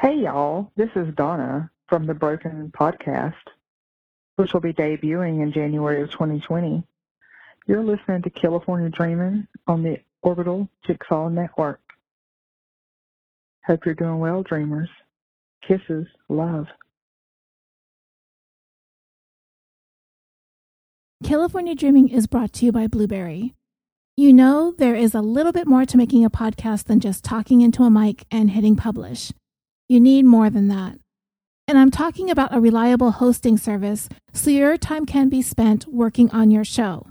Hey, y'all. This is Donna from the Broken Podcast, which will be debuting in January of 2020. You're listening to California Dreaming on the Orbital Jigsaw Network. Hope you're doing well, dreamers. Kisses, love. California Dreaming is brought to you by Blubrry. You know, there is a little bit more to making a podcast than just talking into a mic and hitting publish. You need more than that. And I'm talking about a reliable hosting service so your time can be spent working on your show.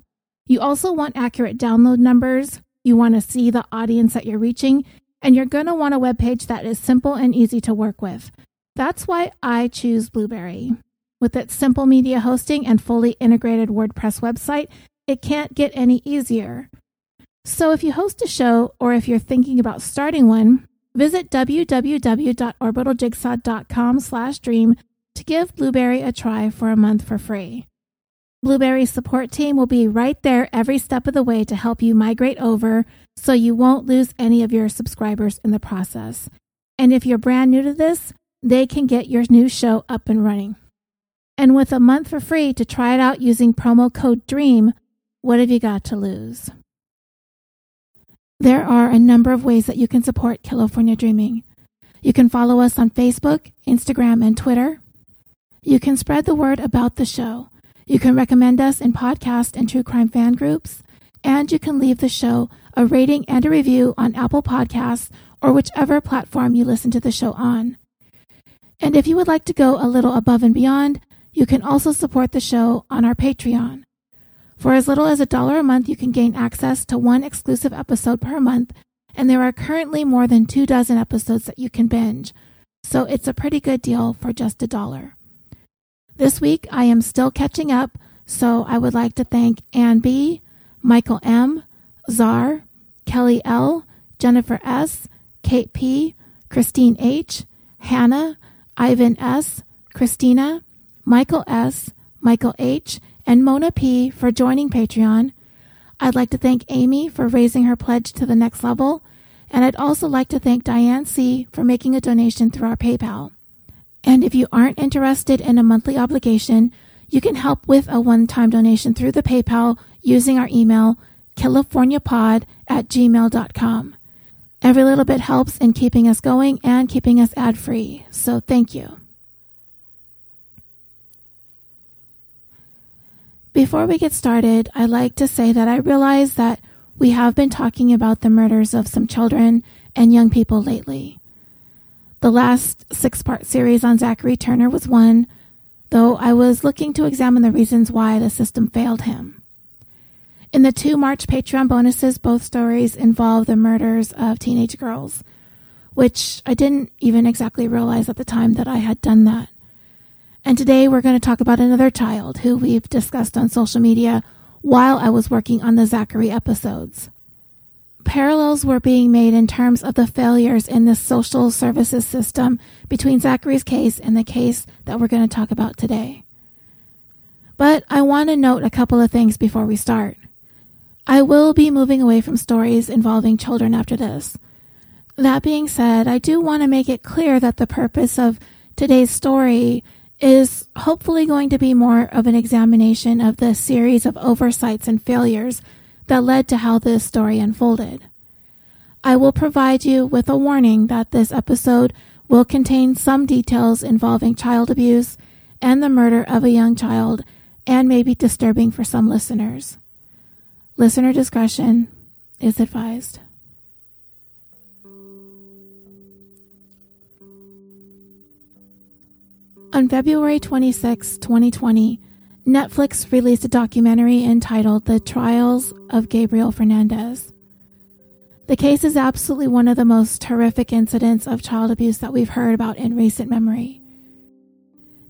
You also want accurate download numbers, you want to see the audience that you're reaching, and you're going to want a web page that is simple and easy to work with. That's why I choose Blubrry. With its simple media hosting and fully integrated WordPress website, it can't get any easier. So if you host a show or if you're thinking about starting one, visit www.orbitaljigsaw.com slash dream to give Blubrry a try for a month for free. Blubrry's support team will be right there every step of the way to help you migrate over so you won't lose any of your subscribers in the process. And if you're brand new to this, they can get your new show up and running. And with a month for free to try it out using promo code DREAM, what have you got to lose? There are a number of ways that you can support California Dreaming. You can follow us on Facebook, Instagram, and Twitter. You can spread the word about the show. You can recommend us in podcast and true crime fan groups. And you can leave the show a rating and a review on Apple Podcasts or whichever platform you listen to the show on. And if you would like to go a little above and beyond, you can also support the show on our Patreon. For as little as a dollar a month, you can gain access to one exclusive episode per month, and there are currently more than two dozen episodes that you can binge. So it's a pretty good deal for just a dollar. This week, I am still catching up, so I would like to thank Ann B., Michael M., Czar, Kelly L., Jennifer S., Kate P., Christine H., Hannah, Ivan S., Christina, Michael S., Michael H., and Mona P. for joining Patreon. I'd like to thank Amy for raising her pledge to the next level, and I'd also like to thank Diane C. for making a donation through our PayPal. And if you aren't interested in a monthly obligation, you can help with a one time donation through the PayPal using our email, californiapod at gmail.com. Every little bit helps in keeping us going and keeping us ad free, so thank you. Before we get started, I'd like to say that I realize that we have been talking about the murders of some children and young people lately. The last six part series on Zachary Turner was one, though I was looking to examine the reasons why the system failed him. In the two March Patreon bonuses, both stories involve the murders of teenage girls, which I didn't even exactly realize at the time that I had done that. And today we're going to talk about another child who we've discussed on social media while I was working on the Zachary episodes. Parallels were being made in terms of the failures in the social services system between Zachary's case and the case that we're going to talk about today. But I want to note a couple of things before we start. I will be moving away from stories involving children after this. That being said, I do want to make it clear that the purpose of today's story is hopefully going to be more of an examination of the series of oversights and failures that led to how this story unfolded. I will provide you with a warning that this episode will contain some details involving child abuse and the murder of a young child and may be disturbing for some listeners. Listener discretion is advised. On February 26, 2020, Netflix released a documentary entitled The Trials of Gabriel Fernandez. The case is absolutely one of the most horrific incidents of child abuse that we've heard about in recent memory.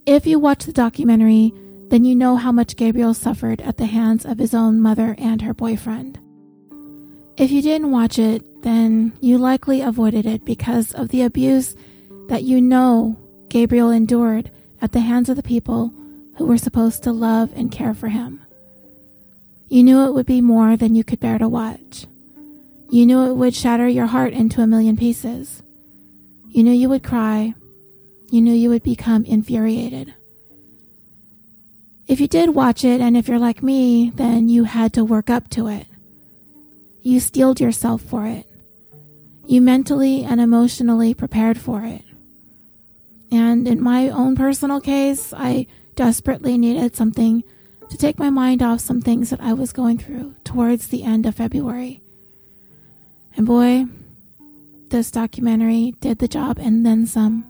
If you watch the documentary, then you know how much Gabriel suffered at the hands of his own mother and her boyfriend. If you didn't watch it, then you likely avoided it because of the abuse that you know Gabriel endured at the hands of the people who were supposed to love and care for him. You knew it would be more than you could bear to watch. You knew it would shatter your heart into a million pieces. You knew you would cry you knew you would become infuriated. If you did watch it, and if you're like me, then you had to work up to it. You steeled yourself for it. You mentally and emotionally prepared for it. And in my own personal case, I desperately needed something to take my mind off some things that I was going through towards the end of February. And boy, this documentary did the job and then some.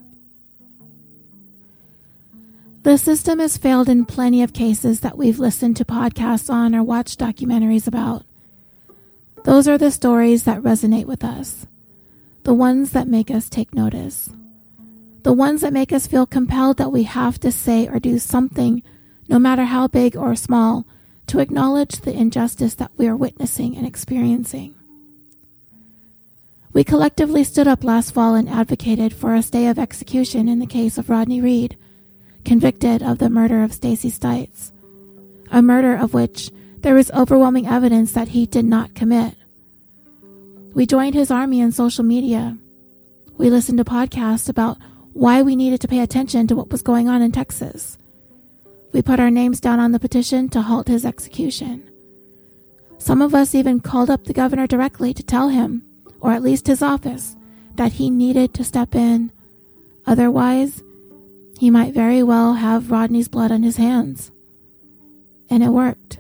The system has failed in plenty of cases that we've listened to podcasts on or watched documentaries about. Those are the stories that resonate with us, the ones that make us take notice, the ones that make us feel compelled that we have to say or do something, no matter how big or small, to acknowledge the injustice that we are witnessing and experiencing. We collectively stood up last fall and advocated for a stay of execution in the case of Rodney Reed, convicted of the murder of Stacey Stites, a murder of which there is overwhelming evidence that he did not commit. We joined his army in social media. We listened to podcasts about why we needed to pay attention to what was going on in Texas. We put our names down on the petition to halt his execution. Some of us even called up the governor directly to tell him or at least his office, that he needed to step in. Otherwise, he might very well have Rodney's blood on his hands. And it worked.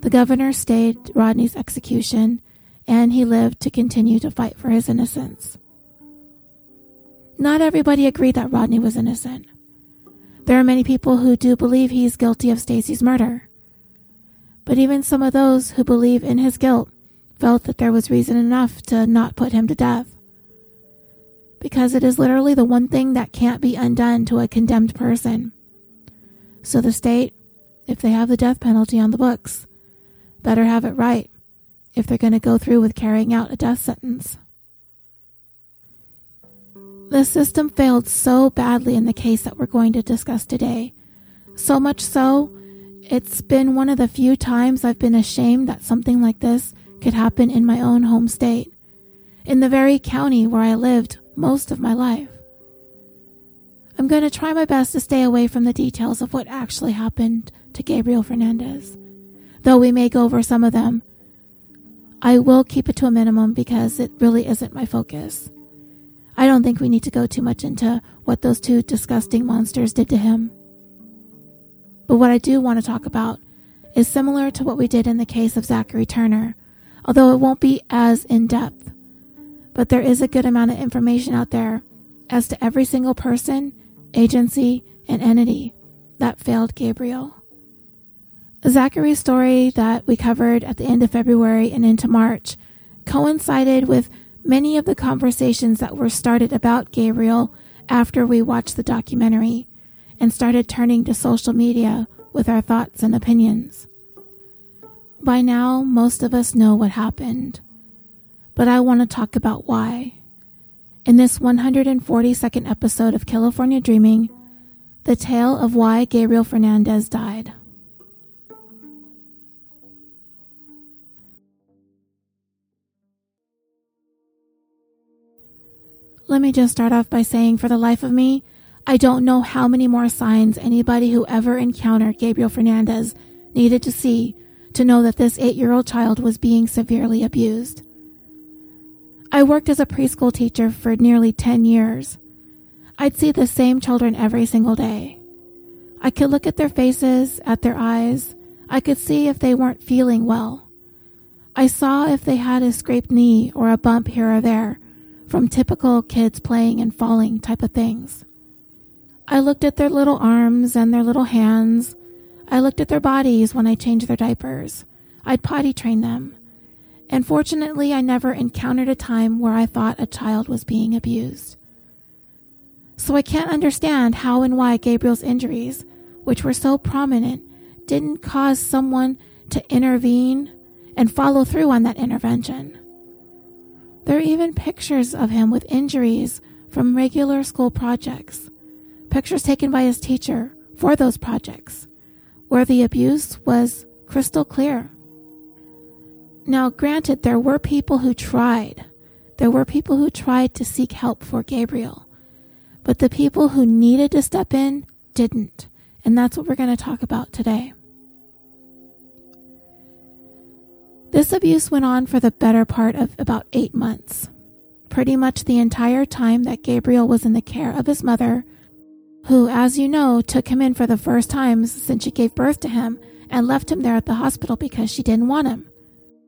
The governor stayed Rodney's execution, and he lived to continue to fight for his innocence. Not everybody agreed that Rodney was innocent. There are many people who do believe he's guilty of Stacey's murder. But even some of those who believe in his guilt felt that there was reason enough to not put him to death. Because it is literally the one thing that can't be undone to a condemned person. So the state, if they have the death penalty on the books, better have it right if they're going to go through with carrying out a death sentence. The system failed so badly in the case that we're going to discuss today. So much so, it's been one of the few times I've been ashamed that something like this could happen in my own home state, in the very county where I lived most of my life. I'm going to try my best to stay away from the details of what actually happened to Gabriel Fernandez, though we may go over some of them. I will keep it to a minimum because it really isn't my focus. I don't think we need to go too much into what those two disgusting monsters did to him. But what I do want to talk about is similar to what we did in the case of Zachary Turner, although it won't be as in depth. But there is a good amount of information out there as to every single person, agency, and entity that failed Gabriel. Zachary's story that we covered at the end of February and into March coincided with many of the conversations that were started about Gabriel after we watched the documentary and started turning to social media with our thoughts and opinions. By now, most of us know what happened, but I want to talk about why. In this 142nd episode of California Dreaming, the tale of why Gabriel Fernandez died. Let me just start off by saying, for the life of me, I don't know how many more signs anybody who ever encountered Gabriel Fernandez needed to see to know that this eight year old child was being severely abused. I worked as a preschool teacher for nearly 10 years. I'd see the same children every single day. I could look at their faces, at their eyes. I could see if they weren't feeling well. I saw if they had a scraped knee or a bump here or there from typical kids playing and falling type of things. I looked at their little arms and their little hands. I looked at their bodies when I changed their diapers. I'd potty train them. And fortunately, I never encountered a time where I thought a child was being abused. So I can't understand how and why Gabriel's injuries, which were so prominent, didn't cause someone to intervene and follow through on that intervention. There are even pictures of him with injuries from regular school projects, pictures taken by his teacher for those projects where the abuse was crystal clear. Now, granted, there were people who tried. There were people who tried to seek help for Gabriel. But the people who needed to step in didn't. And that's what we're going to talk about today. This abuse went on for the better part of about eight months. Pretty much the entire time that Gabriel was in the care of his mother, who, as you know, took him in for the first time since she gave birth to him and left him there at the hospital because she didn't want him.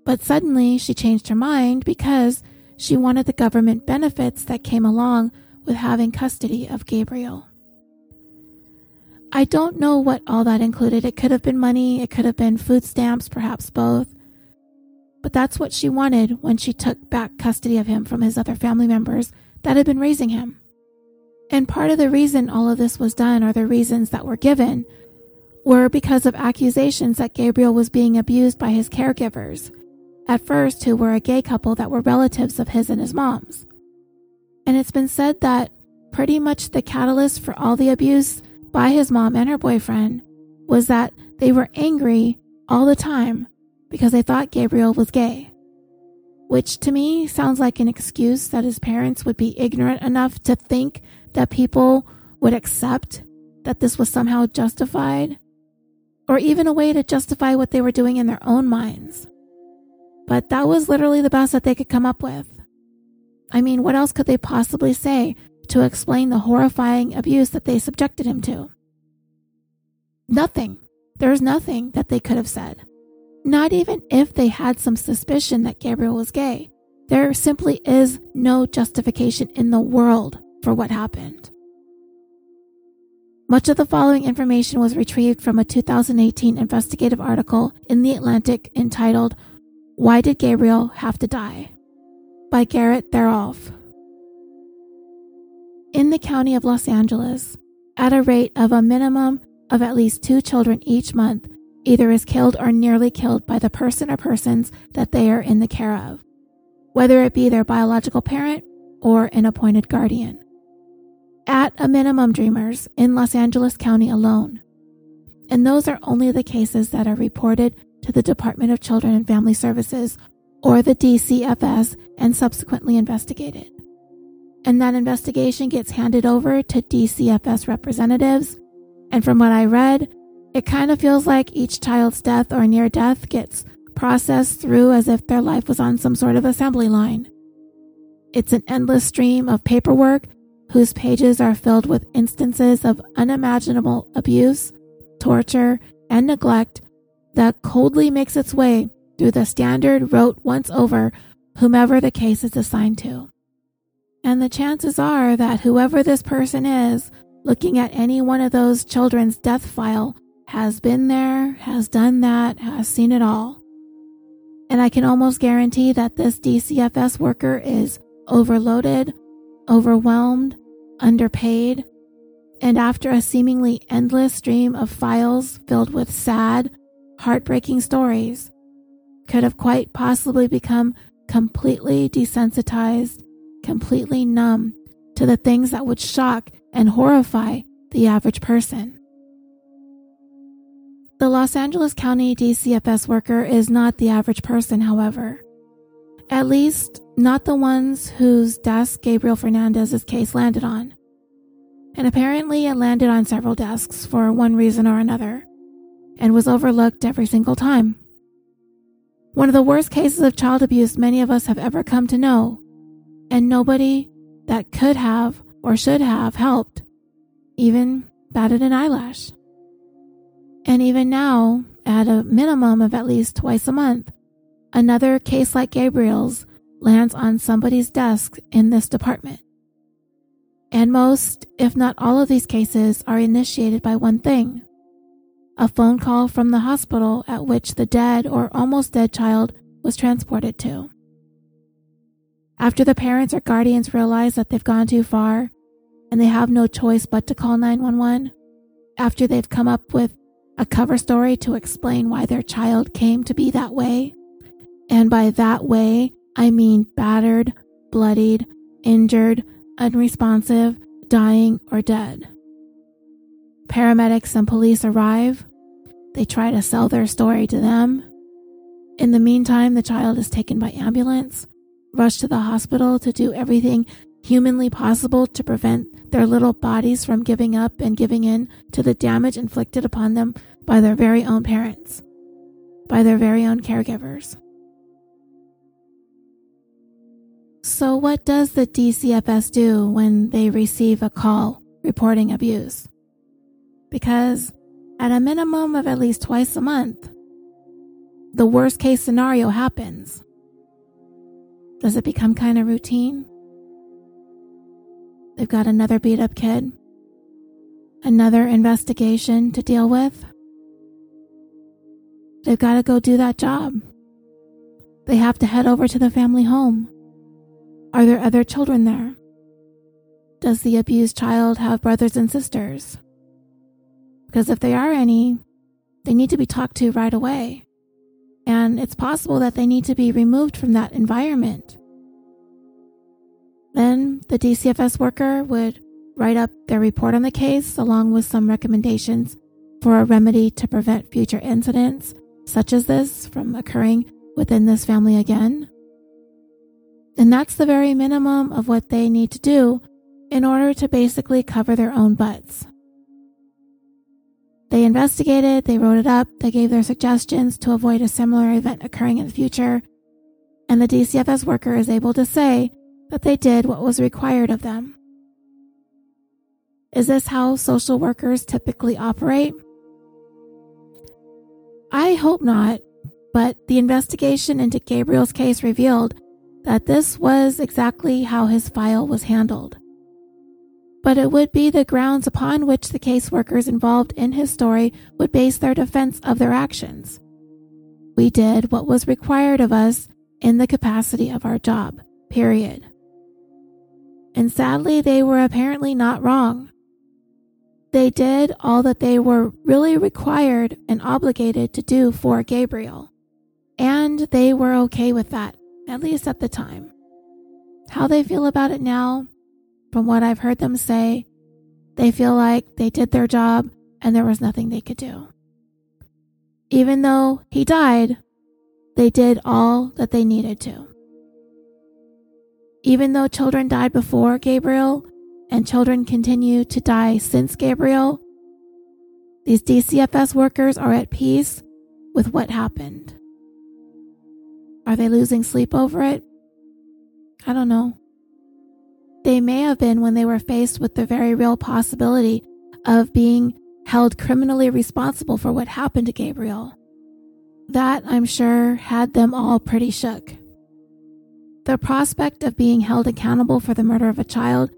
But suddenly she changed her mind because she wanted the government benefits that came along with having custody of Gabriel. I don't know what all that included. It could have been money, it could have been food stamps, perhaps both. But that's what she wanted when she took back custody of him from his other family members that had been raising him. And part of the reason all of this was done, or the reasons that were given, were because of accusations that Gabriel was being abused by his caregivers, at first, who were a gay couple that were relatives of his and his mom's. And it's been said that pretty much the catalyst for all the abuse by his mom and her boyfriend was that they were angry all the time because they thought Gabriel was gay. Which to me sounds like an excuse that his parents would be ignorant enough to think that people would accept that this was somehow justified, or even a way to justify what they were doing in their own minds. But that was literally the best that they could come up with. I mean, what else could they possibly say to explain the horrifying abuse that they subjected him to? Nothing. There's nothing that they could have said. Not even if they had some suspicion that Gabriel was gay. There simply is no justification in the world for what happened. Much of the following information was retrieved from a 2018 investigative article in The Atlantic entitled, Why Did Gabriel Have to Die? by Garrett Therolf. In the county of Los Angeles, at a rate of a minimum of at least two children each month, either is killed or nearly killed by the person or persons that they are in the care of, whether it be their biological parent or an appointed guardian. At a minimum, dreamers in Los Angeles County alone. And those are only the cases that are reported to the Department of Children and Family Services or the DCFS and subsequently investigated. And that investigation gets handed over to DCFS representatives. And from what I read, it kind of feels like each child's death or near death gets processed through as if their life was on some sort of assembly line. It's an endless stream of paperwork whose pages are filled with instances of unimaginable abuse, torture, and neglect that coldly makes its way through the standard rote once over whomever the case is assigned to. And the chances are that whoever this person is looking at any one of those children's death file has been there, has done that, has seen it all. And I can almost guarantee that this DCFS worker is overloaded, overwhelmed, underpaid, and after a seemingly endless stream of files filled with sad, heartbreaking stories, could have quite possibly become completely desensitized, completely numb to the things that would shock and horrify the average person. The Los Angeles County DCFS worker is not the average person, however. At least, not the ones whose desk Gabriel Fernandez's case landed on. And apparently, it landed on several desks for one reason or another, and was overlooked every single time. One of the worst cases of child abuse many of us have ever come to know, and nobody that could have or should have helped even batted an eyelash. And even now, at a minimum of at least twice a month, another case like Gabriel's lands on somebody's desk in this department. And most, if not all of these cases, are initiated by one thing a phone call from the hospital at which the dead or almost dead child was transported to. After the parents or guardians realize that they've gone too far and they have no choice but to call 911, after they've come up with a cover story to explain why their child came to be that way, and by that way, I mean battered, bloodied, injured, unresponsive, dying, or dead. Paramedics and police arrive. They try to sell their story to them. In the meantime, the child is taken by ambulance, rushed to the hospital to do everything humanly possible to prevent their little bodies from giving up and giving in to the damage inflicted upon them by their very own parents, by their very own caregivers. So, what does the DCFS do when they receive a call reporting abuse? Because at a minimum of at least twice a month, the worst case scenario happens. Does it become kind of routine? They've got another beat up kid, another investigation to deal with. They've got to go do that job. They have to head over to the family home are there other children there? Does the abused child have brothers and sisters? Because if there are any, they need to be talked to right away. And it's possible that they need to be removed from that environment. Then the DCFS worker would write up their report on the case along with some recommendations for a remedy to prevent future incidents such as this from occurring within this family again. And that's the very minimum of what they need to do in order to basically cover their own butts. They investigated, they wrote it up, they gave their suggestions to avoid a similar event occurring in the future, and the DCFS worker is able to say that they did what was required of them. Is this how social workers typically operate? I hope not, but the investigation into Gabriel's case revealed that this was exactly how his file was handled. But it would be the grounds upon which the caseworkers involved in his story would base their defense of their actions. We did what was required of us in the capacity of our job, period. And sadly, they were apparently not wrong. They did all that they were really required and obligated to do for Gabriel. And they were okay with that at least at the time. How they feel about it now, from what I've heard them say, they feel like they did their job and there was nothing they could do. Even though he died, they did all that they needed to. Even though children died before Gabriel and children continue to die since Gabriel, these DCFS workers are at peace with what happened. Are they losing sleep over it? I don't know. They may have been when they were faced with the very real possibility of being held criminally responsible for what happened to Gabriel. That, I'm sure, had them all pretty shook. The prospect of being held accountable for the murder of a child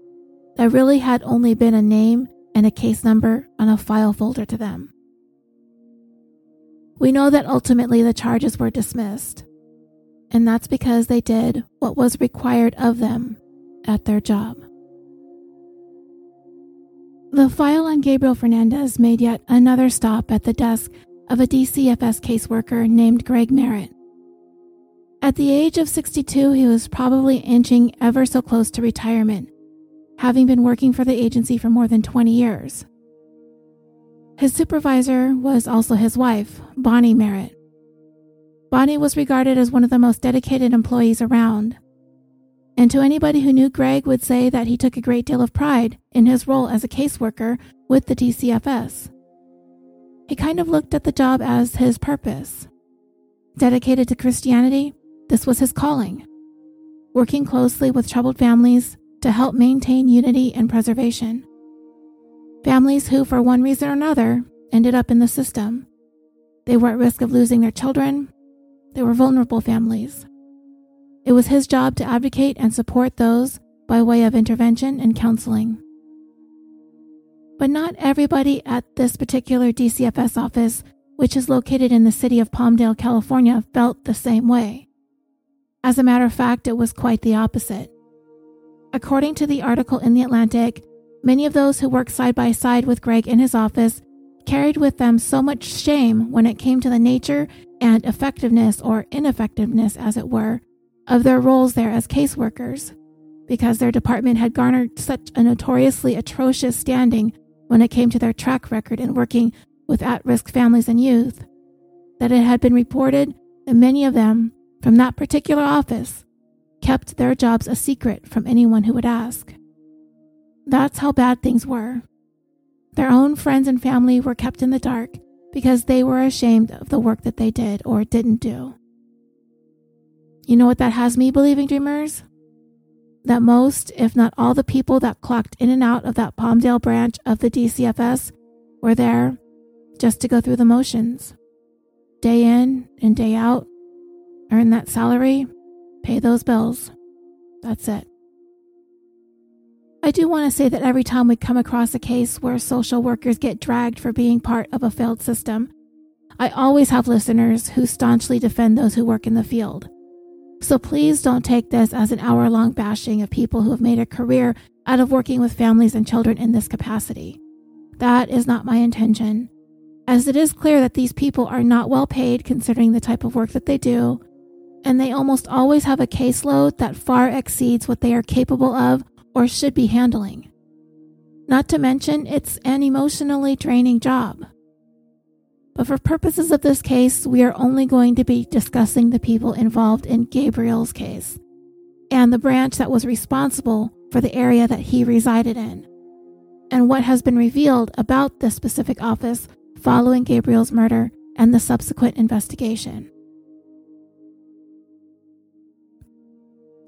that really had only been a name and a case number on a file folder to them. We know that ultimately the charges were dismissed and that's because they did what was required of them at their job. The file on Gabriel Fernandez made yet another stop at the desk of a DCFS caseworker named Greg Merritt. At the age of 62, he was probably inching ever so close to retirement, having been working for the agency for more than 20 years. His supervisor was also his wife, Bonnie Merritt. Bonnie was regarded as one of the most dedicated employees around. And to anybody who knew Greg would say that he took a great deal of pride in his role as a caseworker with the DCFS. He kind of looked at the job as his purpose. Dedicated to Christianity, this was his calling. Working closely with troubled families to help maintain unity and preservation. Families who, for one reason or another, ended up in the system. They were at risk of losing their children, they were vulnerable families. It was his job to advocate and support those by way of intervention and counseling. But not everybody at this particular DCFS office, which is located in the city of Palmdale, California, felt the same way. As a matter of fact, it was quite the opposite. According to the article in The Atlantic, many of those who worked side by side with Greg in his office carried with them so much shame when it came to the nature and effectiveness or ineffectiveness, as it were, of their roles there as caseworkers, because their department had garnered such a notoriously atrocious standing when it came to their track record in working with at risk families and youth, that it had been reported that many of them from that particular office kept their jobs a secret from anyone who would ask. That's how bad things were. Their own friends and family were kept in the dark because they were ashamed of the work that they did or didn't do. You know what that has me believing, dreamers? That most, if not all, the people that clocked in and out of that Palmdale branch of the DCFS were there just to go through the motions. Day in and day out, earn that salary, pay those bills. That's it. I do want to say that every time we come across a case where social workers get dragged for being part of a failed system, I always have listeners who staunchly defend those who work in the field. So please don't take this as an hour long bashing of people who have made a career out of working with families and children in this capacity. That is not my intention, as it is clear that these people are not well paid considering the type of work that they do, and they almost always have a caseload that far exceeds what they are capable of or should be handling. Not to mention, it's an emotionally draining job. But for purposes of this case, we are only going to be discussing the people involved in Gabriel's case and the branch that was responsible for the area that he resided in, and what has been revealed about this specific office following Gabriel's murder and the subsequent investigation.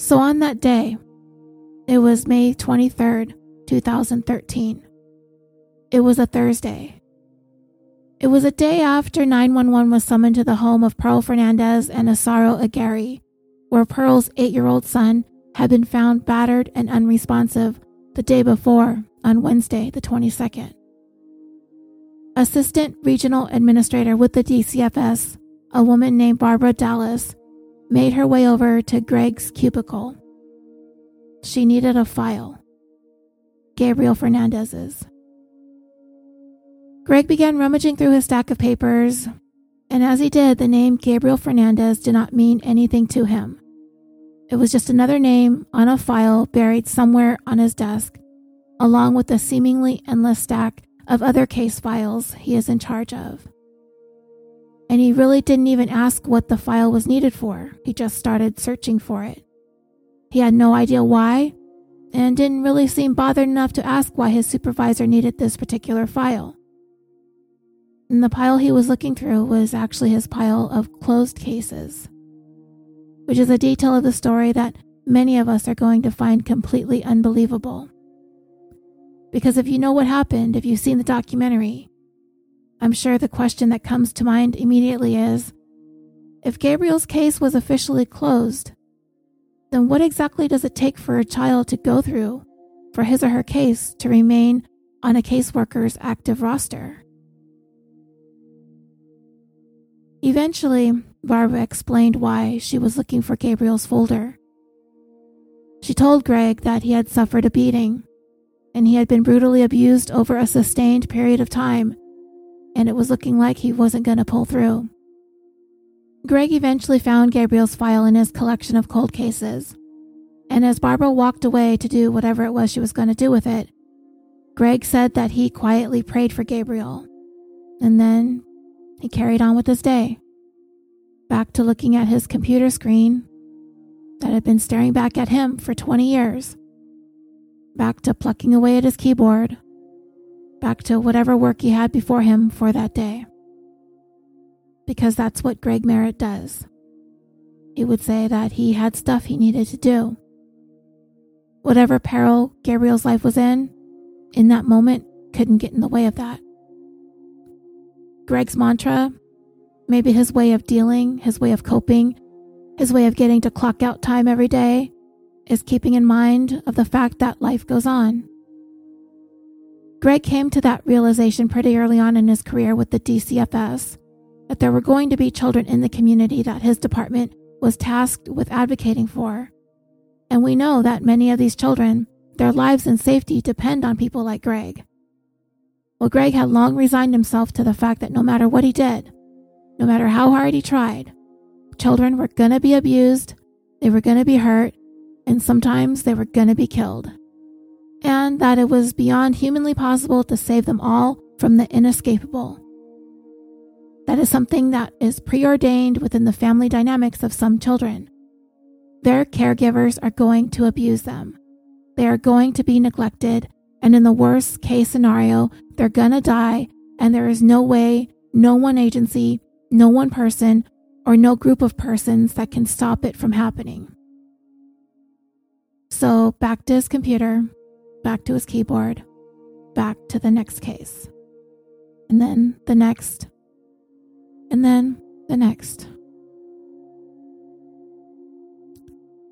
So, on that day, it was May 23rd, 2013. It was a Thursday. It was a day after 911 was summoned to the home of Pearl Fernandez and Isauro Aguirre, where Pearl's eight year old son had been found battered and unresponsive the day before on Wednesday, the 22nd. Assistant Regional Administrator with the DCFS, a woman named Barbara Dallas, made her way over to Greg's cubicle. She needed a file. Gabriel Fernandez's. Greg began rummaging through his stack of papers, and as he did, the name Gabriel Fernandez did not mean anything to him. It was just another name on a file buried somewhere on his desk, along with a seemingly endless stack of other case files he is in charge of. And he really didn't even ask what the file was needed for, he just started searching for it. He had no idea why, and didn't really seem bothered enough to ask why his supervisor needed this particular file. And the pile he was looking through was actually his pile of closed cases, which is a detail of the story that many of us are going to find completely unbelievable. Because if you know what happened, if you've seen the documentary, I'm sure the question that comes to mind immediately is if Gabriel's case was officially closed, then what exactly does it take for a child to go through for his or her case to remain on a caseworker's active roster? Eventually, Barbara explained why she was looking for Gabriel's folder. She told Greg that he had suffered a beating and he had been brutally abused over a sustained period of time, and it was looking like he wasn't going to pull through. Greg eventually found Gabriel's file in his collection of cold cases, and as Barbara walked away to do whatever it was she was going to do with it, Greg said that he quietly prayed for Gabriel, and then he carried on with his day. Back to looking at his computer screen that had been staring back at him for 20 years. Back to plucking away at his keyboard. Back to whatever work he had before him for that day because that's what Greg Merritt does. He would say that he had stuff he needed to do. Whatever peril Gabriel's life was in, in that moment, couldn't get in the way of that. Greg's mantra, maybe his way of dealing, his way of coping, his way of getting to clock out time every day, is keeping in mind of the fact that life goes on. Greg came to that realization pretty early on in his career with the DCFS that there were going to be children in the community that his department was tasked with advocating for. And we know that many of these children, their lives and safety depend on people like Greg. Well, Greg had long resigned himself to the fact that no matter what he did, no matter how hard he tried, children were going to be abused, they were going to be hurt, and sometimes they were going to be killed. And that it was beyond humanly possible to save them all from the inescapable. That is something that is preordained within the family dynamics of some children. their caregivers are going to abuse them. They are going to be neglected, and in the worst case scenario, they're gonna die, and there is no way, no one agency, no one person, or no group of persons that can stop it from happening. So, back to his computer, back to his keyboard, back to the next case, and then the next, and then the next.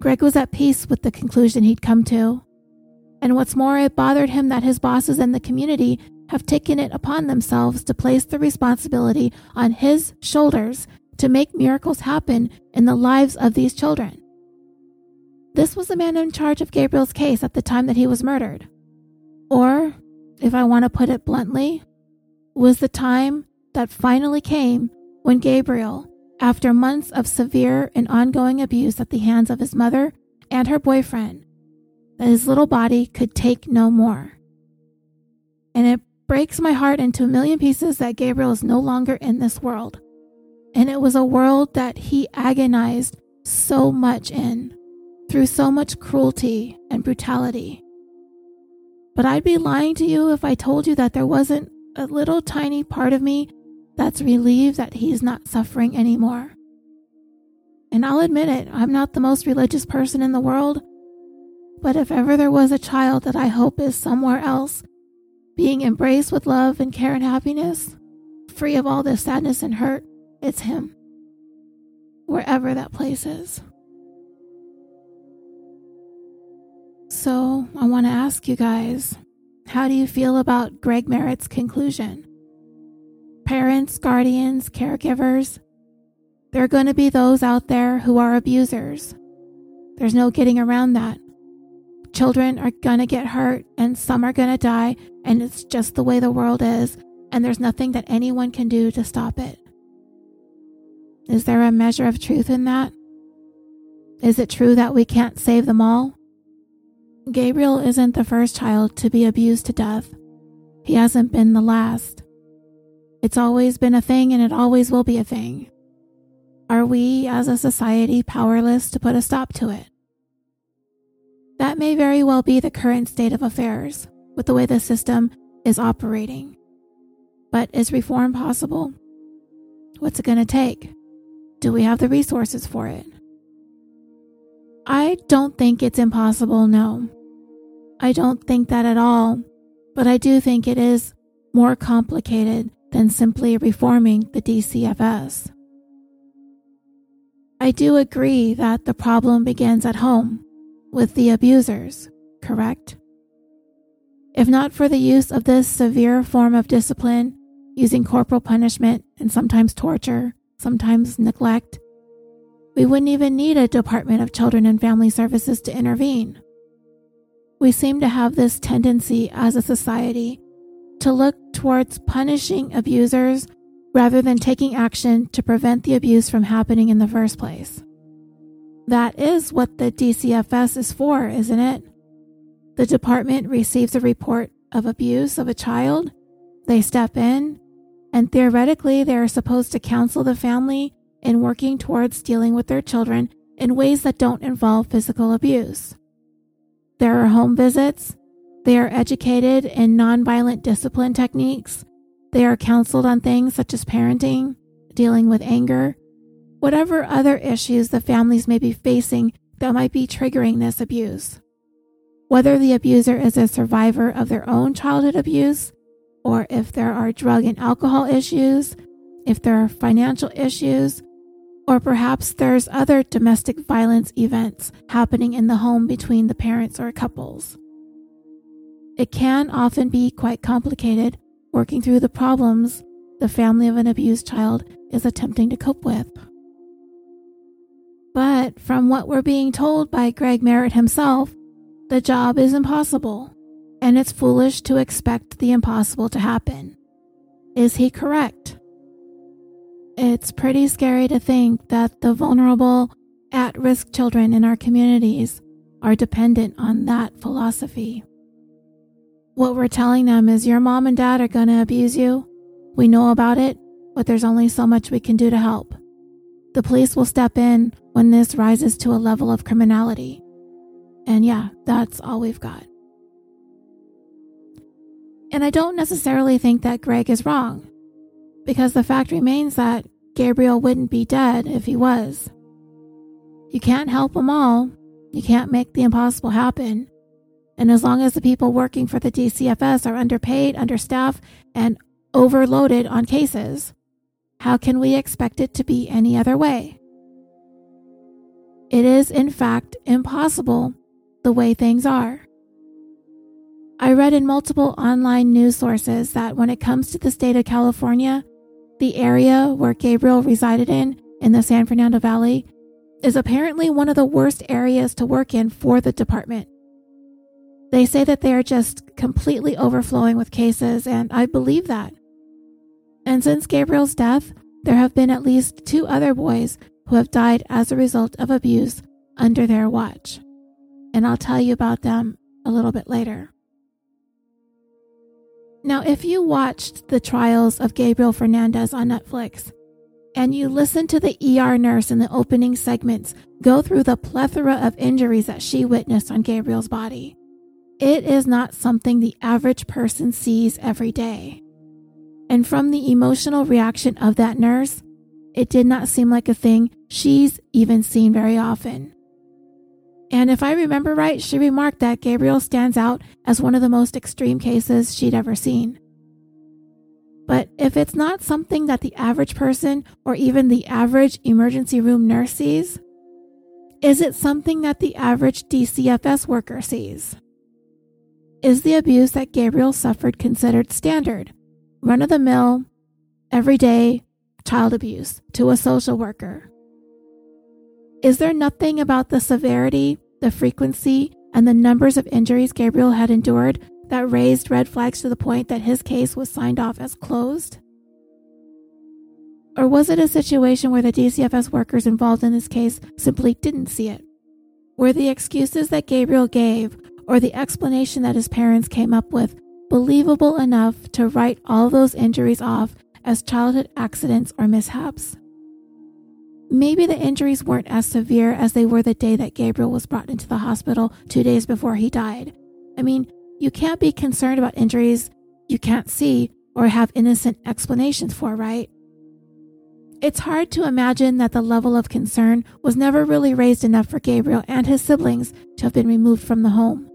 Greg was at peace with the conclusion he'd come to. And what's more, it bothered him that his bosses and the community have taken it upon themselves to place the responsibility on his shoulders to make miracles happen in the lives of these children. This was the man in charge of Gabriel's case at the time that he was murdered. Or, if I want to put it bluntly, was the time that finally came when Gabriel, after months of severe and ongoing abuse at the hands of his mother and her boyfriend, that his little body could take no more. And it breaks my heart into a million pieces that Gabriel is no longer in this world. And it was a world that he agonized so much in, through so much cruelty and brutality. But I'd be lying to you if I told you that there wasn't a little tiny part of me that's relieved that he's not suffering anymore. And I'll admit it, I'm not the most religious person in the world, but if ever there was a child that I hope is somewhere else, being embraced with love and care and happiness, free of all this sadness and hurt, it's him. Wherever that place is. So, I want to ask you guys how do you feel about Greg Merritt's conclusion? parents, guardians, caregivers. There are going to be those out there who are abusers. There's no getting around that. Children are going to get hurt and some are going to die, and it's just the way the world is, and there's nothing that anyone can do to stop it. Is there a measure of truth in that? Is it true that we can't save them all? Gabriel isn't the first child to be abused to death. He hasn't been the last. It's always been a thing and it always will be a thing. Are we as a society powerless to put a stop to it? That may very well be the current state of affairs with the way the system is operating. But is reform possible? What's it going to take? Do we have the resources for it? I don't think it's impossible, no. I don't think that at all, but I do think it is more complicated than simply reforming the DCFS. I do agree that the problem begins at home with the abusers, correct? If not for the use of this severe form of discipline, using corporal punishment and sometimes torture, sometimes neglect, we wouldn't even need a Department of Children and Family Services to intervene. We seem to have this tendency as a society to look towards punishing abusers rather than taking action to prevent the abuse from happening in the first place. That is what the DCFS is for, isn't it? The department receives a report of abuse of a child, they step in, and theoretically, they are supposed to counsel the family in working towards dealing with their children in ways that don't involve physical abuse. There are home visits, they are educated in nonviolent discipline techniques. They are counseled on things such as parenting, dealing with anger, whatever other issues the families may be facing that might be triggering this abuse. Whether the abuser is a survivor of their own childhood abuse, or if there are drug and alcohol issues, if there are financial issues, or perhaps there's other domestic violence events happening in the home between the parents or couples. It can often be quite complicated working through the problems the family of an abused child is attempting to cope with. But from what we're being told by Greg Merritt himself, the job is impossible, and it's foolish to expect the impossible to happen. Is he correct? It's pretty scary to think that the vulnerable, at risk children in our communities are dependent on that philosophy. What we're telling them is your mom and dad are going to abuse you. We know about it, but there's only so much we can do to help. The police will step in when this rises to a level of criminality. And yeah, that's all we've got. And I don't necessarily think that Greg is wrong, because the fact remains that Gabriel wouldn't be dead if he was. You can't help them all, you can't make the impossible happen. And as long as the people working for the DCFS are underpaid, understaffed, and overloaded on cases, how can we expect it to be any other way? It is, in fact, impossible the way things are. I read in multiple online news sources that when it comes to the state of California, the area where Gabriel resided in, in the San Fernando Valley, is apparently one of the worst areas to work in for the department. They say that they are just completely overflowing with cases, and I believe that. And since Gabriel's death, there have been at least two other boys who have died as a result of abuse under their watch. And I'll tell you about them a little bit later. Now, if you watched the trials of Gabriel Fernandez on Netflix, and you listened to the ER nurse in the opening segments go through the plethora of injuries that she witnessed on Gabriel's body, it is not something the average person sees every day. And from the emotional reaction of that nurse, it did not seem like a thing she's even seen very often. And if I remember right, she remarked that Gabriel stands out as one of the most extreme cases she'd ever seen. But if it's not something that the average person or even the average emergency room nurse sees, is it something that the average DCFS worker sees? Is the abuse that Gabriel suffered considered standard, run of the mill, everyday child abuse to a social worker? Is there nothing about the severity, the frequency, and the numbers of injuries Gabriel had endured that raised red flags to the point that his case was signed off as closed? Or was it a situation where the DCFS workers involved in this case simply didn't see it? Were the excuses that Gabriel gave or the explanation that his parents came up with believable enough to write all those injuries off as childhood accidents or mishaps? Maybe the injuries weren't as severe as they were the day that Gabriel was brought into the hospital two days before he died. I mean, you can't be concerned about injuries you can't see or have innocent explanations for, right? It's hard to imagine that the level of concern was never really raised enough for Gabriel and his siblings to have been removed from the home.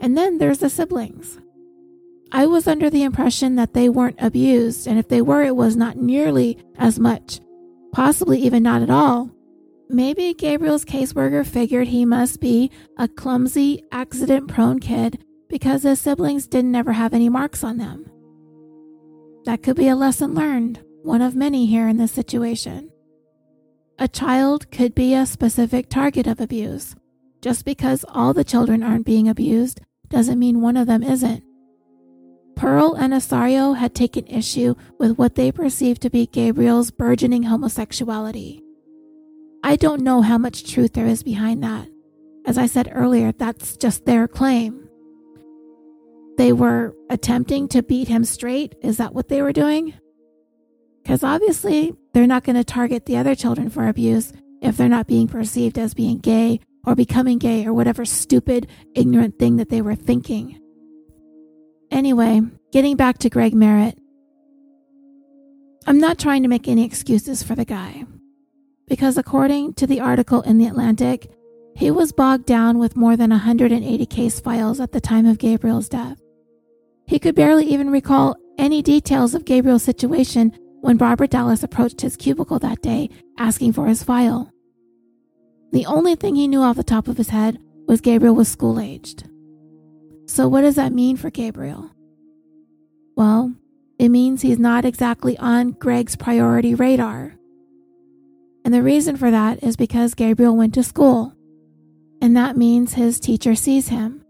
And then there's the siblings. I was under the impression that they weren't abused, and if they were, it was not nearly as much, possibly even not at all. Maybe Gabriel's caseworker figured he must be a clumsy, accident prone kid because his siblings didn't ever have any marks on them. That could be a lesson learned, one of many here in this situation. A child could be a specific target of abuse. Just because all the children aren't being abused doesn't mean one of them isn't. Pearl and Isauro had taken issue with what they perceived to be Gabriel's burgeoning homosexuality. I don't know how much truth there is behind that. As I said earlier, that's just their claim. They were attempting to beat him straight. Is that what they were doing? Because obviously, they're not going to target the other children for abuse if they're not being perceived as being gay or becoming gay or whatever stupid, ignorant thing that they were thinking. Anyway, getting back to Greg Merritt. I'm not trying to make any excuses for the guy. Because according to the article in The Atlantic, he was bogged down with more than 180 case files at the time of Gabriel's death. He could barely even recall any details of Gabriel's situation when Barbara Dallas approached his cubicle that day asking for his file. The only thing he knew off the top of his head was Gabriel was school aged. So, what does that mean for Gabriel? Well, it means he's not exactly on Greg's priority radar. And the reason for that is because Gabriel went to school and that means his teacher sees him.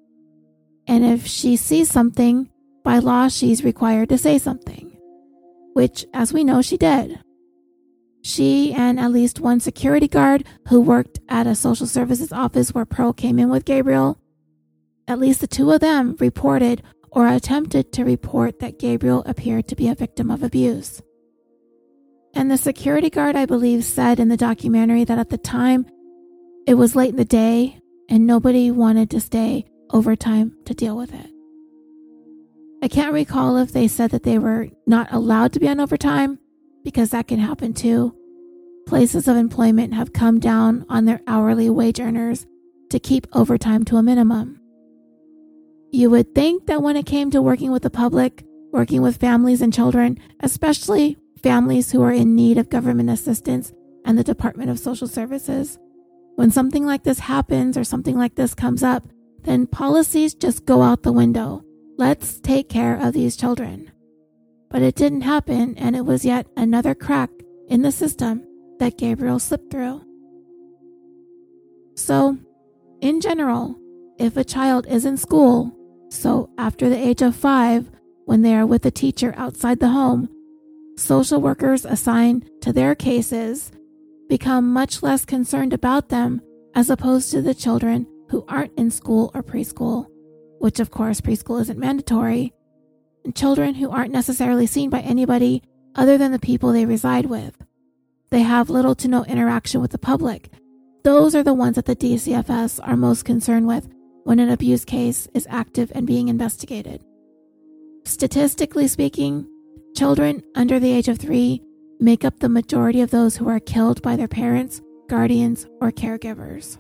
And if she sees something, by law, she's required to say something, which, as we know, she did. She and at least one security guard who worked at a social services office where Pearl came in with Gabriel, at least the two of them reported or attempted to report that Gabriel appeared to be a victim of abuse. And the security guard, I believe, said in the documentary that at the time it was late in the day and nobody wanted to stay overtime to deal with it. I can't recall if they said that they were not allowed to be on overtime because that can happen too. Places of employment have come down on their hourly wage earners to keep overtime to a minimum. You would think that when it came to working with the public, working with families and children, especially families who are in need of government assistance and the Department of Social Services. When something like this happens or something like this comes up, then policies just go out the window. Let's take care of these children. But it didn't happen, and it was yet another crack in the system that Gabriel slipped through. So, in general, if a child is in school, so after the age of five, when they are with a teacher outside the home, social workers assigned to their cases become much less concerned about them as opposed to the children who aren't in school or preschool, which of course preschool isn't mandatory, and children who aren't necessarily seen by anybody other than the people they reside with. They have little to no interaction with the public. Those are the ones that the DCFS are most concerned with when an abuse case is active and being investigated. Statistically speaking, Children under the age of three make up the majority of those who are killed by their parents, guardians, or caregivers.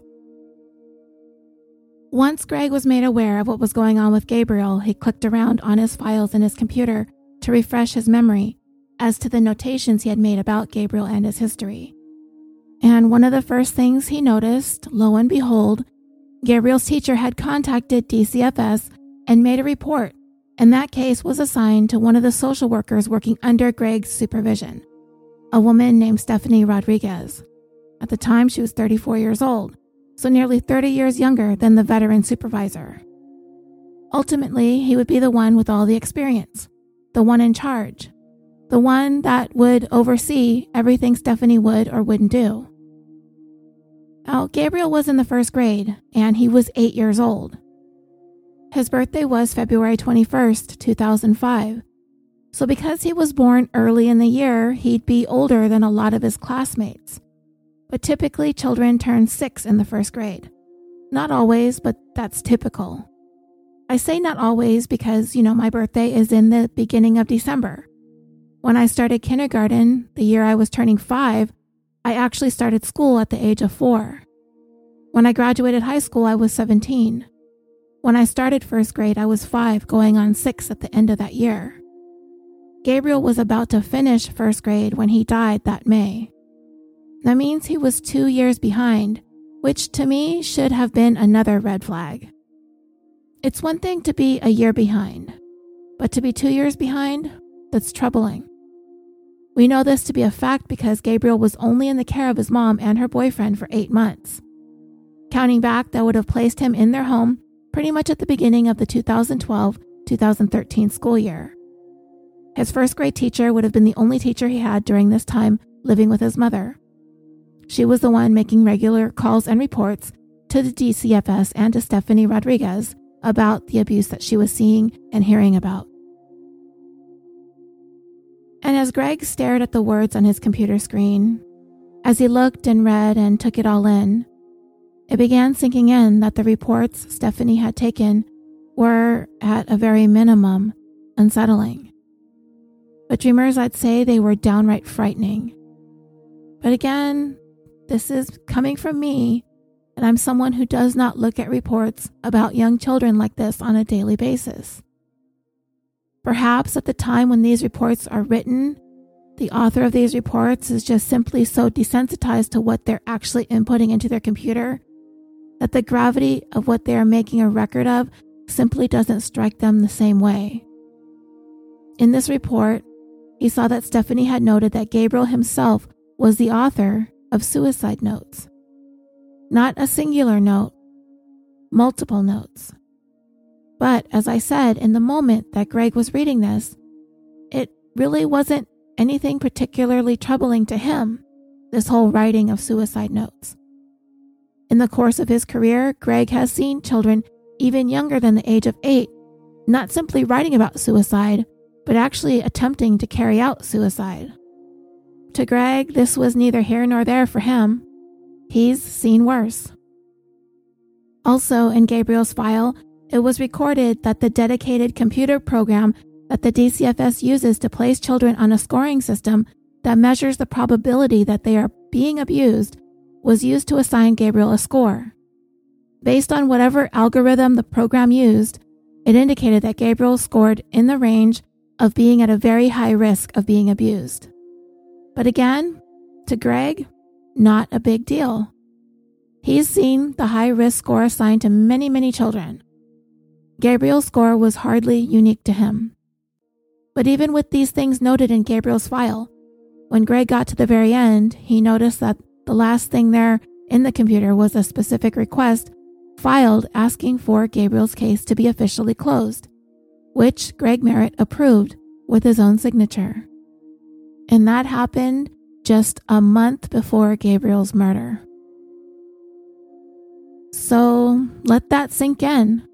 Once Greg was made aware of what was going on with Gabriel, he clicked around on his files in his computer to refresh his memory as to the notations he had made about Gabriel and his history. And one of the first things he noticed, lo and behold, Gabriel's teacher had contacted DCFS and made a report and that case was assigned to one of the social workers working under Greg's supervision, a woman named Stephanie Rodriguez. At the time, she was 34 years old, so nearly 30 years younger than the veteran supervisor. Ultimately, he would be the one with all the experience, the one in charge, the one that would oversee everything Stephanie would or wouldn't do. Now, Gabriel was in the first grade, and he was eight years old. His birthday was February 21st, 2005. So, because he was born early in the year, he'd be older than a lot of his classmates. But typically, children turn six in the first grade. Not always, but that's typical. I say not always because, you know, my birthday is in the beginning of December. When I started kindergarten, the year I was turning five, I actually started school at the age of four. When I graduated high school, I was 17. When I started first grade, I was five, going on six at the end of that year. Gabriel was about to finish first grade when he died that May. That means he was two years behind, which to me should have been another red flag. It's one thing to be a year behind, but to be two years behind, that's troubling. We know this to be a fact because Gabriel was only in the care of his mom and her boyfriend for eight months. Counting back, that would have placed him in their home pretty much at the beginning of the 2012 2013 school year. His first grade teacher would have been the only teacher he had during this time living with his mother. She was the one making regular calls and reports to the DCFS and to Stephanie Rodriguez about the abuse that she was seeing and hearing about. And as Greg stared at the words on his computer screen, as he looked and read and took it all in, it began sinking in that the reports Stephanie had taken were, at a very minimum, unsettling. But dreamers, I'd say they were downright frightening. But again, this is coming from me, and I'm someone who does not look at reports about young children like this on a daily basis. Perhaps at the time when these reports are written, the author of these reports is just simply so desensitized to what they're actually inputting into their computer that the gravity of what they are making a record of simply doesn't strike them the same way. In this report, he saw that Stephanie had noted that Gabriel himself was the author of suicide notes. Not a singular note, multiple notes. But as I said, in the moment that Greg was reading this, it really wasn't anything particularly troubling to him, this whole writing of suicide notes. In the course of his career, Greg has seen children even younger than the age of eight, not simply writing about suicide, but actually attempting to carry out suicide. to Greg, this was neither here nor there for him. He's seen worse. Also, in Gabriel's file, it was recorded that the dedicated computer program that the DCFS uses to place children on a scoring system that measures the probability that they are being abused was used to assign Gabriel a score. Based on whatever algorithm the program used, it indicated that Gabriel scored in the range of being at a very high risk of being abused. But again, to Greg, not a big deal. He's seen the high risk score assigned to many, many children. Gabriel's score was hardly unique to him. But even with these things noted in Gabriel's file, when Greg got to the very end, he noticed that the last thing there in the computer was a specific request filed asking for Gabriel's case to be officially closed, which Greg Merritt approved with his own signature. And that happened just a month before Gabriel's murder. So let that sink in.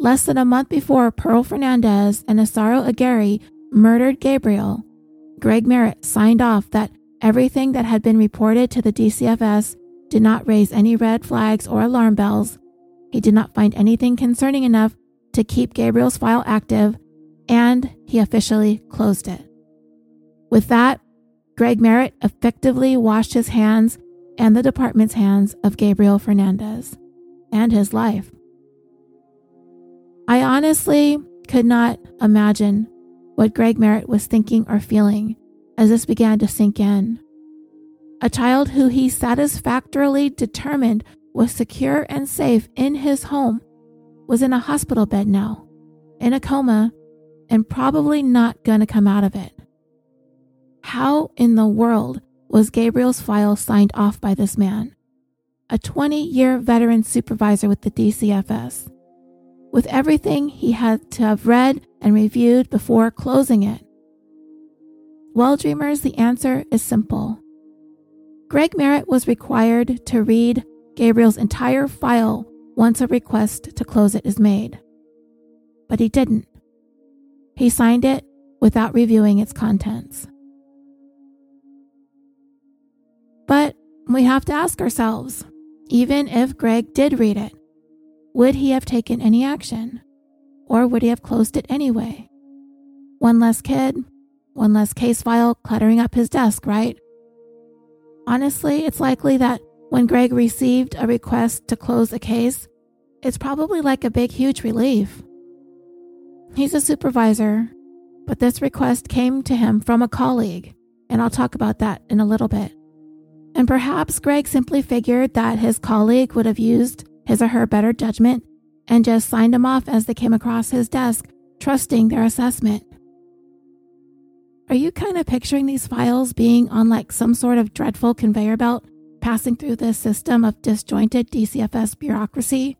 Less than a month before Pearl Fernandez and Isauro Aguirre murdered Gabriel, Greg Merritt signed off that everything that had been reported to the DCFS did not raise any red flags or alarm bells. He did not find anything concerning enough to keep Gabriel's file active, and he officially closed it. With that, Greg Merritt effectively washed his hands and the department's hands of Gabriel Fernandez and his life. I honestly could not imagine what Greg Merritt was thinking or feeling as this began to sink in. A child who he satisfactorily determined was secure and safe in his home was in a hospital bed now, in a coma, and probably not going to come out of it. How in the world was Gabriel's file signed off by this man, a 20 year veteran supervisor with the DCFS, with everything he had to have read and reviewed before closing it? Well, dreamers, the answer is simple. Greg Merritt was required to read Gabriel's entire file once a request to close it is made. But he didn't. He signed it without reviewing its contents. But we have to ask ourselves even if Greg did read it, would he have taken any action? Or would he have closed it anyway? One less kid, one less case file cluttering up his desk, right? Honestly, it's likely that when Greg received a request to close a case, it's probably like a big, huge relief. He's a supervisor, but this request came to him from a colleague, and I'll talk about that in a little bit. And perhaps Greg simply figured that his colleague would have used his or her better judgment and just signed them off as they came across his desk, trusting their assessment. Are you kind of picturing these files being on like some sort of dreadful conveyor belt passing through this system of disjointed DCFS bureaucracy?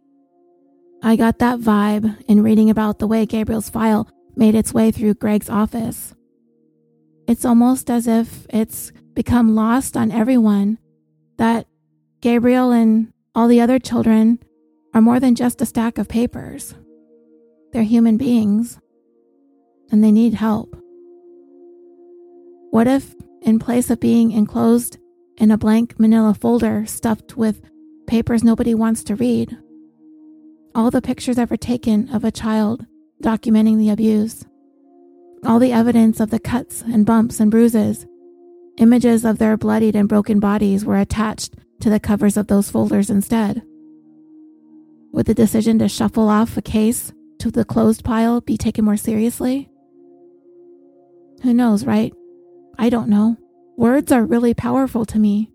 I got that vibe in reading about the way Gabriel's file made its way through Greg's office. It's almost as if it's become lost on everyone that Gabriel and all the other children are more than just a stack of papers. They're human beings and they need help. What if, in place of being enclosed in a blank manila folder stuffed with papers nobody wants to read, all the pictures ever taken of a child documenting the abuse, all the evidence of the cuts and bumps and bruises Images of their bloodied and broken bodies were attached to the covers of those folders instead. Would the decision to shuffle off a case to the closed pile be taken more seriously? Who knows, right? I don't know. Words are really powerful to me.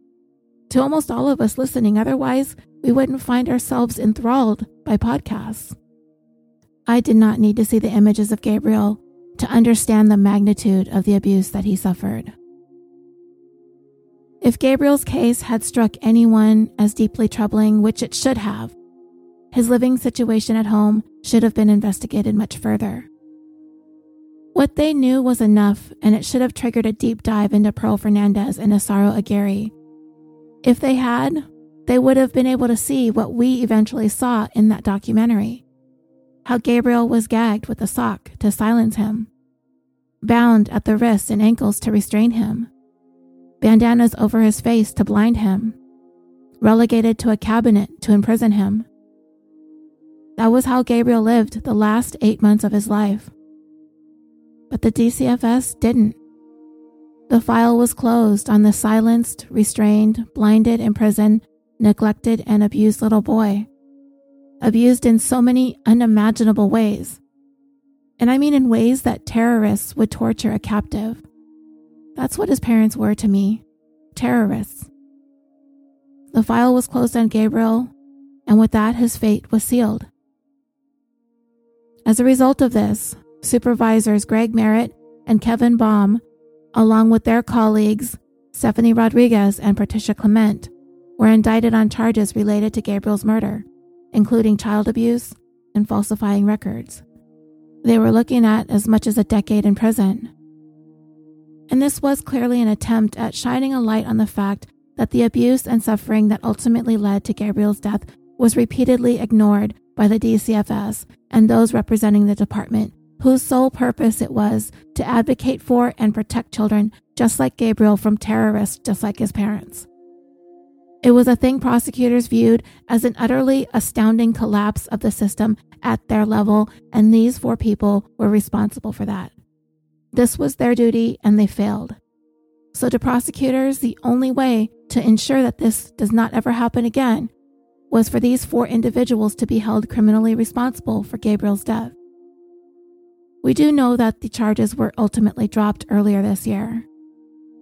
To almost all of us listening, otherwise, we wouldn't find ourselves enthralled by podcasts. I did not need to see the images of Gabriel to understand the magnitude of the abuse that he suffered. If Gabriel's case had struck anyone as deeply troubling, which it should have, his living situation at home should have been investigated much further. What they knew was enough, and it should have triggered a deep dive into Pearl Fernandez and Isauro Aguirre. If they had, they would have been able to see what we eventually saw in that documentary how Gabriel was gagged with a sock to silence him, bound at the wrists and ankles to restrain him, bandanas over his face to blind him, relegated to a cabinet to imprison him. That was how Gabriel lived the last eight months of his life. But the DCFS didn't. The file was closed on the silenced, restrained, blinded, imprisoned, neglected, and abused little boy. Abused in so many unimaginable ways. And I mean in ways that terrorists would torture a captive. That's what his parents were to me terrorists. The file was closed on Gabriel, and with that, his fate was sealed. As a result of this, supervisors Greg Merritt and Kevin Bom, along with their colleagues Stephanie Rodriguez and Patricia Clement, were indicted on charges related to Gabriel's murder, including child abuse and falsifying records. They were looking at as much as a decade in prison. And this was clearly an attempt at shining a light on the fact that the abuse and suffering that ultimately led to Gabriel's death was repeatedly ignored by the DCFS and those representing the department, whose sole purpose it was to advocate for and protect children just like Gabriel from terrorists just like his parents. It was a thing prosecutors viewed as an utterly astounding collapse of the system at their level, and these four people were responsible for that. This was their duty, and they failed. So, to prosecutors, the only way to ensure that this does not ever happen again was for these four individuals to be held criminally responsible for Gabriel's death. We do know that the charges were ultimately dropped earlier this year.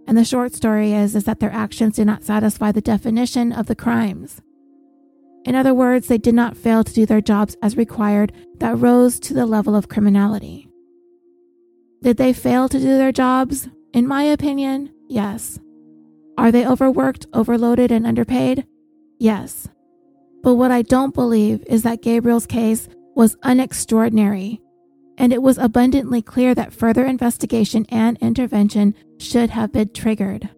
And the short story is, is that their actions did not satisfy the definition of the crimes. In other words, they did not fail to do their jobs as required that rose to the level of criminality. Did they fail to do their jobs? In my opinion, yes. Are they overworked, overloaded, and underpaid? Yes. But what I don't believe is that Gabriel's case was unextraordinary and it was abundantly clear that further investigation and intervention should have been triggered.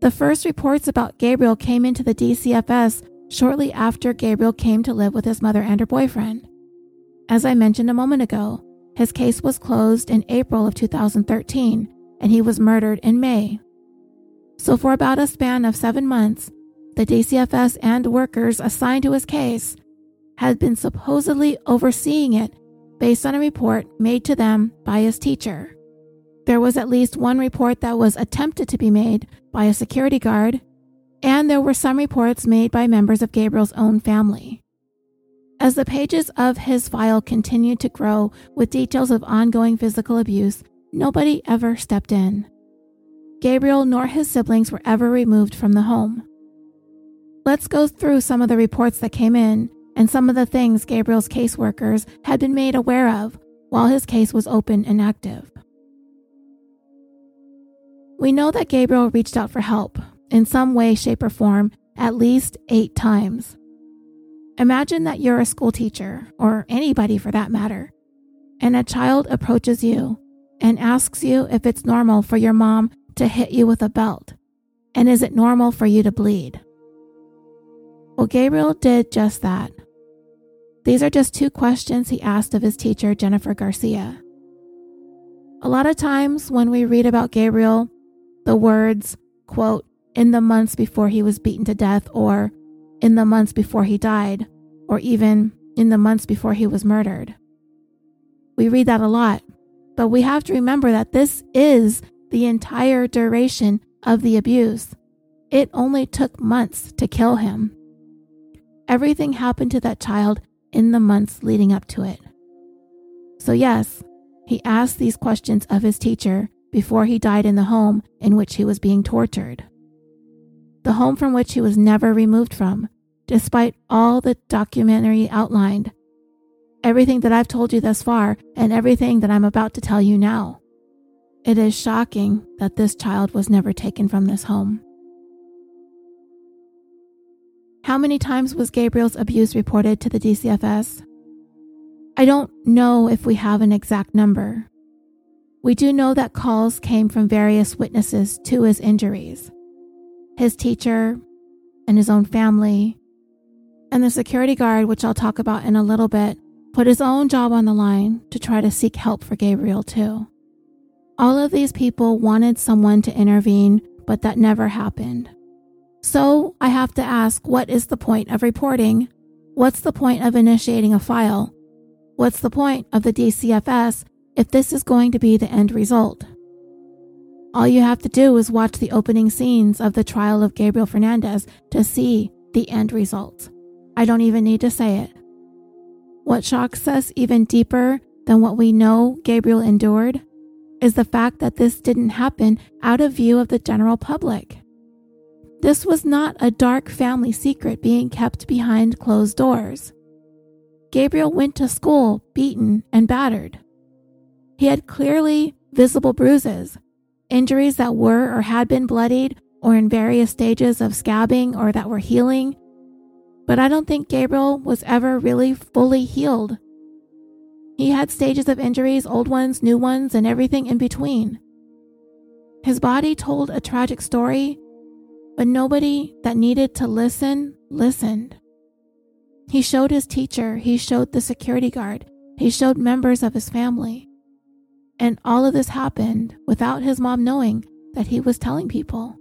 The first reports about Gabriel came into the DCFS shortly after Gabriel came to live with his mother and her boyfriend. As I mentioned a moment ago, his case was closed in April of 2013 and he was murdered in May. So, for about a span of seven months, the DCFS and workers assigned to his case had been supposedly overseeing it based on a report made to them by his teacher. There was at least one report that was attempted to be made by a security guard, and there were some reports made by members of Gabriel's own family. As the pages of his file continued to grow with details of ongoing physical abuse, nobody ever stepped in. Gabriel nor his siblings were ever removed from the home. Let's go through some of the reports that came in and some of the things Gabriel's caseworkers had been made aware of while his case was open and active. We know that Gabriel reached out for help in some way, shape, or form at least eight times. Imagine that you're a school teacher, or anybody for that matter, and a child approaches you and asks you if it's normal for your mom to hit you with a belt, and is it normal for you to bleed? Well, Gabriel did just that. These are just two questions he asked of his teacher, Jennifer Garcia. A lot of times when we read about Gabriel, the words, quote, in the months before he was beaten to death, or in the months before he died, or even in the months before he was murdered. We read that a lot, but we have to remember that this is the entire duration of the abuse. It only took months to kill him. Everything happened to that child in the months leading up to it. So, yes, he asked these questions of his teacher before he died in the home in which he was being tortured. The home from which he was never removed from, despite all the documentary outlined. Everything that I've told you thus far, and everything that I'm about to tell you now. It is shocking that this child was never taken from this home. How many times was Gabriel's abuse reported to the DCFS? I don't know if we have an exact number. We do know that calls came from various witnesses to his injuries his teacher, and his own family. And the security guard, which I'll talk about in a little bit, put his own job on the line to try to seek help for Gabriel, too. All of these people wanted someone to intervene, but that never happened. So I have to ask what is the point of reporting? What's the point of initiating a file? What's the point of the DCFS if this is going to be the end result? All you have to do is watch the opening scenes of the trial of Gabriel Fernandez to see the end result. I don't even need to say it. What shocks us even deeper than what we know Gabriel endured is the fact that this didn't happen out of view of the general public. This was not a dark family secret being kept behind closed doors. Gabriel went to school beaten and battered. He had clearly visible bruises, injuries that were or had been bloodied or in various stages of scabbing or that were healing. But I don't think Gabriel was ever really fully healed. He had stages of injuries, old ones, new ones, and everything in between. His body told a tragic story, but nobody that needed to listen listened. He showed his teacher, he showed the security guard, he showed members of his family. And all of this happened without his mom knowing that he was telling people.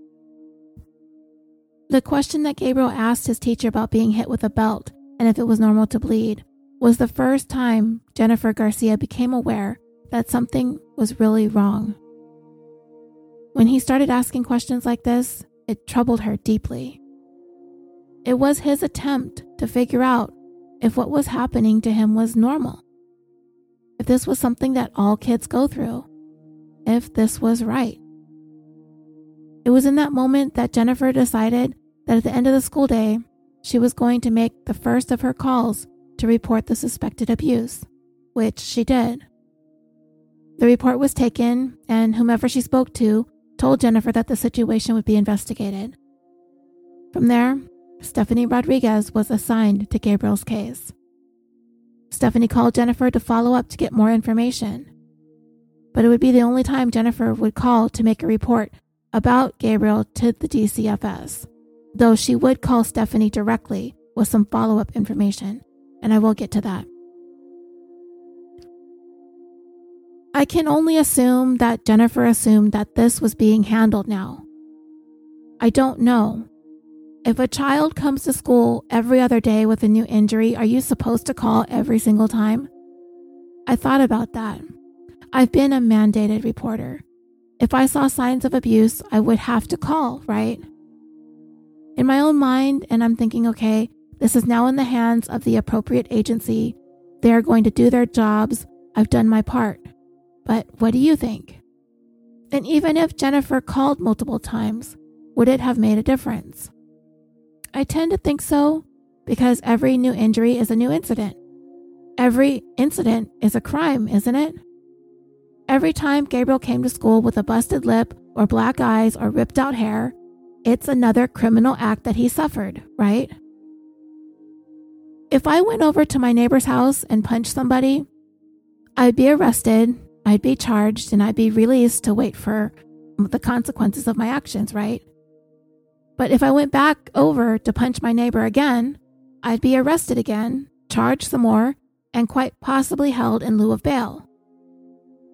The question that Gabriel asked his teacher about being hit with a belt and if it was normal to bleed was the first time Jennifer Garcia became aware that something was really wrong. When he started asking questions like this, it troubled her deeply. It was his attempt to figure out if what was happening to him was normal, if this was something that all kids go through, if this was right. It was in that moment that Jennifer decided that at the end of the school day, she was going to make the first of her calls to report the suspected abuse, which she did. The report was taken, and whomever she spoke to told Jennifer that the situation would be investigated. From there, Stephanie Rodriguez was assigned to Gabriel's case. Stephanie called Jennifer to follow up to get more information. But it would be the only time Jennifer would call to make a report about Gabriel to the DCFS though she would call Stephanie directly with some follow up information, and I will get to that. I can only assume that Jennifer assumed that this was being handled now. I don't know. If a child comes to school every other day with a new injury, are you supposed to call every single time? I thought about that. I've been a mandated reporter. If I saw signs of abuse, I would have to call, right? in my own mind, and I'm thinking, okay, this is now in the hands of the appropriate agency. They are going to do their jobs. I've done my part. But what do you think? And even if Jennifer called multiple times, would it have made a difference? I tend to think so because every new injury is a new incident. Every incident is a crime, isn't it? Every time Gabriel came to school with a busted lip or black eyes or ripped out hair, it's another criminal act that he suffered, right? If I went over to my neighbor's house and punched somebody, I'd be arrested, I'd be charged, and I'd be released to wait for the consequences of my actions, right? But if I went back over to punch my neighbor again, I'd be arrested again, charged some more, and quite possibly held in lieu of bail.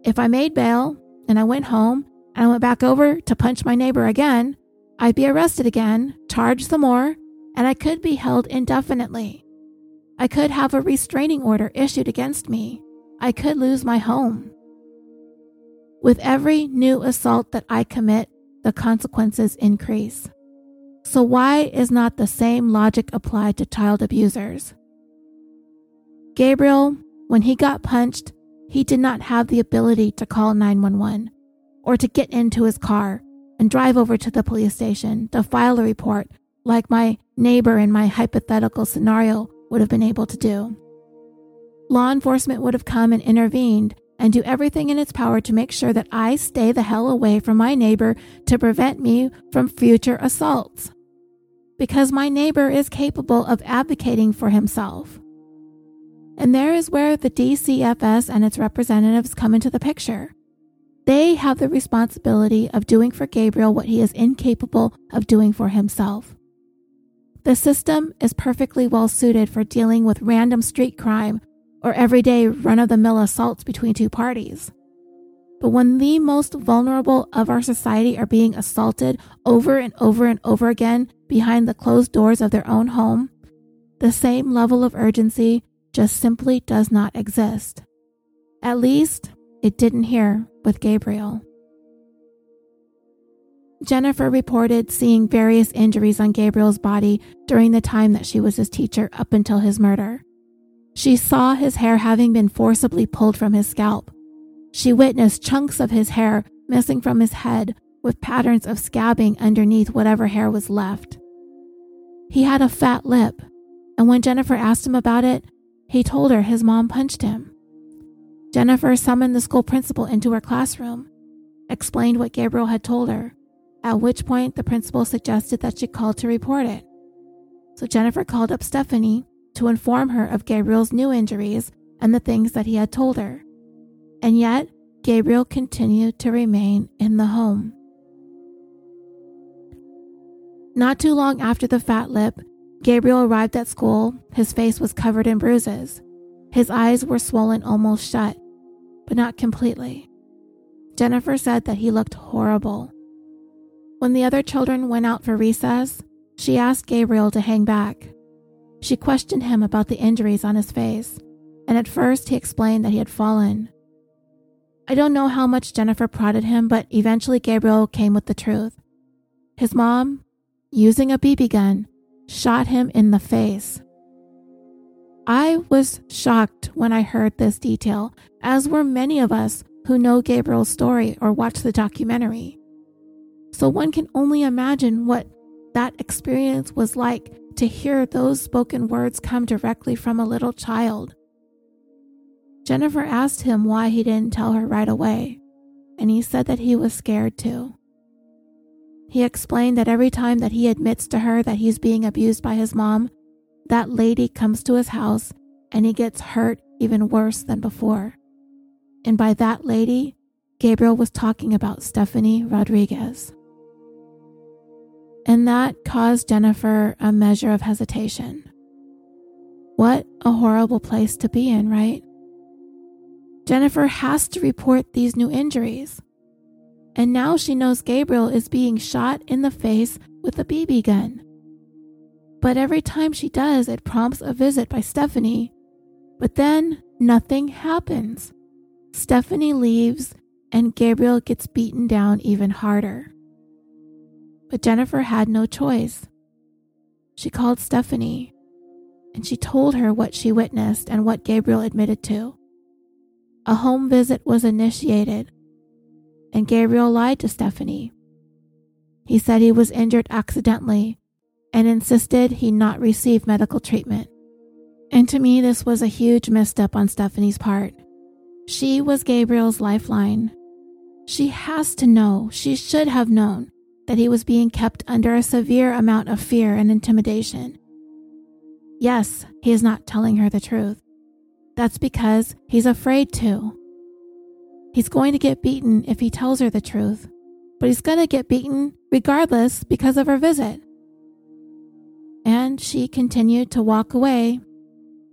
If I made bail and I went home and I went back over to punch my neighbor again, I'd be arrested again, charged some more, and I could be held indefinitely. I could have a restraining order issued against me. I could lose my home. With every new assault that I commit, the consequences increase. So, why is not the same logic applied to child abusers? Gabriel, when he got punched, he did not have the ability to call 911 or to get into his car and drive over to the police station to file a report like my neighbor in my hypothetical scenario would have been able to do. Law enforcement would have come and intervened and do everything in its power to make sure that I stay the hell away from my neighbor to prevent me from future assaults. Because my neighbor is capable of advocating for himself. And there is where the DCFS and its representatives come into the picture. They have the responsibility of doing for Gabriel what he is incapable of doing for himself. The system is perfectly well suited for dealing with random street crime or everyday run of the mill assaults between two parties. But when the most vulnerable of our society are being assaulted over and over and over again behind the closed doors of their own home, the same level of urgency just simply does not exist. At least, it didn't here with Gabriel. Jennifer reported seeing various injuries on Gabriel's body during the time that she was his teacher up until his murder. She saw his hair having been forcibly pulled from his scalp. She witnessed chunks of his hair missing from his head with patterns of scabbing underneath whatever hair was left. He had a fat lip, and when Jennifer asked him about it, he told her his mom punched him. Jennifer summoned the school principal into her classroom, explained what Gabriel had told her, at which point the principal suggested that she call to report it. So Jennifer called up Stephanie to inform her of Gabriel's new injuries and the things that he had told her. And yet, Gabriel continued to remain in the home. Not too long after the fat lip, Gabriel arrived at school. His face was covered in bruises. His eyes were swollen almost shut, but not completely. Jennifer said that he looked horrible. When the other children went out for recess, she asked Gabriel to hang back. She questioned him about the injuries on his face, and at first he explained that he had fallen. I don't know how much Jennifer prodded him, but eventually Gabriel came with the truth. His mom, using a BB gun, shot him in the face. I was shocked when I heard this detail, as were many of us who know Gabriel's story or watch the documentary. So one can only imagine what that experience was like to hear those spoken words come directly from a little child. Jennifer asked him why he didn't tell her right away, and he said that he was scared too. He explained that every time that he admits to her that he's being abused by his mom, that lady comes to his house and he gets hurt even worse than before. And by that lady, Gabriel was talking about Stephanie Rodriguez. And that caused Jennifer a measure of hesitation. What a horrible place to be in, right? Jennifer has to report these new injuries. And now she knows Gabriel is being shot in the face with a BB gun. But every time she does, it prompts a visit by Stephanie. But then nothing happens. Stephanie leaves, and Gabriel gets beaten down even harder. But Jennifer had no choice. She called Stephanie and she told her what she witnessed and what Gabriel admitted to. A home visit was initiated, and Gabriel lied to Stephanie. He said he was injured accidentally and insisted he not receive medical treatment. And to me, this was a huge misstep on Stephanie's part. She was Gabriel's lifeline. She has to know, she should have known, that he was being kept under a severe amount of fear and intimidation. Yes, he is not telling her the truth. That's because he's afraid to. He's going to get beaten if he tells her the truth, but he's going to get beaten regardless because of her visit. And she continued to walk away,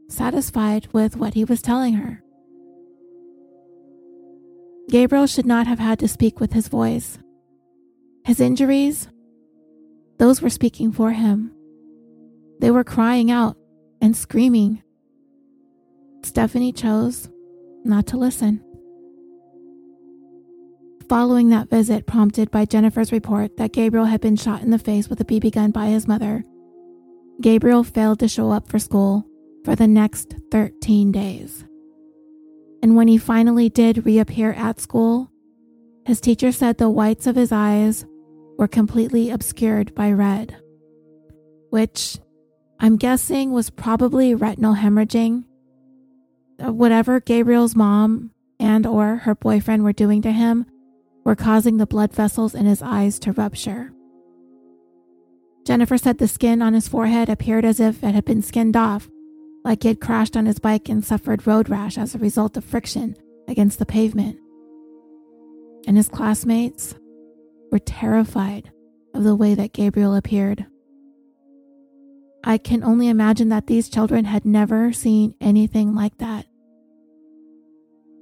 satisfied with what he was telling her. Gabriel should not have had to speak with his voice. His injuries, those were speaking for him. They were crying out and screaming. Stephanie chose not to listen. Following that visit, prompted by Jennifer's report that Gabriel had been shot in the face with a BB gun by his mother, Gabriel failed to show up for school for the next 13 days. And when he finally did reappear at school, his teacher said the whites of his eyes were completely obscured by red, which I'm guessing was probably retinal hemorrhaging. Uh, whatever Gabriel's mom and or her boyfriend were doing to him were causing the blood vessels in his eyes to rupture. Jennifer said the skin on his forehead appeared as if it had been skinned off, like he had crashed on his bike and suffered road rash as a result of friction against the pavement. And his classmates were terrified of the way that Gabriel appeared. I can only imagine that these children had never seen anything like that.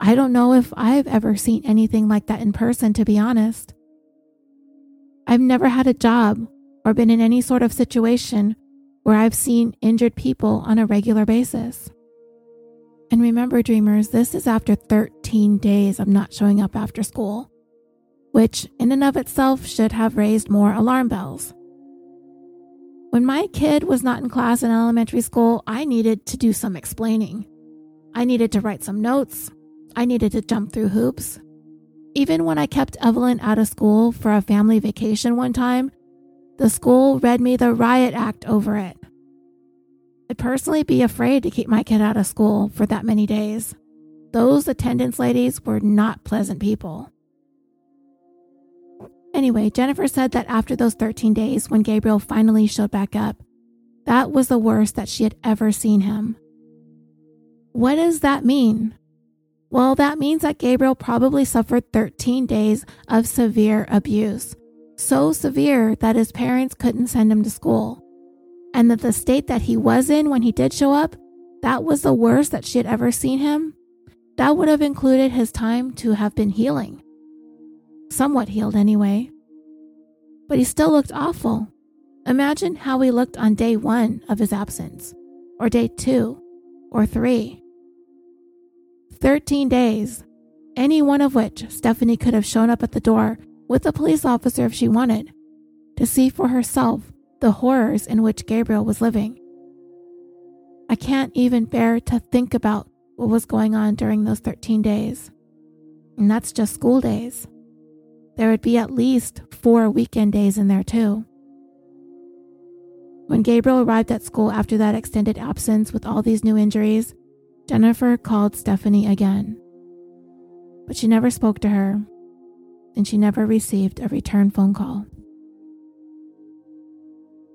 I don't know if I've ever seen anything like that in person, to be honest. I've never had a job or been in any sort of situation where I've seen injured people on a regular basis. And remember, dreamers, this is after 13 days of not showing up after school, which in and of itself should have raised more alarm bells. When my kid was not in class in elementary school, I needed to do some explaining. I needed to write some notes. I needed to jump through hoops. Even when I kept Evelyn out of school for a family vacation one time, the school read me the riot act over it. I'd personally be afraid to keep my kid out of school for that many days. Those attendance ladies were not pleasant people. Anyway, Jennifer said that after those 13 days, when Gabriel finally showed back up, that was the worst that she had ever seen him. What does that mean? Well, that means that Gabriel probably suffered 13 days of severe abuse so severe that his parents couldn't send him to school. And that the state that he was in when he did show up, that was the worst that she had ever seen him. That would have included his time to have been healing. Somewhat healed, anyway. But he still looked awful. Imagine how he looked on day one of his absence, or day two, or three. Thirteen days, any one of which Stephanie could have shown up at the door with a police officer if she wanted, to see for herself the horrors in which Gabriel was living. I can't even bear to think about what was going on during those 13 days. And that's just school days. There would be at least four weekend days in there, too. When Gabriel arrived at school after that extended absence with all these new injuries, Jennifer called Stephanie again. But she never spoke to her and she never received a return phone call.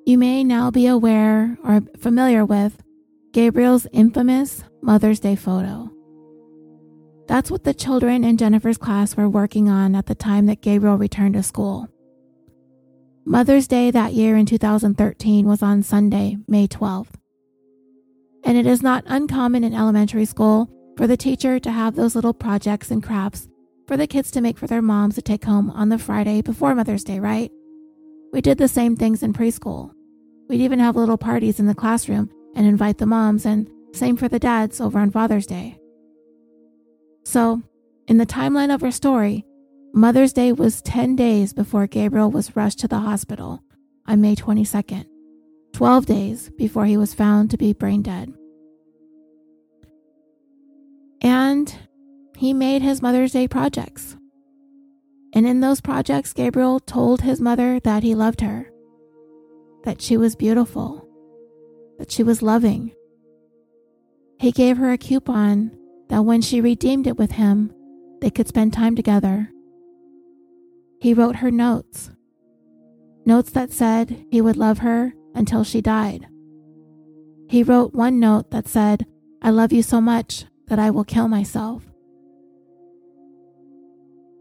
You may now be aware or familiar with Gabriel's infamous Mother's Day photo. That's what the children in Jennifer's class were working on at the time that Gabriel returned to school. Mother's Day that year in 2013 was on Sunday, May 12th. And it is not uncommon in elementary school for the teacher to have those little projects and crafts for the kids to make for their moms to take home on the Friday before Mother's Day, right? We did the same things in preschool. We'd even have little parties in the classroom and invite the moms, and same for the dads over on Father's Day. So, in the timeline of our story, Mother's Day was 10 days before Gabriel was rushed to the hospital on May 22nd, 12 days before he was found to be brain dead. And he made his Mother's Day projects. And in those projects, Gabriel told his mother that he loved her, that she was beautiful, that she was loving. He gave her a coupon that when she redeemed it with him, they could spend time together. He wrote her notes, notes that said he would love her until she died. He wrote one note that said, I love you so much that I will kill myself.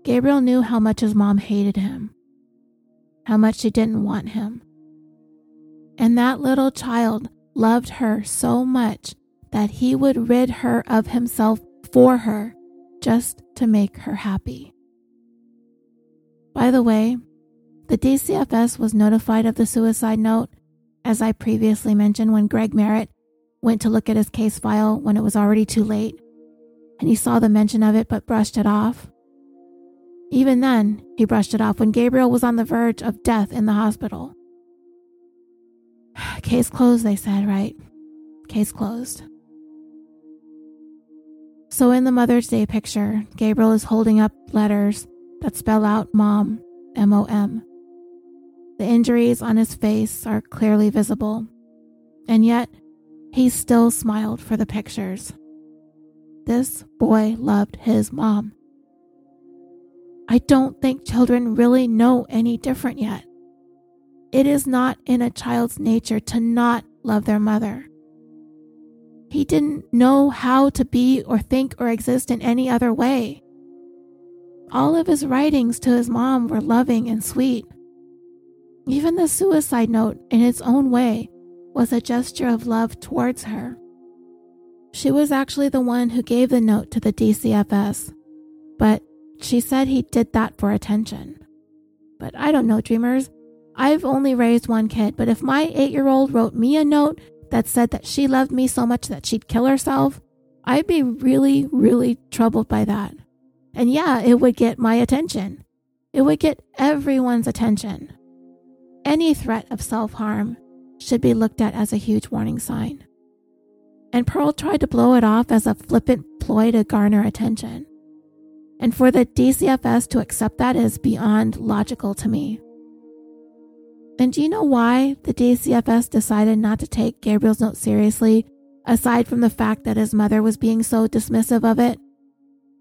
Gabriel knew how much his mom hated him, how much she didn't want him. And that little child loved her so much that he would rid her of himself for her just to make her happy. By the way, the DCFS was notified of the suicide note, as I previously mentioned when Greg Merritt went to look at his case file when it was already too late, and he saw the mention of it but brushed it off. Even then, he brushed it off when Gabriel was on the verge of death in the hospital. Case closed, they said, right? Case closed. So, in the Mother's Day picture, Gabriel is holding up letters that spell out mom, M O M. The injuries on his face are clearly visible, and yet he still smiled for the pictures. This boy loved his mom. I don't think children really know any different yet. It is not in a child's nature to not love their mother. He didn't know how to be or think or exist in any other way. All of his writings to his mom were loving and sweet. Even the suicide note, in its own way, was a gesture of love towards her. She was actually the one who gave the note to the DCFS, but she said he did that for attention. But I don't know, dreamers. I've only raised one kid, but if my eight year old wrote me a note that said that she loved me so much that she'd kill herself, I'd be really, really troubled by that. And yeah, it would get my attention. It would get everyone's attention. Any threat of self harm should be looked at as a huge warning sign. And Pearl tried to blow it off as a flippant ploy to garner attention. And for the DCFS to accept that is beyond logical to me. And do you know why the DCFS decided not to take Gabriel's note seriously, aside from the fact that his mother was being so dismissive of it?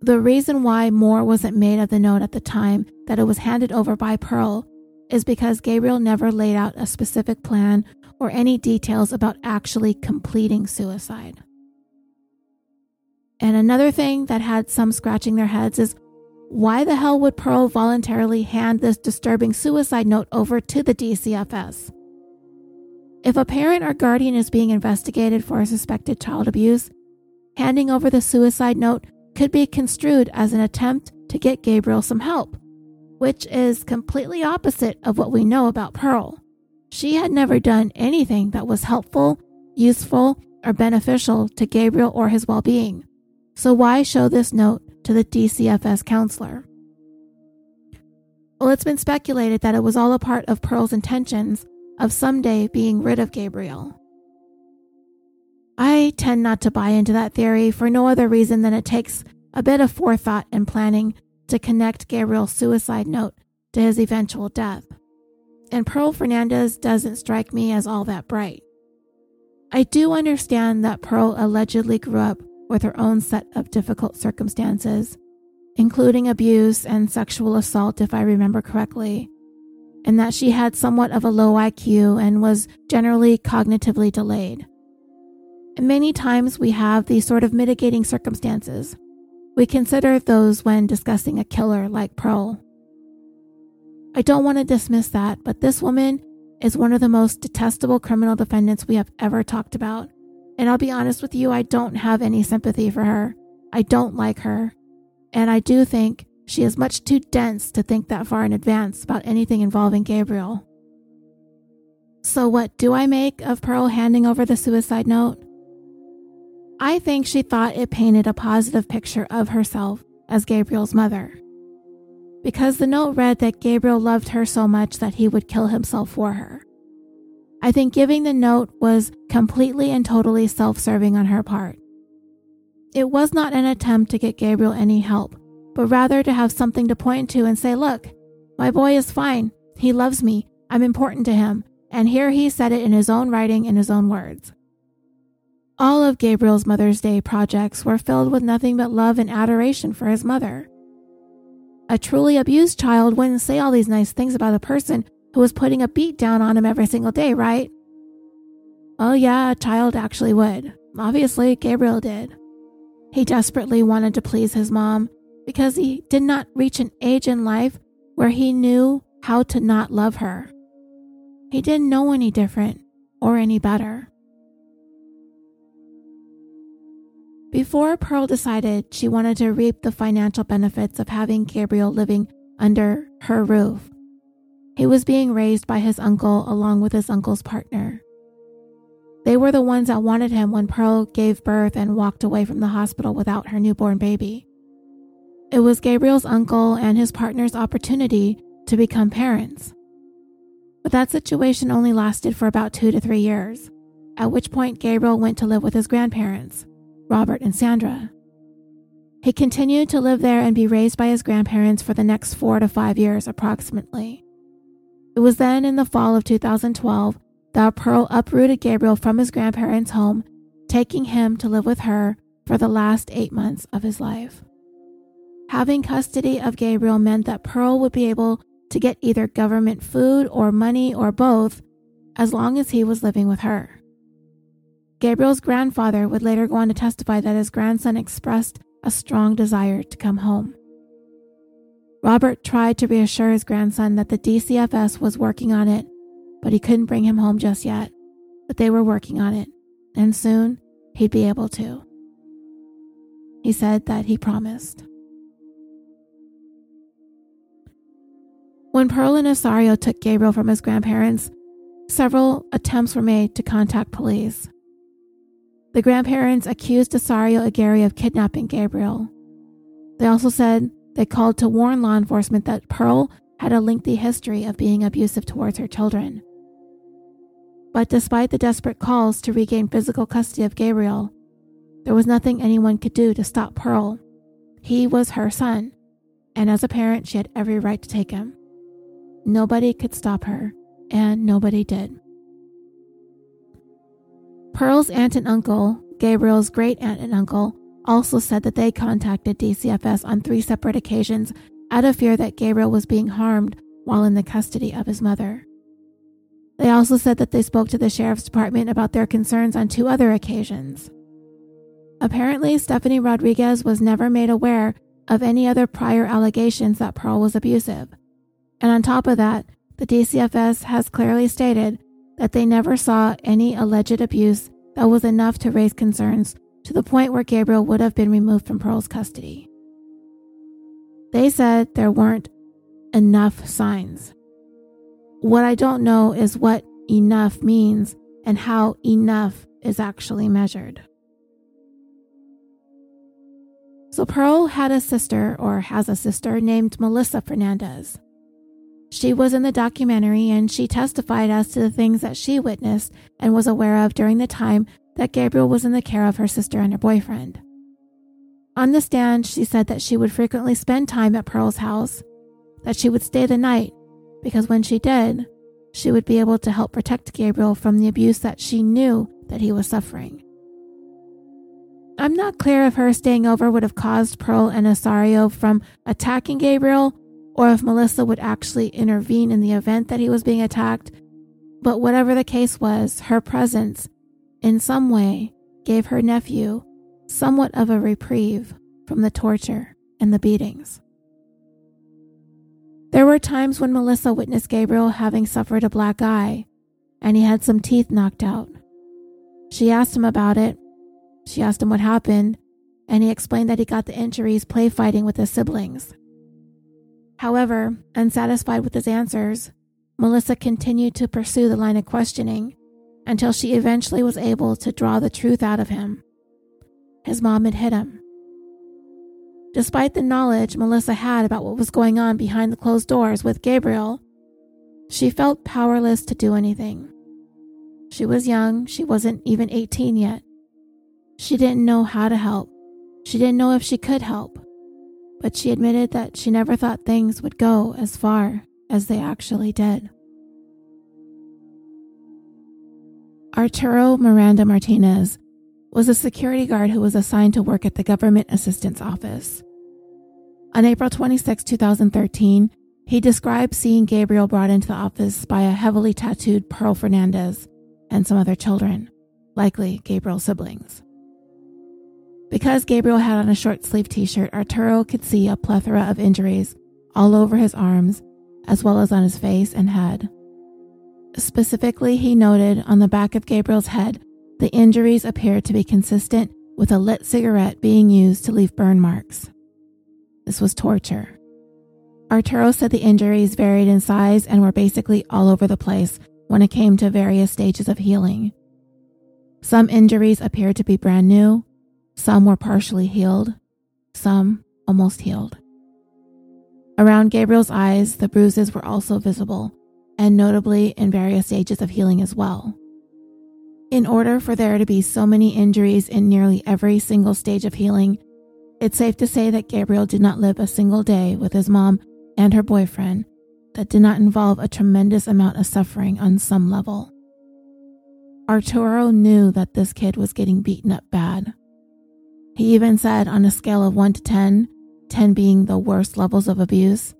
The reason why more wasn't made of the note at the time that it was handed over by Pearl is because Gabriel never laid out a specific plan or any details about actually completing suicide. And another thing that had some scratching their heads is why the hell would Pearl voluntarily hand this disturbing suicide note over to the DCFS? If a parent or guardian is being investigated for suspected child abuse, handing over the suicide note could be construed as an attempt to get Gabriel some help, which is completely opposite of what we know about Pearl. She had never done anything that was helpful, useful, or beneficial to Gabriel or his well being. So why show this note to the DCFS counselor. Well, it's been speculated that it was all a part of Pearl's intentions of someday being rid of Gabriel. I tend not to buy into that theory for no other reason than it takes a bit of forethought and planning to connect Gabriel's suicide note to his eventual death. And Pearl Fernandez doesn't strike me as all that bright. I do understand that Pearl allegedly grew up with her own set of difficult circumstances, including abuse and sexual assault, if I remember correctly, and that she had somewhat of a low IQ and was generally cognitively delayed. And many times we have these sort of mitigating circumstances. We consider those when discussing a killer like Pearl. I don't want to dismiss that, but this woman is one of the most detestable criminal defendants we have ever talked about. And I'll be honest with you, I don't have any sympathy for her. I don't like her. And I do think she is much too dense to think that far in advance about anything involving Gabriel. So, what do I make of Pearl handing over the suicide note? I think she thought it painted a positive picture of herself as Gabriel's mother. Because the note read that Gabriel loved her so much that he would kill himself for her. I think giving the note was completely and totally self serving on her part. It was not an attempt to get Gabriel any help, but rather to have something to point to and say, Look, my boy is fine. He loves me. I'm important to him. And here he said it in his own writing, in his own words. All of Gabriel's Mother's Day projects were filled with nothing but love and adoration for his mother. A truly abused child wouldn't say all these nice things about a person who was putting a beat down on him every single day, right? Oh, yeah, a child actually would. Obviously, Gabriel did. He desperately wanted to please his mom because he did not reach an age in life where he knew how to not love her. He didn't know any different or any better. Before Pearl decided she wanted to reap the financial benefits of having Gabriel living under her roof, he was being raised by his uncle along with his uncle's partner. They were the ones that wanted him when Pearl gave birth and walked away from the hospital without her newborn baby. It was Gabriel's uncle and his partner's opportunity to become parents. But that situation only lasted for about two to three years, at which point Gabriel went to live with his grandparents, Robert and Sandra. He continued to live there and be raised by his grandparents for the next four to five years approximately. It was then in the fall of 2012 that Pearl uprooted Gabriel from his grandparents' home, taking him to live with her for the last eight months of his life. Having custody of Gabriel meant that Pearl would be able to get either government food or money or both as long as he was living with her. Gabriel's grandfather would later go on to testify that his grandson expressed a strong desire to come home. Robert tried to reassure his grandson that the DCFS was working on it, but he couldn't bring him home just yet. But they were working on it, and soon he'd be able to. he said that he promised. When Pearl and Isauro took Gabriel from his grandparents, several attempts were made to contact police. The grandparents accused Isauro Aguirre of kidnapping Gabriel. They also said they called to warn law enforcement that Pearl had a lengthy history of being abusive towards her children. But despite the desperate calls to regain physical custody of Gabriel, there was nothing anyone could do to stop Pearl. He was her son, and as a parent, she had every right to take him. Nobody could stop her, and nobody did. Pearl's aunt and uncle, Gabriel's great aunt and uncle, also said that they contacted DCFS on three separate occasions out of fear that Gabriel was being harmed while in the custody of his mother. They also said that they spoke to the sheriff's department about their concerns on two other occasions. Apparently, Stephanie Rodriguez was never made aware of any other prior allegations that Pearl was abusive. And on top of that, the DCFS has clearly stated that they never saw any alleged abuse that was enough to raise concerns to the point where Gabriel would have been removed from Pearl's custody. They said there weren't enough signs. What I don't know is what enough means and how enough is actually measured. So, Pearl had a sister, or has a sister, named Melissa Fernandez. She was in the documentary and she testified as to the things that she witnessed and was aware of during the time that Gabriel was in the care of her sister and her boyfriend. On the stand, she said that she would frequently spend time at Pearl's house, that she would stay the night because when she did, she would be able to help protect Gabriel from the abuse that she knew that he was suffering. I'm not clear if her staying over would have caused Pearl and Isauro from attacking Gabriel or if Melissa would actually intervene in the event that he was being attacked, but whatever the case was, her presence, in some way, gave her nephew somewhat of a reprieve from the torture and the beatings. There were times when Melissa witnessed Gabriel having suffered a black eye, and he had some teeth knocked out. She asked him about it. She asked him what happened, and he explained that he got the injuries play fighting with his siblings. However, unsatisfied with his answers, Melissa continued to pursue the line of questioning until she eventually was able to draw the truth out of him. His mom had hit him. Despite the knowledge Melissa had about what was going on behind the closed doors with Gabriel, she felt powerless to do anything. She was young, she wasn't even 18 yet. She didn't know how to help. She didn't know if she could help. But she admitted that she never thought things would go as far as they actually did. Arturo Miranda Martinez was a security guard who was assigned to work at the Government Assistance Office. On April 26, 2013, he described seeing Gabriel brought into the office by a heavily tattooed Pearl Fernandez and some other children, likely Gabriel's siblings. Because Gabriel had on a short sleeve t shirt, Arturo could see a plethora of injuries all over his arms, as well as on his face and head. Specifically, he noted on the back of Gabriel's head the injuries appeared to be consistent with a lit cigarette being used to leave burn marks. This was torture. Arturo said the injuries varied in size and were basically all over the place when it came to various stages of healing. Some injuries appeared to be brand new, some were partially healed, some almost healed. Around Gabriel's eyes, the bruises were also visible, and notably in various stages of healing as well. In order for there to be so many injuries in nearly every single stage of healing, it's safe to say that Gabriel did not live a single day with his mom and her boyfriend that did not involve a tremendous amount of suffering on some level. Arturo knew that this kid was getting beaten up bad. He even said on a scale of 1 to 10, 10 being the worst levels of abuse,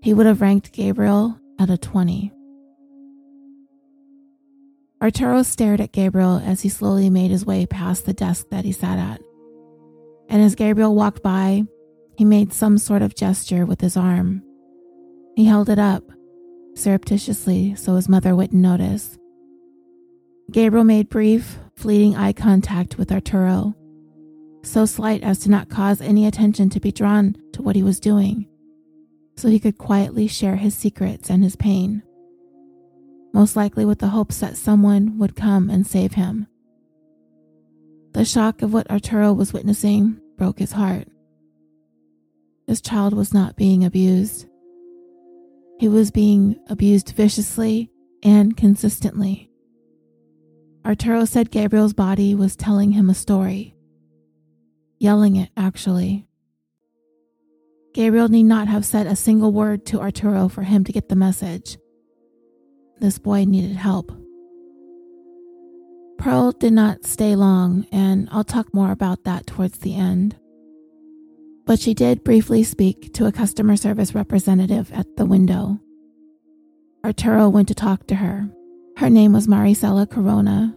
he would have ranked Gabriel at a 20. Arturo stared at Gabriel as he slowly made his way past the desk that he sat at and as Gabriel walked by, he made some sort of gesture with his arm. He held it up, surreptitiously, so his mother wouldn't notice. Gabriel made brief, fleeting eye contact with Arturo. So slight as to not cause any attention to be drawn to what he was doing, so he could quietly share his secrets and his pain, most likely with the hopes that someone would come and save him. The shock of what Arturo was witnessing broke his heart. This child was not being abused. He was being abused viciously and consistently. Arturo said Gabriel's body was telling him a story, yelling it, actually. Gabriel need not have said a single word to Arturo for him to get the message. This boy needed help. Pearl did not stay long, and I'll talk more about that towards the end. But she did briefly speak to a customer service representative at the window. Arturo went to talk to her. Her name was Maricela Corona.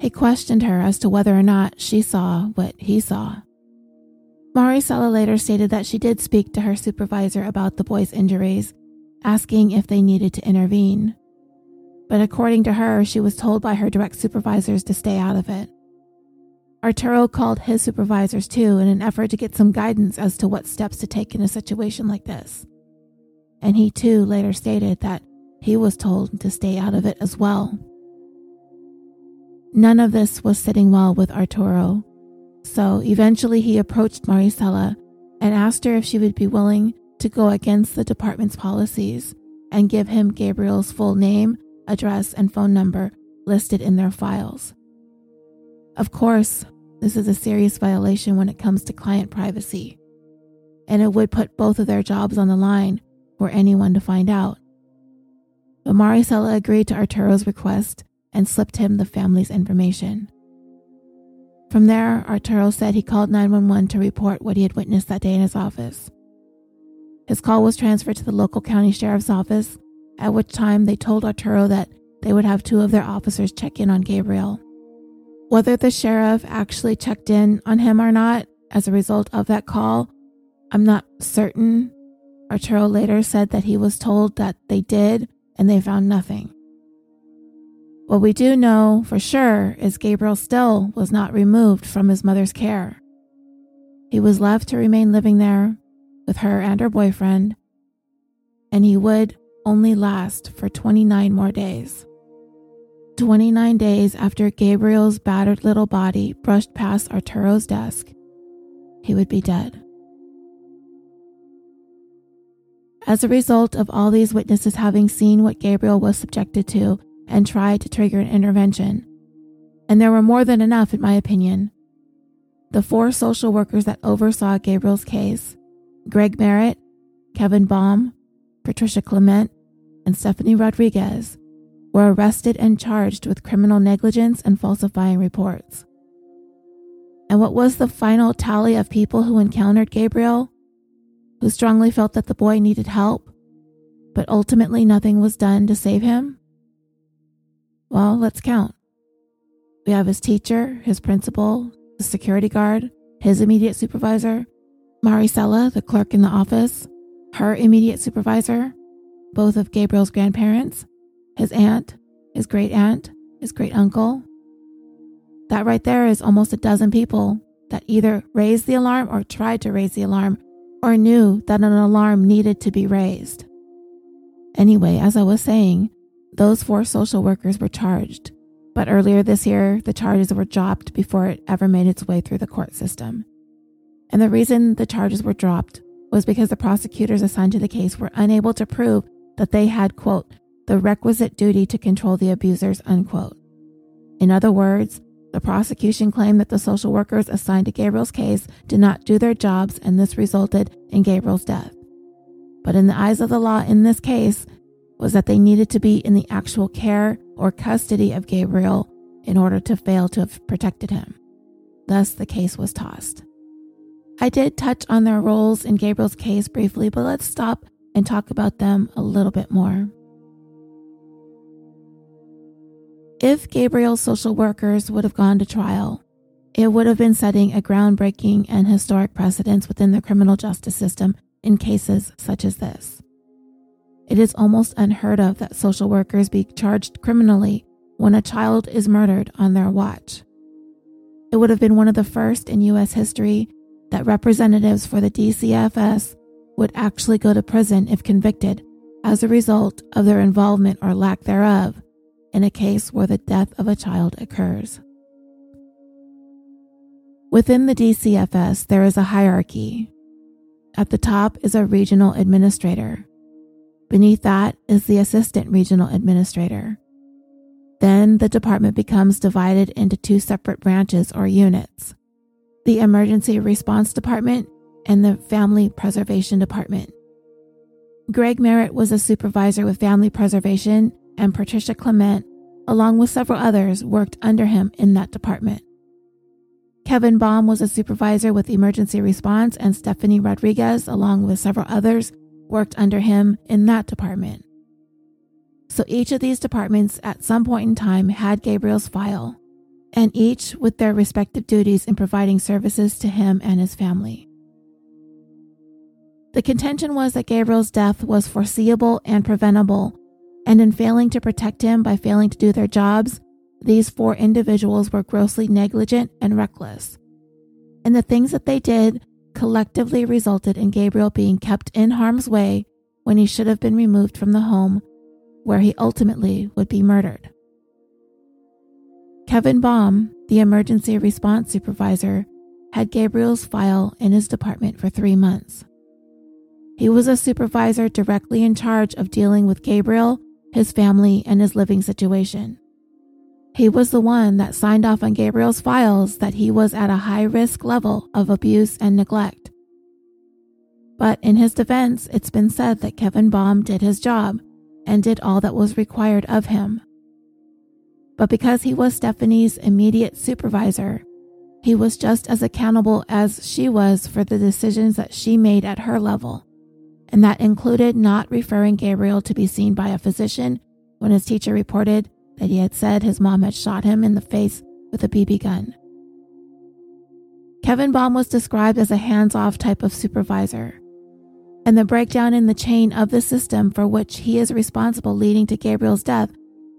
He questioned her as to whether or not she saw what he saw. Maricela later stated that she did speak to her supervisor about the boy's injuries, asking if they needed to intervene but according to her, she was told by her direct supervisors to stay out of it. Arturo called his supervisors too in an effort to get some guidance as to what steps to take in a situation like this. And he too later stated that he was told to stay out of it as well. None of this was sitting well with Arturo, so eventually he approached Maricela and asked her if she would be willing to go against the department's policies and give him Gabriel's full name address, and phone number listed in their files. Of course, this is a serious violation when it comes to client privacy, and it would put both of their jobs on the line for anyone to find out. But Maricela agreed to Arturo's request and slipped him the family's information. From there, Arturo said he called 911 to report what he had witnessed that day in his office. His call was transferred to the local county sheriff's office, at which time they told Arturo that they would have two of their officers check in on Gabriel. Whether the sheriff actually checked in on him or not as a result of that call, I'm not certain. Arturo later said that he was told that they did and they found nothing. What we do know for sure is Gabriel still was not removed from his mother's care. He was left to remain living there with her and her boyfriend, and he would only last for 29 more days. 29 days after Gabriel's battered little body brushed past Arturo's desk, he would be dead. As a result of all these witnesses having seen what Gabriel was subjected to and tried to trigger an intervention, and there were more than enough, in my opinion, the four social workers that oversaw Gabriel's case Greg Merritt, Kevin Bom, Patricia Clement, and Stephanie Rodriguez were arrested and charged with criminal negligence and falsifying reports. And what was the final tally of people who encountered Gabriel, who strongly felt that the boy needed help, but ultimately nothing was done to save him? Well, let's count. We have his teacher, his principal, the security guard, his immediate supervisor, Maricela, the clerk in the office, her immediate supervisor, both of Gabriel's grandparents, his aunt, his great aunt, his great uncle. That right there is almost a dozen people that either raised the alarm or tried to raise the alarm or knew that an alarm needed to be raised. Anyway, as I was saying, those four social workers were charged, but earlier this year, the charges were dropped before it ever made its way through the court system. And the reason the charges were dropped was because the prosecutors assigned to the case were unable to prove that they had, quote, the requisite duty to control the abusers, unquote. In other words, the prosecution claimed that the social workers assigned to Gabriel's case did not do their jobs and this resulted in Gabriel's death. But in the eyes of the law in this case was that they needed to be in the actual care or custody of Gabriel in order to fail to have protected him. Thus, the case was tossed. I did touch on their roles in Gabriel's case briefly, but let's stop and talk about them a little bit more. If Gabriel's social workers would have gone to trial, it would have been setting a groundbreaking and historic precedence within the criminal justice system in cases such as this. It is almost unheard of that social workers be charged criminally when a child is murdered on their watch. It would have been one of the first in U.S. history that representatives for the DCFS would actually go to prison if convicted as a result of their involvement or lack thereof in a case where the death of a child occurs. Within the DCFS, there is a hierarchy. At the top is a regional administrator. Beneath that is the assistant regional administrator. Then the department becomes divided into two separate branches or units the Emergency Response Department and the Family Preservation Department. Greg Merritt was a supervisor with Family Preservation, and Patricia Clement, along with several others, worked under him in that department. Kevin Bom was a supervisor with Emergency Response, and Stephanie Rodriguez, along with several others, worked under him in that department. So each of these departments at some point in time had Gabriel's file, and each with their respective duties in providing services to him and his family. The contention was that Gabriel's death was foreseeable and preventable, and in failing to protect him by failing to do their jobs, these four individuals were grossly negligent and reckless. And the things that they did collectively resulted in Gabriel being kept in harm's way when he should have been removed from the home where he ultimately would be murdered. Kevin Bom, the emergency response supervisor, had Gabriel's file in his department for three months. He was a supervisor directly in charge of dealing with Gabriel, his family, and his living situation. He was the one that signed off on Gabriel's files that he was at a high risk level of abuse and neglect. But in his defense, it's been said that Kevin Bom did his job and did all that was required of him. But because he was Stephanie's immediate supervisor, he was just as accountable as she was for the decisions that she made at her level, and that included not referring Gabriel to be seen by a physician when his teacher reported that he had said his mom had shot him in the face with a BB gun. Kevin Bom was described as a hands off type of supervisor, and the breakdown in the chain of the system for which he is responsible leading to Gabriel's death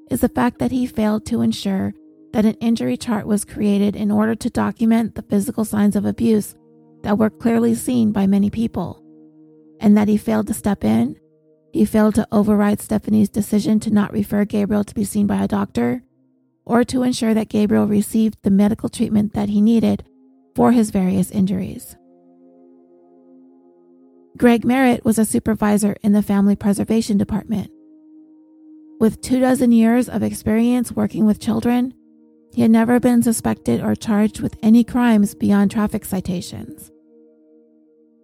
is the fact that he failed to ensure that an injury chart was created in order to document the physical signs of abuse that were clearly seen by many people, and that he failed to step in he failed to override Stephanie's decision to not refer Gabriel to be seen by a doctor or to ensure that Gabriel received the medical treatment that he needed for his various injuries. Greg Merritt was a supervisor in the Family Preservation Department. With two dozen years of experience working with children, he had never been suspected or charged with any crimes beyond traffic citations.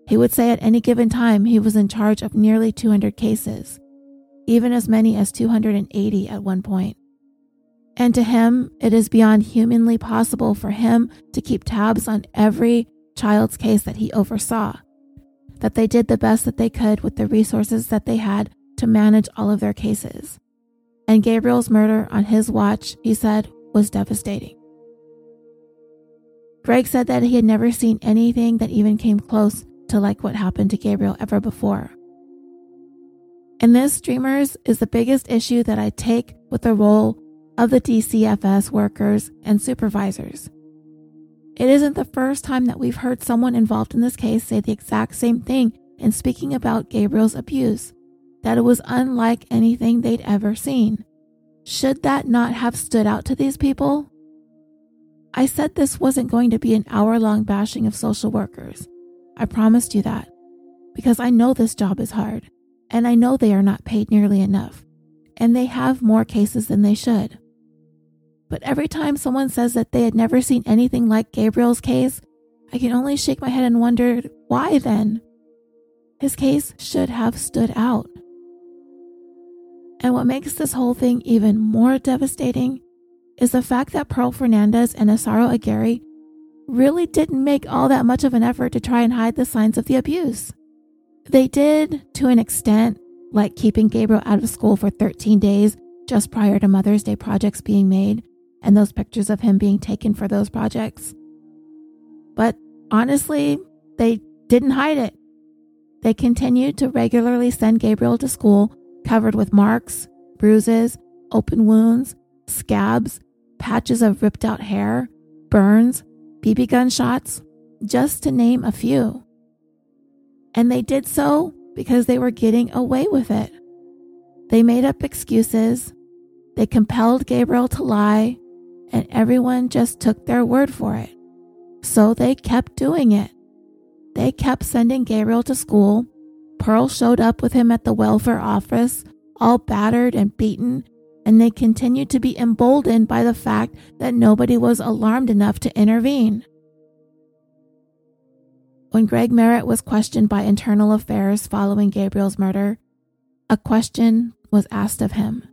He would say at any given time he was in charge of nearly 200 cases, even as many as 280 at one point. And to him, it is beyond humanly possible for him to keep tabs on every child's case that he oversaw, that they did the best that they could with the resources that they had to manage all of their cases. And Gabriel's murder on his watch, he said, was devastating. Greg said that he had never seen anything that even came close to like what happened to Gabriel ever before. And this, dreamers, is the biggest issue that I take with the role of the DCFS workers and supervisors. It isn't the first time that we've heard someone involved in this case say the exact same thing in speaking about Gabriel's abuse, that it was unlike anything they'd ever seen. Should that not have stood out to these people? I said this wasn't going to be an hour long bashing of social workers. I promised you that because I know this job is hard and I know they are not paid nearly enough and they have more cases than they should. But every time someone says that they had never seen anything like Gabriel's case, I can only shake my head and wonder why then? His case should have stood out. And what makes this whole thing even more devastating is the fact that Pearl Fernandez and Isauro Aguirre really didn't make all that much of an effort to try and hide the signs of the abuse. They did, to an extent, like keeping Gabriel out of school for 13 days just prior to Mother's Day projects being made and those pictures of him being taken for those projects. But honestly, they didn't hide it. They continued to regularly send Gabriel to school covered with marks, bruises, open wounds, scabs, patches of ripped out hair, burns, BB gun shots, just to name a few. And they did so because they were getting away with it. They made up excuses, they compelled Gabriel to lie, and everyone just took their word for it. So they kept doing it. They kept sending Gabriel to school. Pearl showed up with him at the welfare office, all battered and beaten, and they continued to be emboldened by the fact that nobody was alarmed enough to intervene. When Greg Merritt was questioned by Internal Affairs following Gabriel's murder, a question was asked of him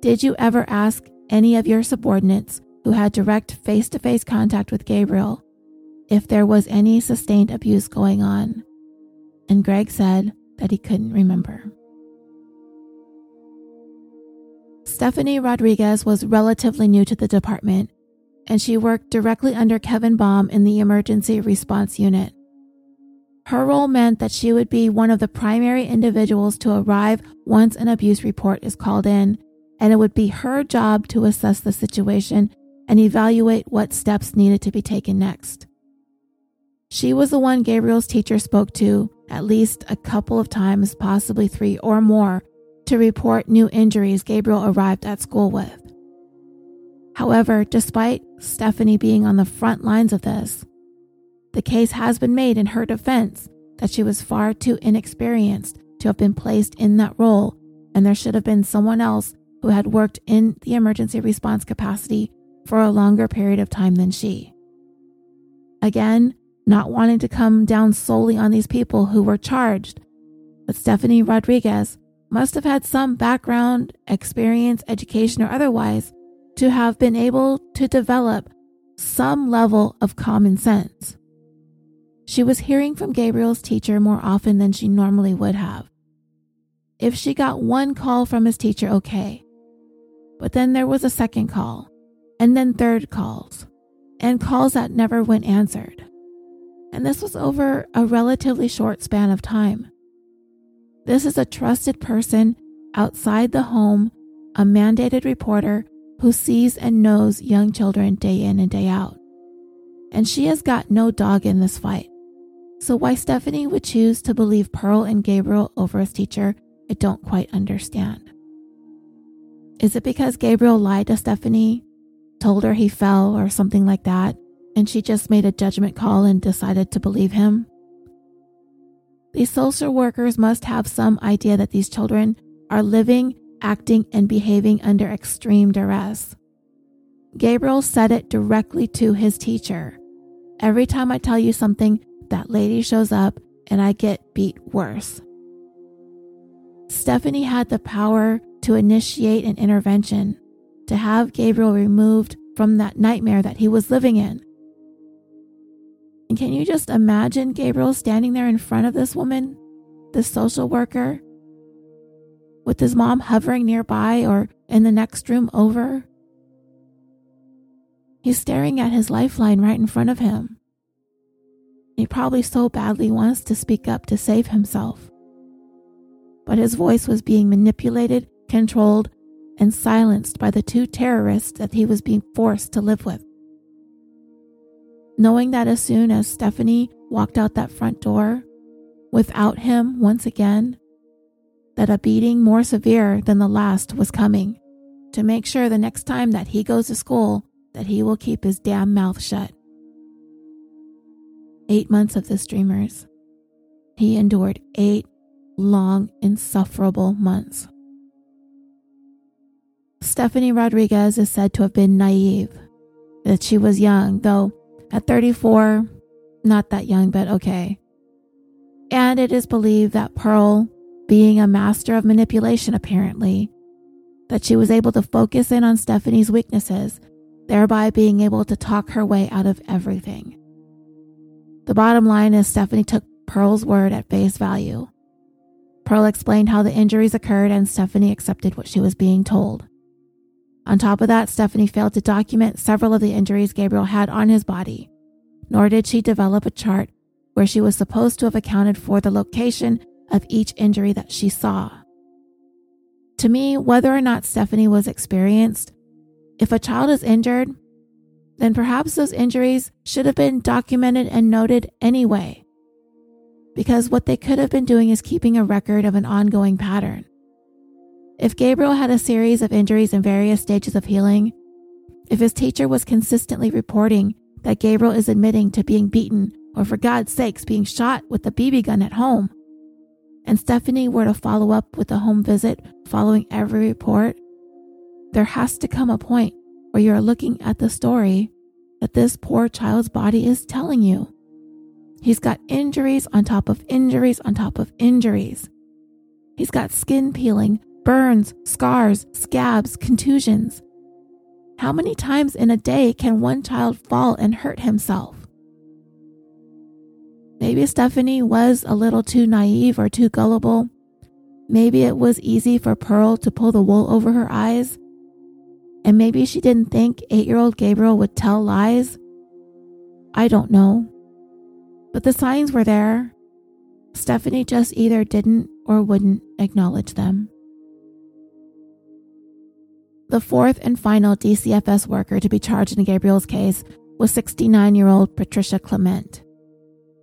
Did you ever ask any of your subordinates who had direct face to face contact with Gabriel if there was any sustained abuse going on? And Greg said that he couldn't remember. Stephanie Rodriguez was relatively new to the department, and she worked directly under Kevin Bom in the emergency response unit. Her role meant that she would be one of the primary individuals to arrive once an abuse report is called in, and it would be her job to assess the situation and evaluate what steps needed to be taken next. She was the one Gabriel's teacher spoke to at least a couple of times, possibly three or more, to report new injuries Gabriel arrived at school with. However, despite Stephanie being on the front lines of this, the case has been made in her defense that she was far too inexperienced to have been placed in that role, and there should have been someone else who had worked in the emergency response capacity for a longer period of time than she. Again, not wanting to come down solely on these people who were charged, but Stephanie Rodriguez must have had some background, experience, education, or otherwise to have been able to develop some level of common sense. She was hearing from Gabriel's teacher more often than she normally would have. If she got one call from his teacher, okay. But then there was a second call, and then third calls, and calls that never went answered. And this was over a relatively short span of time. This is a trusted person outside the home, a mandated reporter who sees and knows young children day in and day out. And she has got no dog in this fight. So, why Stephanie would choose to believe Pearl and Gabriel over his teacher, I don't quite understand. Is it because Gabriel lied to Stephanie, told her he fell or something like that, and she just made a judgment call and decided to believe him? These social workers must have some idea that these children are living, acting, and behaving under extreme duress. Gabriel said it directly to his teacher. Every time I tell you something, that lady shows up and I get beat worse. Stephanie had the power to initiate an intervention, to have Gabriel removed from that nightmare that he was living in. And can you just imagine Gabriel standing there in front of this woman, this social worker, with his mom hovering nearby or in the next room over? He's staring at his lifeline right in front of him. He probably so badly wants to speak up to save himself. But his voice was being manipulated, controlled, and silenced by the two terrorists that he was being forced to live with. Knowing that as soon as Stephanie walked out that front door, without him once again, that a beating more severe than the last was coming to make sure the next time that he goes to school that he will keep his damn mouth shut. Eight months of this, dreamers. He endured eight long, insufferable months. Stephanie Rodriguez is said to have been naive, that she was young, though at 34, not that young, but okay. And it is believed that Pearl, being a master of manipulation apparently, that she was able to focus in on Stephanie's weaknesses, thereby being able to talk her way out of everything. The bottom line is Stephanie took Pearl's word at face value. Pearl explained how the injuries occurred, and Stephanie accepted what she was being told. On top of that, Stephanie failed to document several of the injuries Gabriel had on his body, nor did she develop a chart where she was supposed to have accounted for the location of each injury that she saw. To me, whether or not Stephanie was experienced, if a child is injured, then perhaps those injuries should have been documented and noted anyway. Because what they could have been doing is keeping a record of an ongoing pattern. If Gabriel had a series of injuries in various stages of healing, if his teacher was consistently reporting that Gabriel is admitting to being beaten or for God's sakes being shot with a BB gun at home, and Stephanie were to follow up with a home visit following every report, there has to come a point where you're looking at the story that this poor child's body is telling you. He's got injuries on top of injuries on top of injuries. He's got skin peeling, burns, scars, scabs, contusions. How many times in a day can one child fall and hurt himself? Maybe Stephanie was a little too naive or too gullible. Maybe it was easy for Pearl to pull the wool over her eyes. And maybe she didn't think eight year old Gabriel would tell lies. I don't know. But the signs were there. Stephanie just either didn't or wouldn't acknowledge them. The fourth and final DCFS worker to be charged in Gabriel's case was 69 year old Patricia Clement.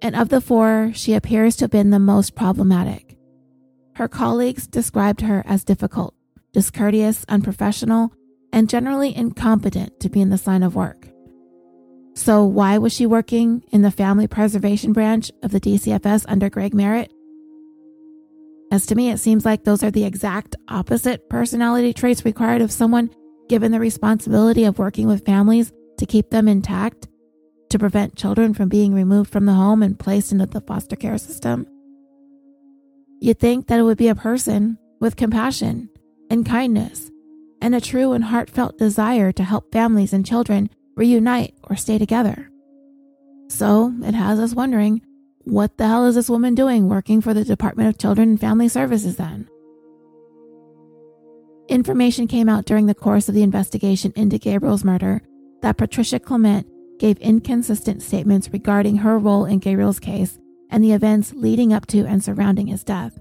And of the four, she appears to have been the most problematic. Her colleagues described her as difficult, discourteous, unprofessional, and generally incompetent to be in the line of work. So, why was she working in the family preservation branch of the DCFS under Greg Merritt? As to me, it seems like those are the exact opposite personality traits required of someone given the responsibility of working with families to keep them intact, to prevent children from being removed from the home and placed into the foster care system. You'd think that it would be a person with compassion and kindness and a true and heartfelt desire to help families and children reunite or stay together. So it has us wondering what the hell is this woman doing working for the Department of Children and Family Services then? Information came out during the course of the investigation into Gabriel's murder that Patricia Clement gave inconsistent statements regarding her role in Gabriel's case and the events leading up to and surrounding his death.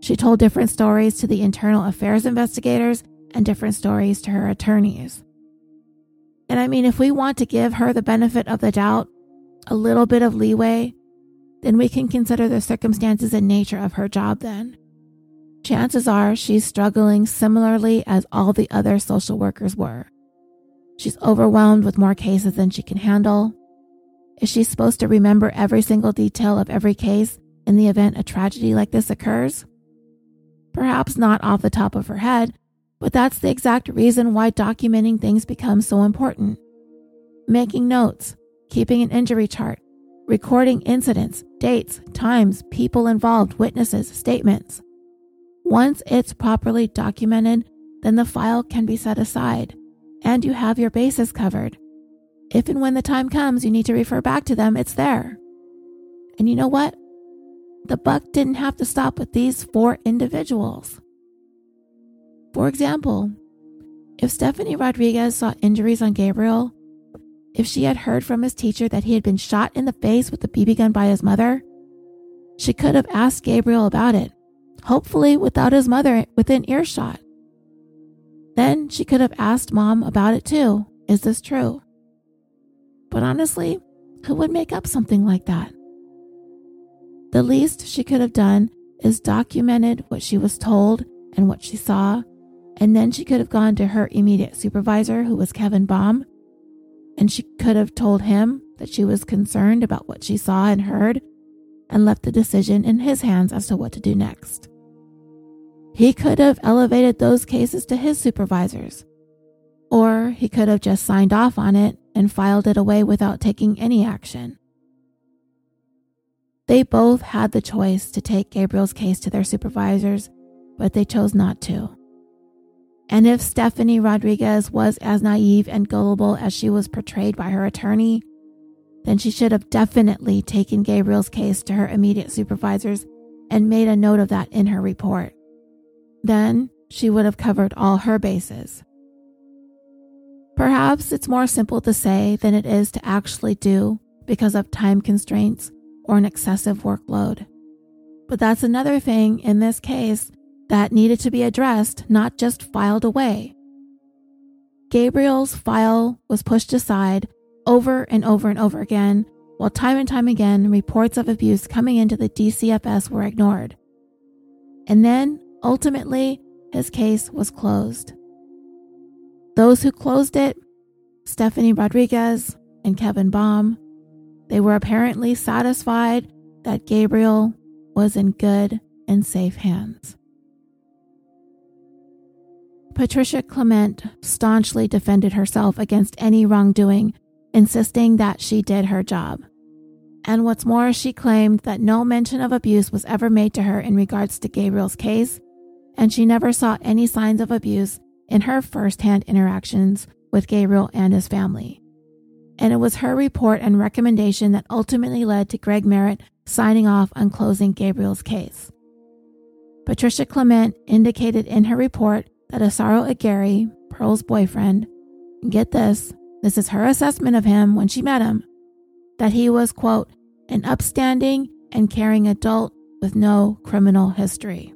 She told different stories to the internal affairs investigators and different stories to her attorneys. And I mean, if we want to give her the benefit of the doubt, a little bit of leeway, then we can consider the circumstances and nature of her job then. Chances are she's struggling similarly as all the other social workers were. She's overwhelmed with more cases than she can handle. Is she supposed to remember every single detail of every case in the event a tragedy like this occurs? Perhaps not off the top of her head, but that's the exact reason why documenting things becomes so important. Making notes, keeping an injury chart, recording incidents, dates, times, people involved, witnesses, statements. Once it's properly documented, then the file can be set aside and you have your bases covered. If and when the time comes you need to refer back to them, it's there. And you know what? The buck didn't have to stop with these four individuals. For example, if Stephanie Rodriguez saw injuries on Gabriel, if she had heard from his teacher that he had been shot in the face with a BB gun by his mother, she could have asked Gabriel about it, hopefully without his mother within earshot. Then she could have asked mom about it too. Is this true? But honestly, who would make up something like that? The least she could have done is documented what she was told and what she saw, and then she could have gone to her immediate supervisor, who was Kevin Bom, and she could have told him that she was concerned about what she saw and heard and left the decision in his hands as to what to do next. He could have elevated those cases to his supervisors, or he could have just signed off on it and filed it away without taking any action. They both had the choice to take Gabriel's case to their supervisors, but they chose not to. And if Stephanie Rodriguez was as naive and gullible as she was portrayed by her attorney, then she should have definitely taken Gabriel's case to her immediate supervisors and made a note of that in her report. Then she would have covered all her bases. Perhaps it's more simple to say than it is to actually do because of time constraints or an excessive workload. But that's another thing in this case that needed to be addressed, not just filed away. Gabriel's file was pushed aside over and over and over again, while time and time again reports of abuse coming into the DCFS were ignored. And then, ultimately, his case was closed. Those who closed it, Stephanie Rodriguez and Kevin Bom, they were apparently satisfied that Gabriel was in good and safe hands. Patricia Clement staunchly defended herself against any wrongdoing, insisting that she did her job. And what's more, she claimed that no mention of abuse was ever made to her in regards to Gabriel's case, and she never saw any signs of abuse in her firsthand interactions with Gabriel and his family. And it was her report and recommendation that ultimately led to Greg Merritt signing off on closing Gabriel's case. Patricia Clement indicated in her report that Isauro Aguirre, Pearl's boyfriend, get this, this is her assessment of him when she met him, that he was, quote, an upstanding and caring adult with no criminal history.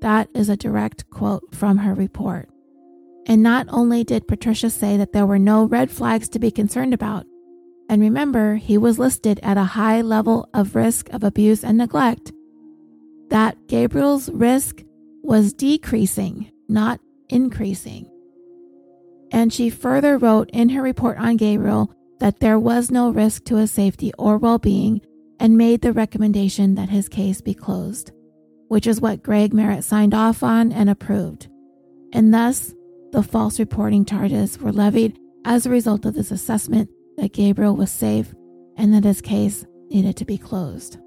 That is a direct quote from her report. And not only did Patricia say that there were no red flags to be concerned about, and remember, he was listed at a high level of risk of abuse and neglect, that Gabriel's risk was decreasing not increasing. And she further wrote in her report on Gabriel that there was no risk to his safety or well being and made the recommendation that his case be closed, which is what Greg Merritt signed off on and approved. And thus, the false reporting charges were levied as a result of this assessment that Gabriel was safe and that his case needed to be closed.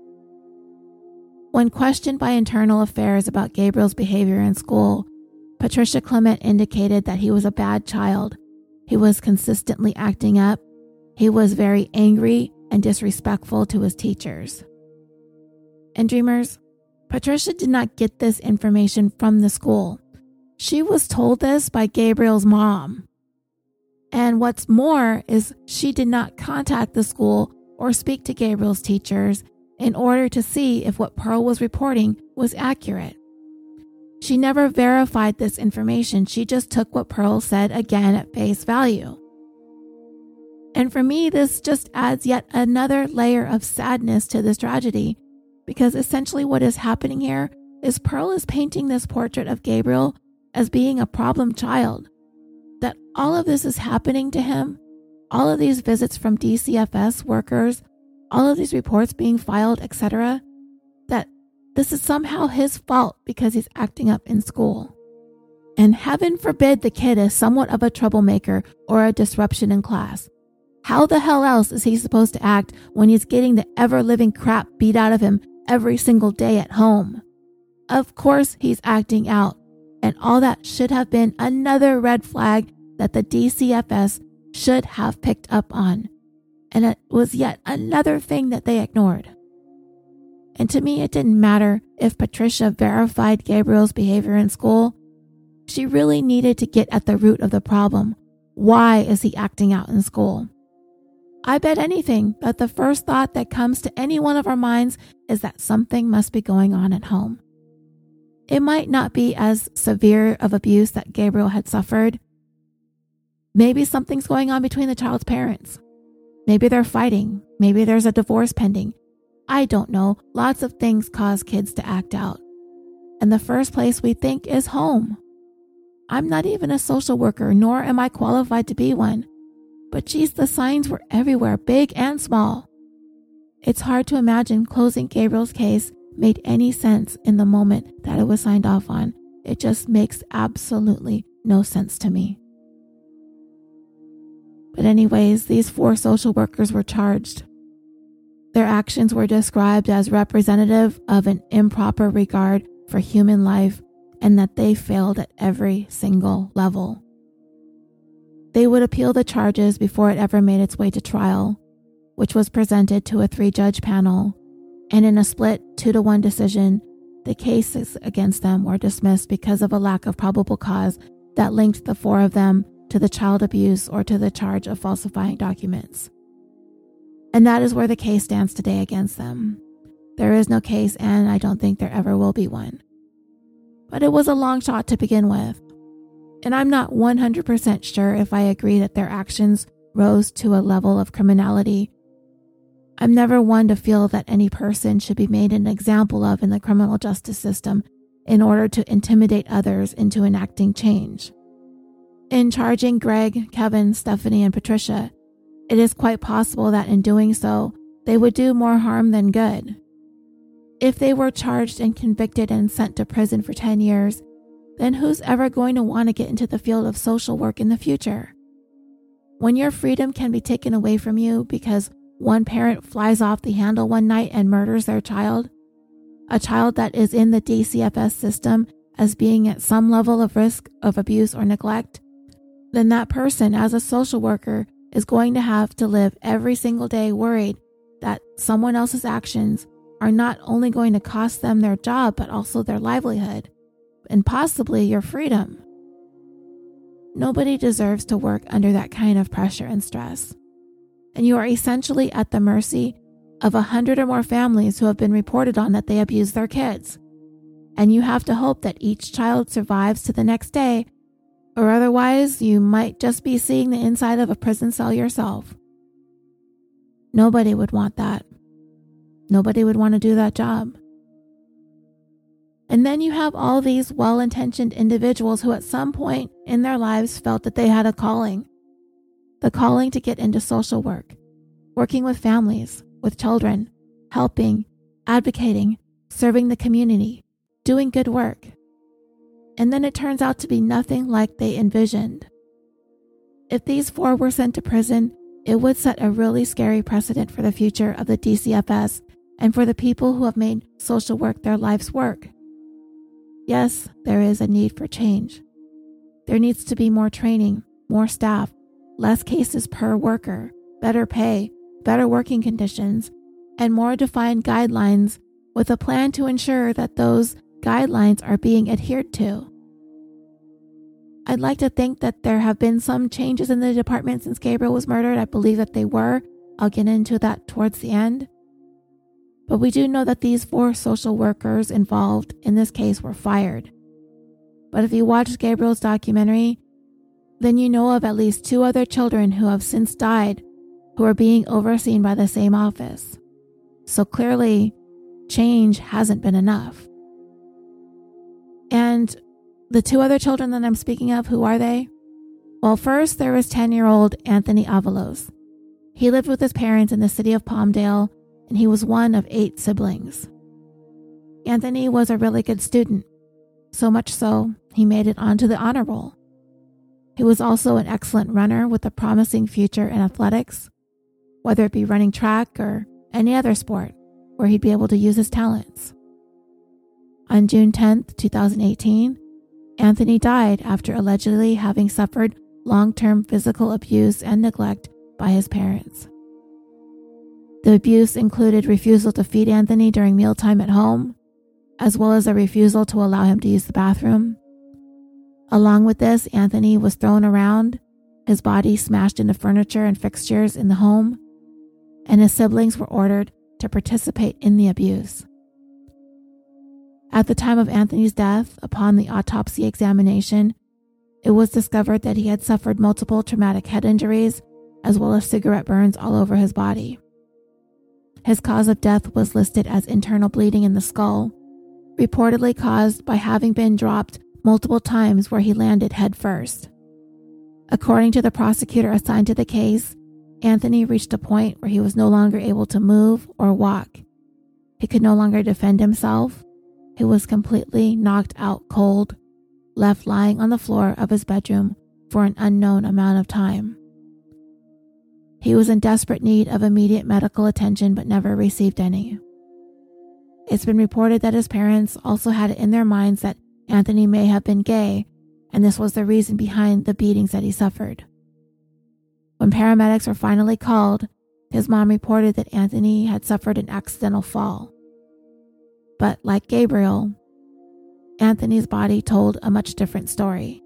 When questioned by internal affairs about Gabriel's behavior in school, Patricia Clement indicated that he was a bad child. He was consistently acting up. He was very angry and disrespectful to his teachers. And dreamers, Patricia did not get this information from the school. She was told this by Gabriel's mom. And what's more is she did not contact the school or speak to Gabriel's teachers in order to see if what Pearl was reporting was accurate. She never verified this information, she just took what Pearl said again at face value. And for me, this just adds yet another layer of sadness to this tragedy, because essentially what is happening here is Pearl is painting this portrait of Gabriel as being a problem child. That all of this is happening to him, all of these visits from DCFS workers, all of these reports being filed, etc., this is somehow his fault because he's acting up in school. And heaven forbid the kid is somewhat of a troublemaker or a disruption in class. How the hell else is he supposed to act when he's getting the ever living crap beat out of him every single day at home? Of course, he's acting out, and all that should have been another red flag that the DCFS should have picked up on. And it was yet another thing that they ignored. And to me, it didn't matter if Patricia verified Gabriel's behavior in school. She really needed to get at the root of the problem. Why is he acting out in school? I bet anything that the first thought that comes to any one of our minds is that something must be going on at home. It might not be as severe of abuse that Gabriel had suffered. Maybe something's going on between the child's parents. Maybe they're fighting. Maybe there's a divorce pending. I don't know, lots of things cause kids to act out. And the first place we think is home. I'm not even a social worker, nor am I qualified to be one. But geez, the signs were everywhere, big and small. It's hard to imagine closing Gabriel's case made any sense in the moment that it was signed off on. It just makes absolutely no sense to me. But, anyways, these four social workers were charged. Their actions were described as representative of an improper regard for human life and that they failed at every single level. They would appeal the charges before it ever made its way to trial, which was presented to a three judge panel, and in a split two to one decision, the cases against them were dismissed because of a lack of probable cause that linked the four of them to the child abuse or to the charge of falsifying documents. And that is where the case stands today against them. There is no case, and I don't think there ever will be one. But it was a long shot to begin with. And I'm not 100% sure if I agree that their actions rose to a level of criminality. I'm never one to feel that any person should be made an example of in the criminal justice system in order to intimidate others into enacting change. In charging Greg, Kevin, Stephanie, and Patricia, it is quite possible that in doing so, they would do more harm than good. If they were charged and convicted and sent to prison for 10 years, then who's ever going to want to get into the field of social work in the future? When your freedom can be taken away from you because one parent flies off the handle one night and murders their child, a child that is in the DCFS system as being at some level of risk of abuse or neglect, then that person, as a social worker, is going to have to live every single day worried that someone else's actions are not only going to cost them their job, but also their livelihood and possibly your freedom. Nobody deserves to work under that kind of pressure and stress. And you are essentially at the mercy of a hundred or more families who have been reported on that they abuse their kids. And you have to hope that each child survives to the next day, or otherwise, you might just be seeing the inside of a prison cell yourself. Nobody would want that. Nobody would want to do that job. And then you have all these well intentioned individuals who, at some point in their lives, felt that they had a calling the calling to get into social work, working with families, with children, helping, advocating, serving the community, doing good work. And then it turns out to be nothing like they envisioned. If these four were sent to prison, it would set a really scary precedent for the future of the DCFS and for the people who have made social work their life's work. Yes, there is a need for change. There needs to be more training, more staff, less cases per worker, better pay, better working conditions, and more defined guidelines with a plan to ensure that those guidelines are being adhered to. I'd like to think that there have been some changes in the department since Gabriel was murdered. I believe that they were. I'll get into that towards the end. But we do know that these four social workers involved in this case were fired. But if you watch Gabriel's documentary, then you know of at least two other children who have since died who are being overseen by the same office. So clearly, change hasn't been enough. And the two other children that I'm speaking of, who are they? Well, first, there was 10 year old Anthony Avalos. He lived with his parents in the city of Palmdale and he was one of eight siblings. Anthony was a really good student, so much so he made it onto the honor roll. He was also an excellent runner with a promising future in athletics, whether it be running track or any other sport where he'd be able to use his talents. On June 10, 2018, Anthony died after allegedly having suffered long term physical abuse and neglect by his parents. The abuse included refusal to feed Anthony during mealtime at home, as well as a refusal to allow him to use the bathroom. Along with this, Anthony was thrown around, his body smashed into furniture and fixtures in the home, and his siblings were ordered to participate in the abuse. At the time of Anthony's death, upon the autopsy examination, it was discovered that he had suffered multiple traumatic head injuries as well as cigarette burns all over his body. His cause of death was listed as internal bleeding in the skull, reportedly caused by having been dropped multiple times where he landed head first. According to the prosecutor assigned to the case, Anthony reached a point where he was no longer able to move or walk. He could no longer defend himself. He was completely knocked out cold, left lying on the floor of his bedroom for an unknown amount of time. He was in desperate need of immediate medical attention but never received any. It's been reported that his parents also had it in their minds that Anthony may have been gay, and this was the reason behind the beatings that he suffered. When paramedics were finally called, his mom reported that Anthony had suffered an accidental fall. But like Gabriel, Anthony's body told a much different story.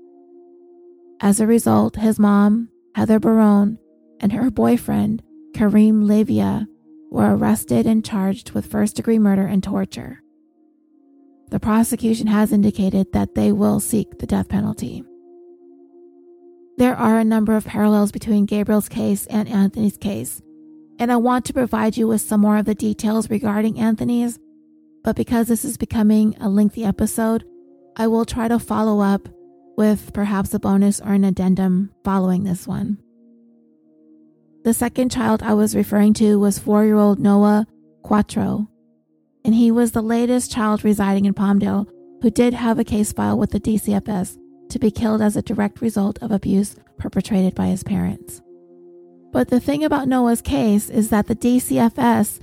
As a result, his mom, Heather Barron, and her boyfriend, Kareem Leiva, were arrested and charged with first degree murder and torture. The prosecution has indicated that they will seek the death penalty. There are a number of parallels between Gabriel's case and Anthony's case, and I want to provide you with some more of the details regarding Anthony's, but because this is becoming a lengthy episode, I will try to follow up with perhaps a bonus or an addendum following this one. The second child I was referring to was four year old Noah Cuatro, and he was the latest child residing in Palmdale who did have a case file with the DCFS to be killed as a direct result of abuse perpetrated by his parents. But the thing about Noah's case is that the DCFS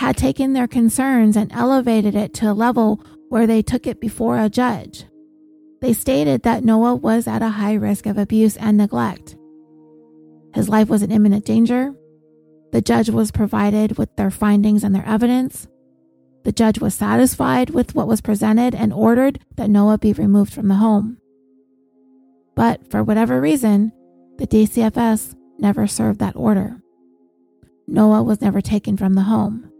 had taken their concerns and elevated it to a level where they took it before a judge. They stated that Noah was at a high risk of abuse and neglect. His life was in imminent danger. The judge was provided with their findings and their evidence. The judge was satisfied with what was presented and ordered that Noah be removed from the home. But for whatever reason, the DCFS never served that order. Noah was never taken from the home.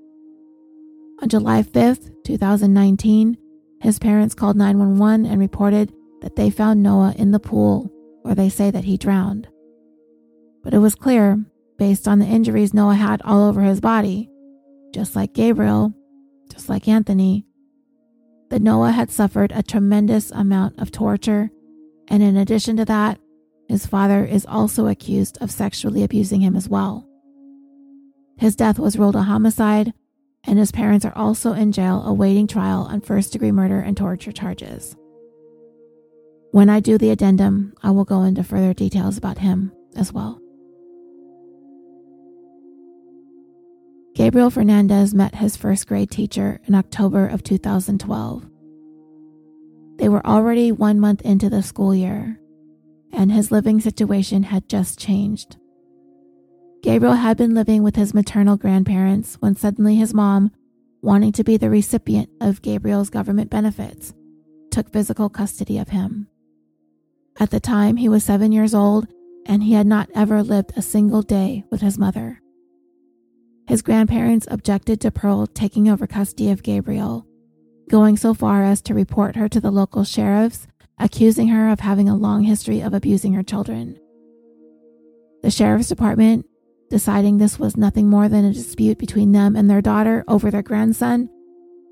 On July 5th, 2019, his parents called 911 and reported that they found Noah in the pool where they say that he drowned. But it was clear, based on the injuries Noah had all over his body, just like Gabriel, just like Anthony, that Noah had suffered a tremendous amount of torture and in addition to that, his father is also accused of sexually abusing him as well. His death was ruled a homicide, and his parents are also in jail awaiting trial on first degree murder and torture charges. When I do the addendum, I will go into further details about him as well. Gabriel Fernandez met his first grade teacher in October of 2012. They were already one month into the school year, and his living situation had just changed. Gabriel had been living with his maternal grandparents when suddenly his mom, wanting to be the recipient of Gabriel's government benefits, took physical custody of him. At the time, he was seven years old and he had not ever lived a single day with his mother. His grandparents objected to Pearl taking over custody of Gabriel going so far as to report her to the local sheriffs, accusing her of having a long history of abusing her children. The sheriff's department, deciding this was nothing more than a dispute between them and their daughter over their grandson,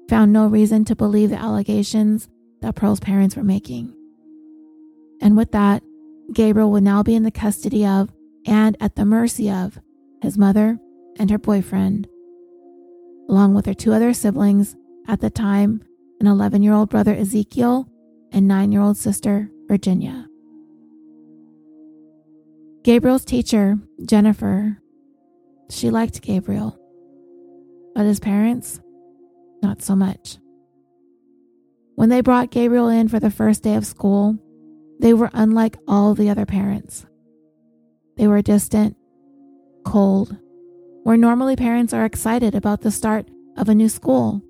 found no reason to believe the allegations that Pearl's parents were making. And with that, Gabriel would now be in the custody of and at the mercy of his mother and her boyfriend, along with her two other siblings at the time an 11 year old brother Ezekiel, and 9 year old sister Virginia. Gabriel's teacher, Jennifer, she liked Gabriel, but his parents, not so much. When they brought Gabriel in for the first day of school, they were unlike all the other parents. They were distant, cold, where normally parents are excited about the start of a new school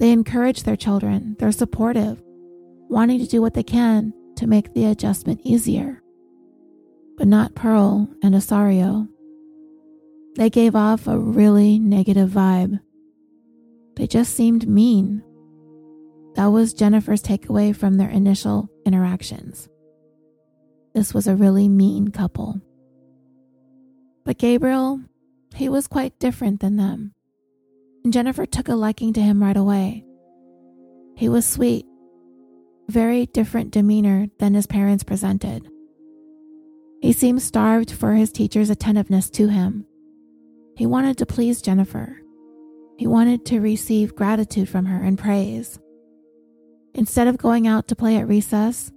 they encourage their children, they're supportive, wanting to do what they can to make the adjustment easier. But not Pearl and Isauro. They gave off a really negative vibe. They just seemed mean. That was Jennifer's takeaway from their initial interactions. This was a really mean couple. But Gabriel, he was quite different than them and Jennifer took a liking to him right away. He was sweet, very different demeanor than his parents presented. He seemed starved for his teacher's attentiveness to him. He wanted to please Jennifer. He wanted to receive gratitude from her and praise. Instead of going out to play at recess,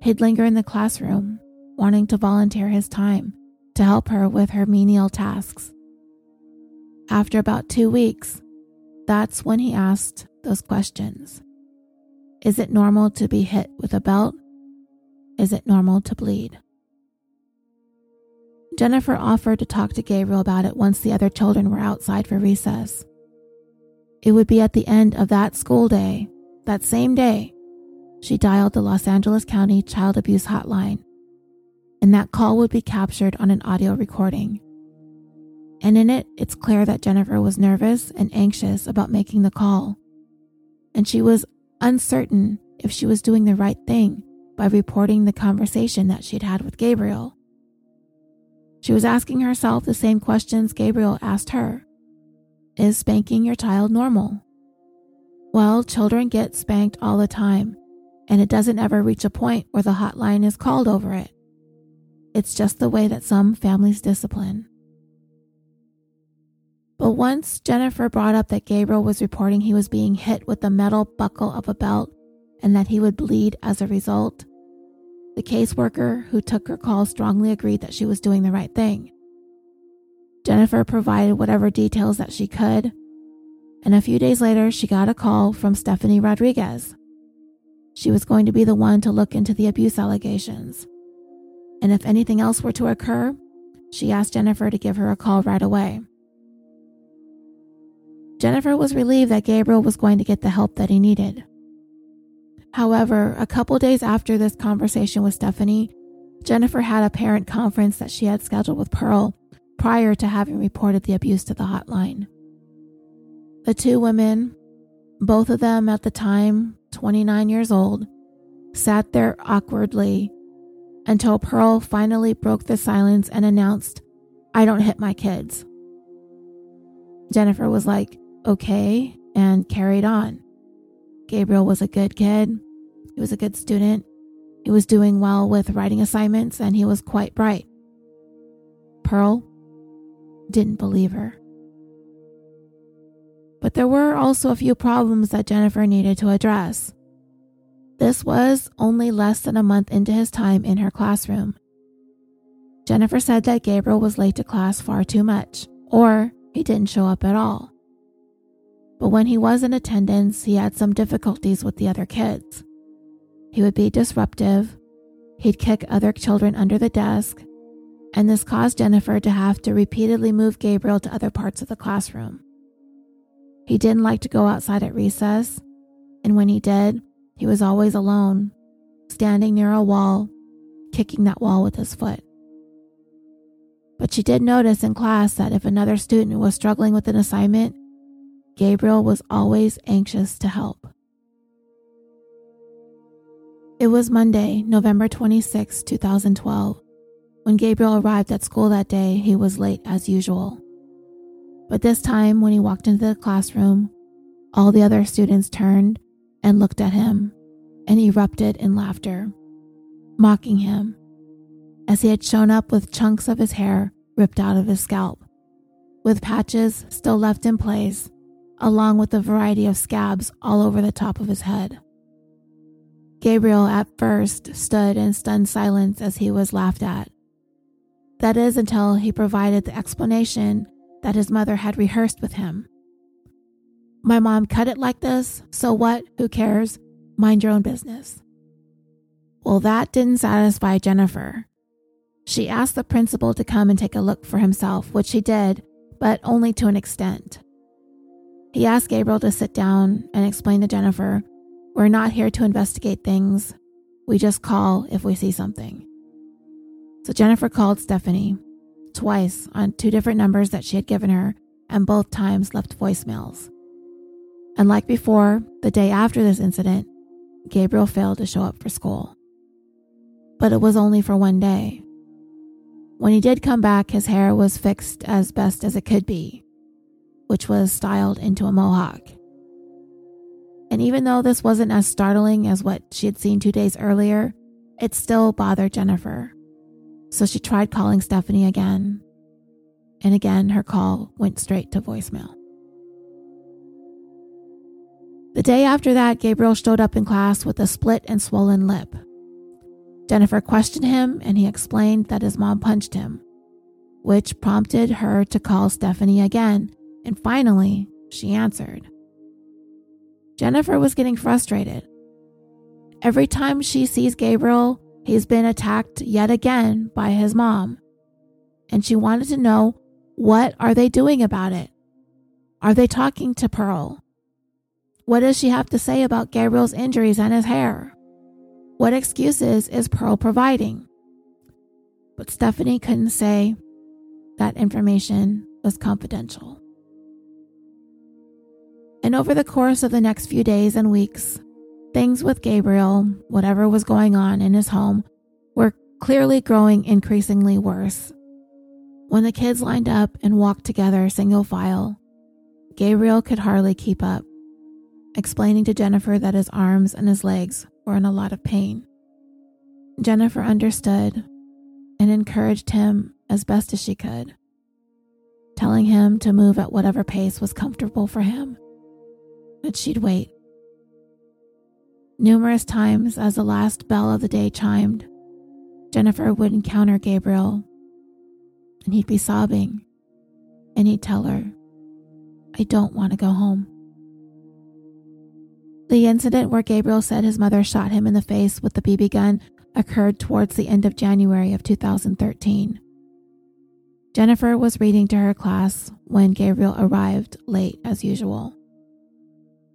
he'd linger in the classroom, wanting to volunteer his time to help her with her menial tasks. After about two weeks, that's when he asked those questions. Is it normal to be hit with a belt? Is it normal to bleed? Jennifer offered to talk to Gabriel about it once the other children were outside for recess. It would be at the end of that school day, that same day, she dialed the Los Angeles County Child Abuse Hotline, and that call would be captured on an audio recording and in it, it's clear that Jennifer was nervous and anxious about making the call, and she was uncertain if she was doing the right thing by reporting the conversation that she'd had with Gabriel. She was asking herself the same questions Gabriel asked her Is spanking your child normal? Well, children get spanked all the time, and it doesn't ever reach a point where the hotline is called over it. It's just the way that some families discipline. But once Jennifer brought up that Gabriel was reporting he was being hit with the metal buckle of a belt and that he would bleed as a result, the caseworker who took her call strongly agreed that she was doing the right thing. Jennifer provided whatever details that she could, and a few days later, she got a call from Stephanie Rodriguez. She was going to be the one to look into the abuse allegations. And if anything else were to occur, she asked Jennifer to give her a call right away. Jennifer was relieved that Gabriel was going to get the help that he needed. However, a couple days after this conversation with Stephanie, Jennifer had a parent conference that she had scheduled with Pearl prior to having reported the abuse to the hotline. The two women, both of them at the time 29 years old, sat there awkwardly until Pearl finally broke the silence and announced, I don't hit my kids. Jennifer was like, okay, and carried on. Gabriel was a good kid. He was a good student. He was doing well with writing assignments and he was quite bright. Pearl didn't believe her. But there were also a few problems that Jennifer needed to address. This was only less than a month into his time in her classroom. Jennifer said that Gabriel was late to class far too much, or he didn't show up at all. But when he was in attendance, he had some difficulties with the other kids. He would be disruptive, he'd kick other children under the desk, and this caused Jennifer to have to repeatedly move Gabriel to other parts of the classroom. He didn't like to go outside at recess, and when he did, he was always alone, standing near a wall, kicking that wall with his foot. But she did notice in class that if another student was struggling with an assignment, Gabriel was always anxious to help. It was Monday, November 26, 2012. When Gabriel arrived at school that day, he was late as usual. But this time, when he walked into the classroom, all the other students turned and looked at him and erupted in laughter, mocking him as he had shown up with chunks of his hair ripped out of his scalp, with patches still left in place, along with a variety of scabs all over the top of his head. Gabriel at first stood in stunned silence as he was laughed at. That is until he provided the explanation that his mother had rehearsed with him. My mom cut it like this, so what? Who cares? Mind your own business. Well, that didn't satisfy Jennifer. She asked the principal to come and take a look for himself, which he did, but only to an extent. He asked Gabriel to sit down and explain to Jennifer, We're not here to investigate things. We just call if we see something. So Jennifer called Stephanie twice on two different numbers that she had given her, and both times left voicemails. And like before, the day after this incident, Gabriel failed to show up for school. But it was only for one day. When he did come back, his hair was fixed as best as it could be, which was styled into a mohawk. And even though this wasn't as startling as what she had seen two days earlier, it still bothered Jennifer. So she tried calling Stephanie again. And again, her call went straight to voicemail. The day after that, Gabriel showed up in class with a split and swollen lip. Jennifer questioned him, and he explained that his mom punched him, which prompted her to call Stephanie again, and finally, she answered. Jennifer was getting frustrated. Every time she sees Gabriel, he's been attacked yet again by his mom. And she wanted to know what are they doing about it? Are they talking to Pearl? What does she have to say about Gabriel's injuries and his hair? What excuses is Pearl providing? But Stephanie couldn't say that information was confidential. And over the course of the next few days and weeks, Things with Gabriel, whatever was going on in his home, were clearly growing increasingly worse. When the kids lined up and walked together single file, Gabriel could hardly keep up, explaining to Jennifer that his arms and his legs were in a lot of pain. Jennifer understood and encouraged him as best as she could, telling him to move at whatever pace was comfortable for him, that she'd wait. Numerous times as the last bell of the day chimed, Jennifer would encounter Gabriel, and he'd be sobbing, and he'd tell her, I don't want to go home. The incident where Gabriel said his mother shot him in the face with the BB gun occurred towards the end of January of 2013. Jennifer was reading to her class when Gabriel arrived late as usual.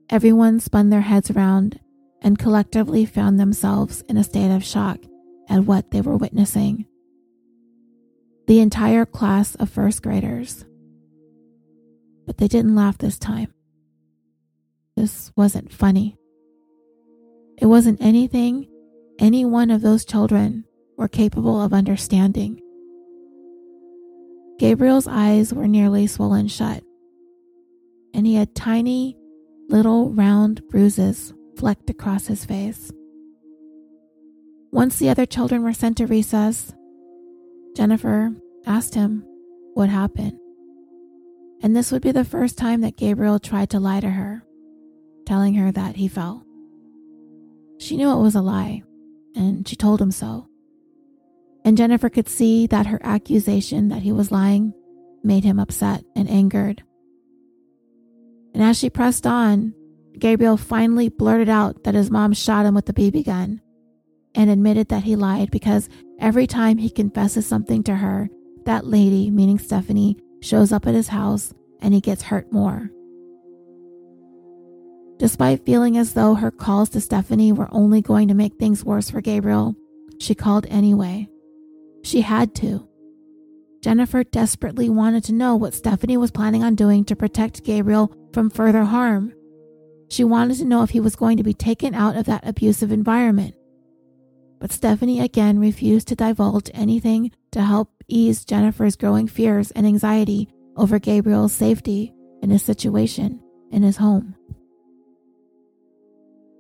Everyone spun their heads around and collectively found themselves in a state of shock at what they were witnessing. The entire class of first graders. But they didn't laugh this time. This wasn't funny. It wasn't anything any one of those children were capable of understanding. Gabriel's eyes were nearly swollen shut, and he had tiny, little round bruises flecked across his face. Once the other children were sent to recess, Jennifer asked him what happened. And this would be the first time that Gabriel tried to lie to her, telling her that he fell. She knew it was a lie, and she told him so. And Jennifer could see that her accusation that he was lying made him upset and angered. And as she pressed on, Gabriel finally blurted out that his mom shot him with the BB gun and admitted that he lied because every time he confesses something to her, that lady, meaning Stephanie, shows up at his house and he gets hurt more. Despite feeling as though her calls to Stephanie were only going to make things worse for Gabriel, she called anyway. She had to. Jennifer desperately wanted to know what Stephanie was planning on doing to protect Gabriel from further harm. She wanted to know if he was going to be taken out of that abusive environment. But Stephanie again refused to divulge anything to help ease Jennifer's growing fears and anxiety over Gabriel's safety in his situation in his home.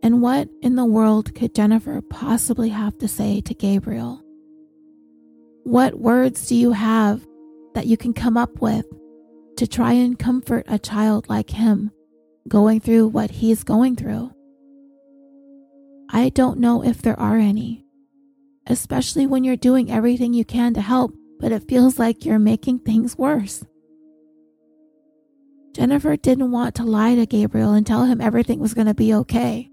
And what in the world could Jennifer possibly have to say to Gabriel? What words do you have that you can come up with to try and comfort a child like him going through what he's going through? I don't know if there are any, especially when you're doing everything you can to help, but it feels like you're making things worse. Jennifer didn't want to lie to Gabriel and tell him everything was going to be okay.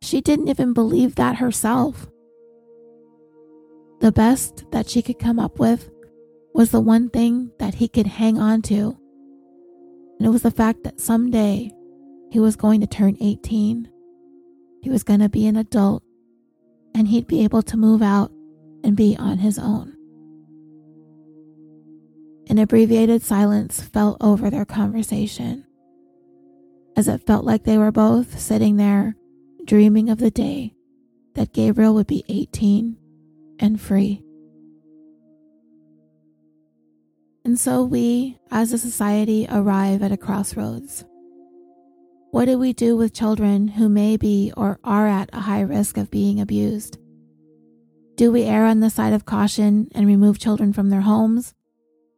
She didn't even believe that herself. The best that she could come up with was the one thing that he could hang on to. And it was the fact that someday he was going to turn 18. He was going to be an adult and he'd be able to move out and be on his own. An abbreviated silence fell over their conversation, as it felt like they were both sitting there dreaming of the day that Gabriel would be 18 and free. And so we, as a society, arrive at a crossroads. What do we do with children who may be or are at a high risk of being abused? Do we err on the side of caution and remove children from their homes?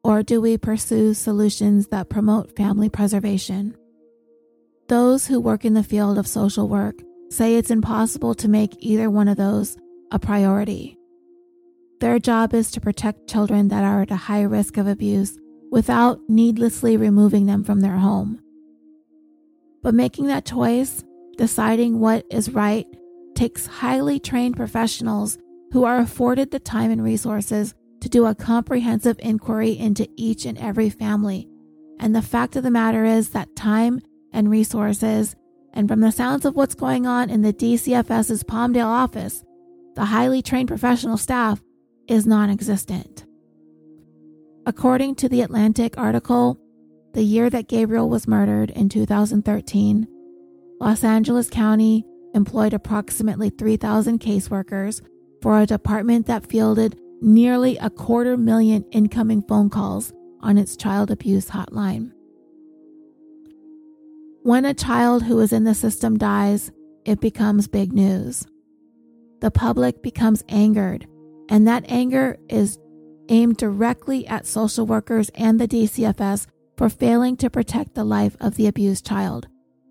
Or do we pursue solutions that promote family preservation? Those who work in the field of social work say it's impossible to make either one of those a priority. Their job is to protect children that are at a high risk of abuse without needlessly removing them from their home. But making that choice, deciding what is right, takes highly trained professionals who are afforded the time and resources to do a comprehensive inquiry into each and every family. And the fact of the matter is that time and resources and from the sounds of what's going on in the DCFS's Palmdale office, the highly trained professional staff is non existent. According to the Atlantic article, the year that Gabriel was murdered in 2013, Los Angeles County employed approximately 3,000 caseworkers for a department that fielded nearly a quarter million incoming phone calls on its child abuse hotline. When a child who is in the system dies, it becomes big news. The public becomes angered, and that anger is aimed directly at social workers and the DCFS for failing to protect the life of the abused child,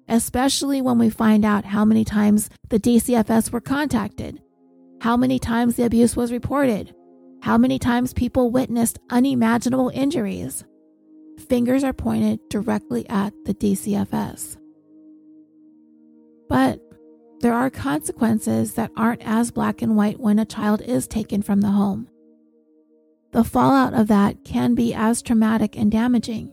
especially when we find out how many times the DCFS were contacted, how many times the abuse was reported, how many times people witnessed unimaginable injuries. Fingers are pointed directly at the DCFS. But there are consequences that aren't as black and white when a child is taken from the home. The fallout of that can be as traumatic and damaging.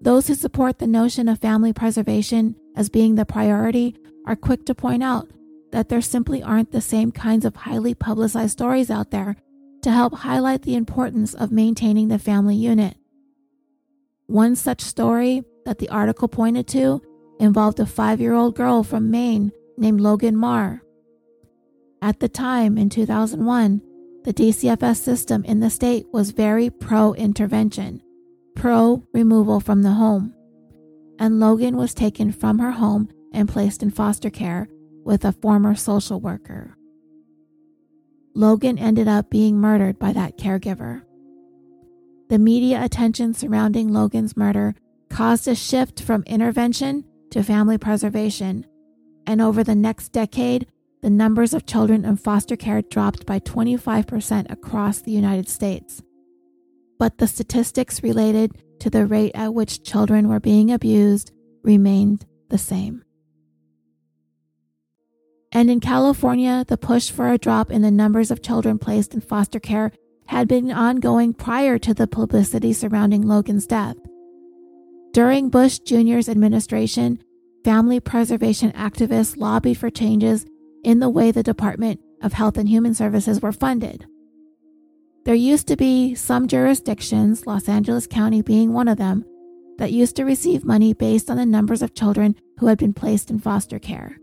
Those who support the notion of family preservation as being the priority are quick to point out that there simply aren't the same kinds of highly publicized stories out there to help highlight the importance of maintaining the family unit. One such story that the article pointed to involved a five year old girl from Maine named Logan Marr. At the time, in 2001, the DCFS system in the state was very pro intervention, pro removal from the home, and Logan was taken from her home and placed in foster care with a former social worker. Logan ended up being murdered by that caregiver. The media attention surrounding Logan's murder caused a shift from intervention to family preservation, and over the next decade, the numbers of children in foster care dropped by 25% across the United States. But the statistics related to the rate at which children were being abused remained the same. And in California, the push for a drop in the numbers of children placed in foster care had been ongoing prior to the publicity surrounding Logan's death. During Bush Jr.'s administration, family preservation activists lobbied for changes in the way the Department of Health and Human Services were funded. There used to be some jurisdictions, Los Angeles County being one of them, that used to receive money based on the numbers of children who had been placed in foster care.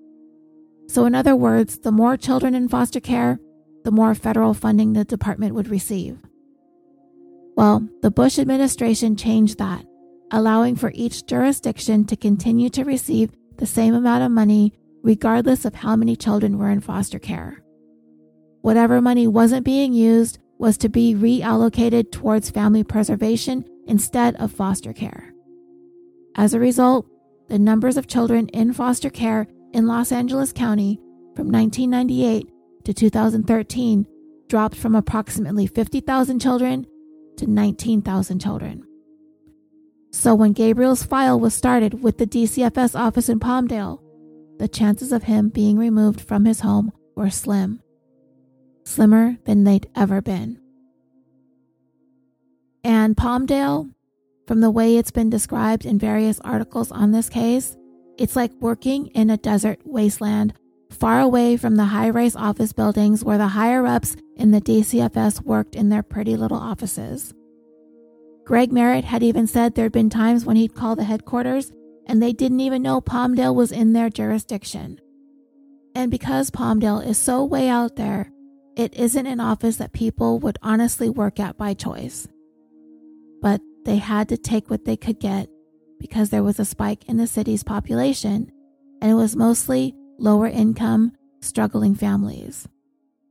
So, in other words, the more children in foster care, the more federal funding the department would receive. Well, the Bush administration changed that, allowing for each jurisdiction to continue to receive the same amount of money regardless of how many children were in foster care. Whatever money wasn't being used was to be reallocated towards family preservation instead of foster care. As a result, the numbers of children in foster care in Los Angeles County from 1998 to 2013 dropped from approximately 50,000 children to 19,000 children. So when Gabriel's file was started with the DCFS office in Palmdale, the chances of him being removed from his home were slim. Slimmer than they'd ever been. And Palmdale, from the way it's been described in various articles on this case, it's like working in a desert wasteland far away from the high rise office buildings where the higher ups in the DCFS worked in their pretty little offices. Greg Merritt had even said there'd been times when he'd call the headquarters and they didn't even know Palmdale was in their jurisdiction. And because Palmdale is so way out there, it isn't an office that people would honestly work at by choice. But they had to take what they could get because there was a spike in the city's population, and it was mostly lower income, struggling families.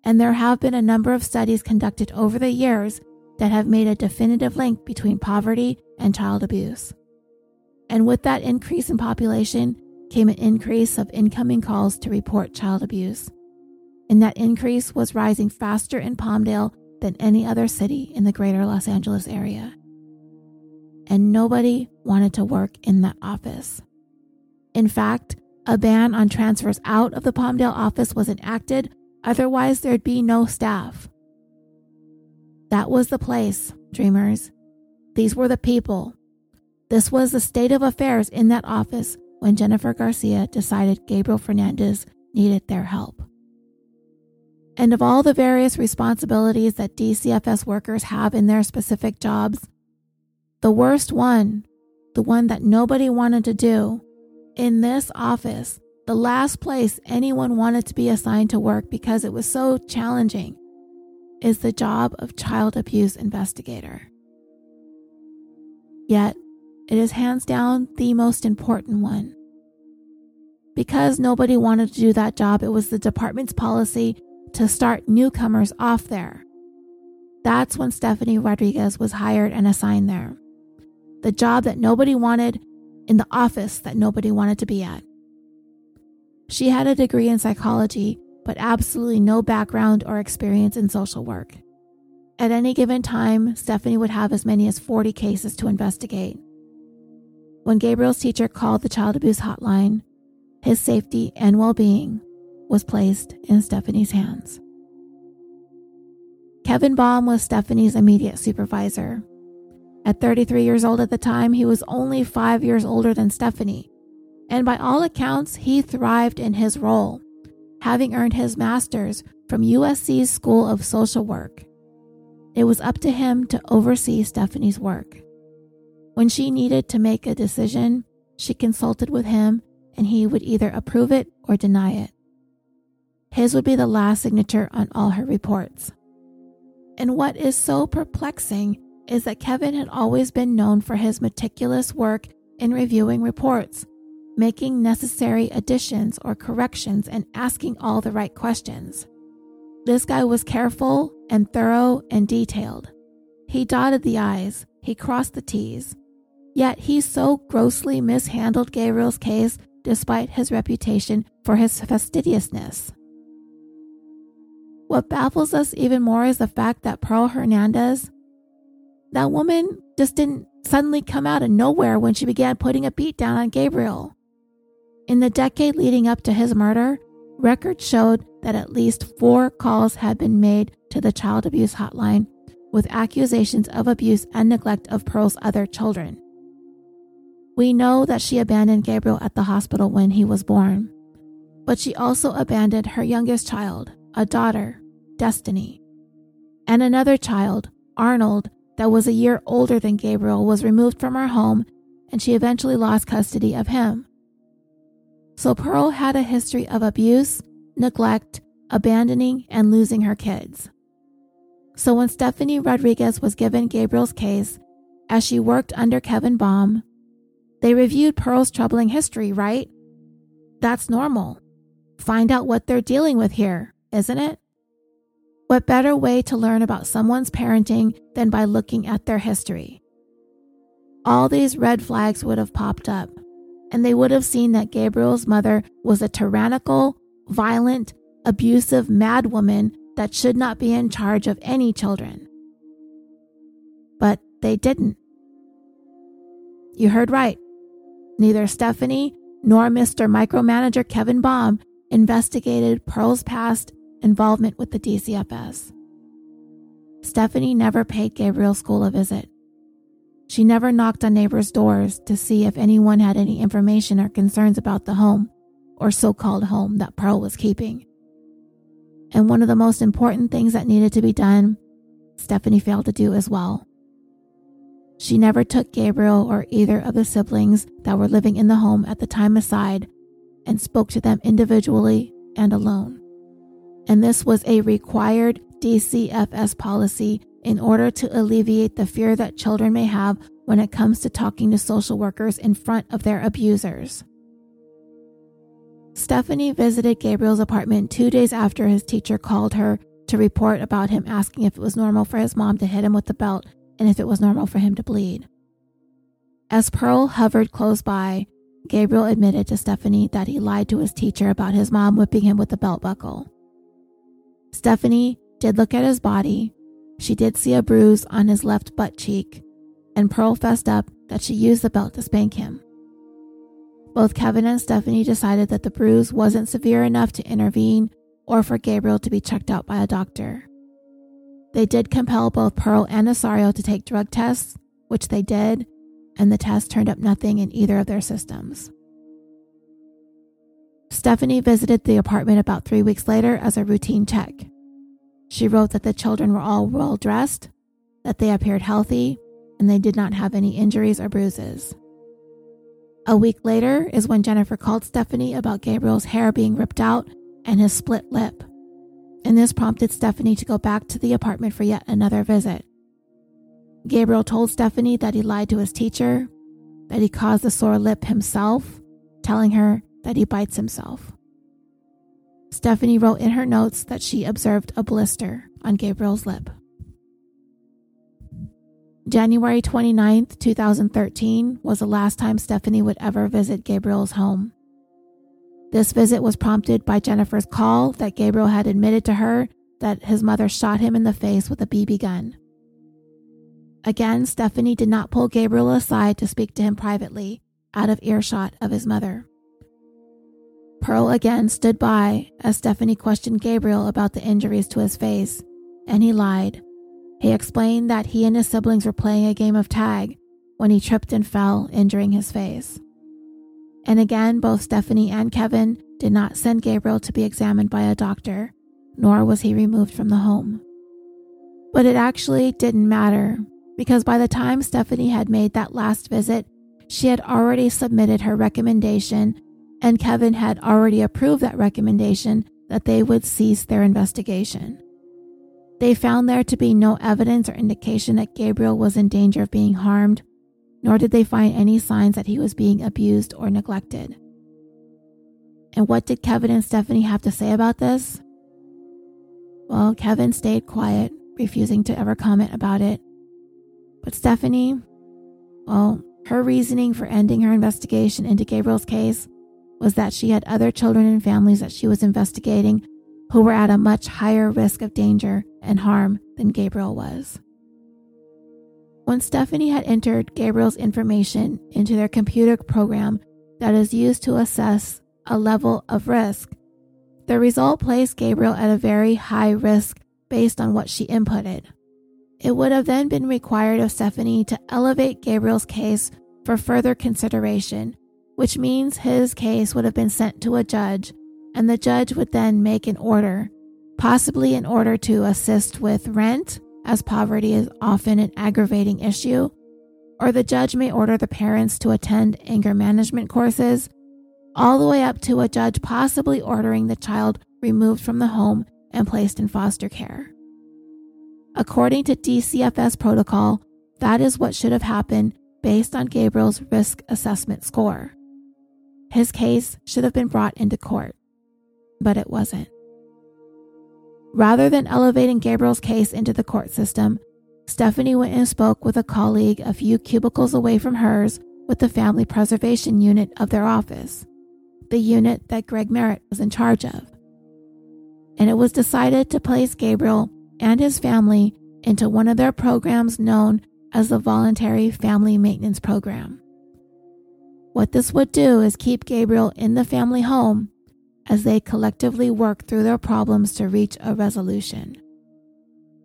And there have been a number of studies conducted over the years that have made a definitive link between poverty and child abuse. And with that increase in population came an increase of incoming calls to report child abuse. And that increase was rising faster in Palmdale than any other city in the greater Los Angeles area and nobody wanted to work in that office. In fact, a ban on transfers out of the Palmdale office was enacted, otherwise, there'd be no staff. That was the place, dreamers. These were the people. This was the state of affairs in that office when Jennifer Garcia decided Gabriel Fernandez needed their help. And of all the various responsibilities that DCFS workers have in their specific jobs, the worst one, the one that nobody wanted to do, in this office, the last place anyone wanted to be assigned to work because it was so challenging, is the job of child abuse investigator. Yet, it is hands down the most important one. Because nobody wanted to do that job, it was the department's policy to start newcomers off there. That's when Stephanie Rodriguez was hired and assigned there. The job that nobody wanted in the office that nobody wanted to be at. She had a degree in psychology, but absolutely no background or experience in social work. At any given time, Stephanie would have as many as 40 cases to investigate. When Gabriel's teacher called the child abuse hotline, his safety and well being was placed in Stephanie's hands. Kevin Bom was Stephanie's immediate supervisor. At 33 years old at the time, he was only five years older than Stephanie, and by all accounts, he thrived in his role, having earned his master's from USC's School of Social Work. It was up to him to oversee Stephanie's work. When she needed to make a decision, she consulted with him and he would either approve it or deny it. His would be the last signature on all her reports. And what is so perplexing is that Kevin had always been known for his meticulous work in reviewing reports, making necessary additions or corrections, and asking all the right questions. This guy was careful and thorough and detailed. He dotted the I's, he crossed the T's. Yet he so grossly mishandled Gabriel's case despite his reputation for his fastidiousness. What baffles us even more is the fact that Pearl Hernandez, that woman just didn't suddenly come out of nowhere when she began putting a beat down on Gabriel. In the decade leading up to his murder, records showed that at least four calls had been made to the child abuse hotline with accusations of abuse and neglect of Pearl's other children. We know that she abandoned Gabriel at the hospital when he was born, but she also abandoned her youngest child, a daughter, Destiny. And another child, Arnold, that was a year older than Gabriel, was removed from her home and she eventually lost custody of him. So Pearl had a history of abuse, neglect, abandoning, and losing her kids. So when Stephanie Rodriguez was given Gabriel's case, as she worked under Kevin Bom, they reviewed Pearl's troubling history, right? That's normal. Find out what they're dealing with here, isn't it? What better way to learn about someone's parenting than by looking at their history? All these red flags would have popped up, and they would have seen that Gabriel's mother was a tyrannical, violent, abusive madwoman that should not be in charge of any children. But they didn't. You heard right. Neither Stephanie nor Mr. Micromanager Kevin Bom investigated Pearl's past involvement with the DCFS. Stephanie never paid Gabriel School a visit. She never knocked on neighbors' doors to see if anyone had any information or concerns about the home, or so called home, that Pearl was keeping. And one of the most important things that needed to be done, Stephanie failed to do as well. She never took Gabriel or either of the siblings that were living in the home at the time aside and spoke to them individually and alone. And this was a required DCFS policy in order to alleviate the fear that children may have when it comes to talking to social workers in front of their abusers. Stephanie visited Gabriel's apartment two days after his teacher called her to report about him asking if it was normal for his mom to hit him with the belt and if it was normal for him to bleed. As Pearl hovered close by, Gabriel admitted to Stephanie that he lied to his teacher about his mom whipping him with a belt buckle. Stephanie did look at his body. She did see a bruise on his left butt cheek, and Pearl fessed up that she used the belt to spank him. Both Kevin and Stephanie decided that the bruise wasn't severe enough to intervene or for Gabriel to be checked out by a doctor. They did compel both Pearl and Nasario to take drug tests, which they did, and the tests turned up nothing in either of their systems. Stephanie visited the apartment about three weeks later as a routine check. She wrote that the children were all well dressed, that they appeared healthy, and they did not have any injuries or bruises. A week later is when Jennifer called Stephanie about Gabriel's hair being ripped out and his split lip. And this prompted Stephanie to go back to the apartment for yet another visit. Gabriel told Stephanie that he lied to his teacher, that he caused the sore lip himself, telling her that he bites himself. Stephanie wrote in her notes that she observed a blister on Gabriel's lip. January 29, 2013 was the last time Stephanie would ever visit Gabriel's home. This visit was prompted by Jennifer's call that Gabriel had admitted to her that his mother shot him in the face with a BB gun. Again, Stephanie did not pull Gabriel aside to speak to him privately, out of earshot of his mother. Pearl again stood by as Stephanie questioned Gabriel about the injuries to his face, and he lied, he explained that he and his siblings were playing a game of tag when he tripped and fell, injuring his face. And again, both Stephanie and Kevin did not send Gabriel to be examined by a doctor, nor was he removed from the home. But it actually didn't matter because by the time Stephanie had made that last visit, she had already submitted her recommendation, and Kevin had already approved that recommendation that they would cease their investigation. They found there to be no evidence or indication that Gabriel was in danger of being harmed, nor did they find any signs that he was being abused or neglected. And what did Kevin and Stephanie have to say about this? Well, Kevin stayed quiet, refusing to ever comment about it. But Stephanie, well, her reasoning for ending her investigation into Gabriel's case was that she had other children and families that she was investigating who were at a much higher risk of danger and harm than Gabriel was. When Stephanie had entered Gabriel's information into their computer program that is used to assess a level of risk, the result placed Gabriel at a very high risk based on what she inputted. It would have then been required of Stephanie to elevate Gabriel's case for further consideration, which means his case would have been sent to a judge and the judge would then make an order, possibly in order to assist with rent, as poverty is often an aggravating issue, or the judge may order the parents to attend anger management courses, all the way up to a judge possibly ordering the child removed from the home and placed in foster care. According to DCFS protocol, that is what should have happened based on Gabriel's risk assessment score. His case should have been brought into court but it wasn't. Rather than elevating Gabriel's case into the court system, Stephanie went and spoke with a colleague a few cubicles away from hers with the family preservation unit of their office, the unit that Greg Merritt was in charge of. And it was decided to place Gabriel and his family into one of their programs known as the Voluntary Family Maintenance Program. What this would do is keep Gabriel in the family home as they collectively work through their problems to reach a resolution.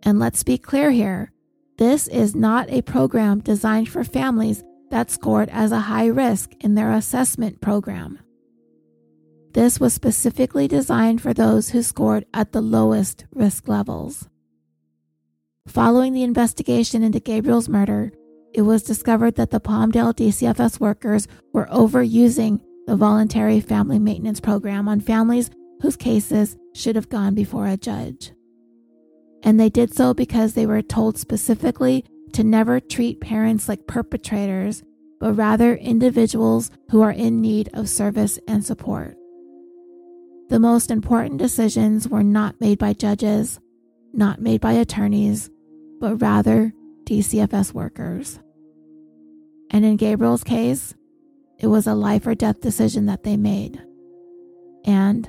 And let's be clear here this is not a program designed for families that scored as a high risk in their assessment program. This was specifically designed for those who scored at the lowest risk levels. Following the investigation into Gabriel's murder, it was discovered that the Palmdale DCFS workers were overusing the voluntary family maintenance program on families whose cases should have gone before a judge. And they did so because they were told specifically to never treat parents like perpetrators, but rather individuals who are in need of service and support. The most important decisions were not made by judges, not made by attorneys, but rather DCFS workers. And in Gabriel's case, it was a life or death decision that they made. And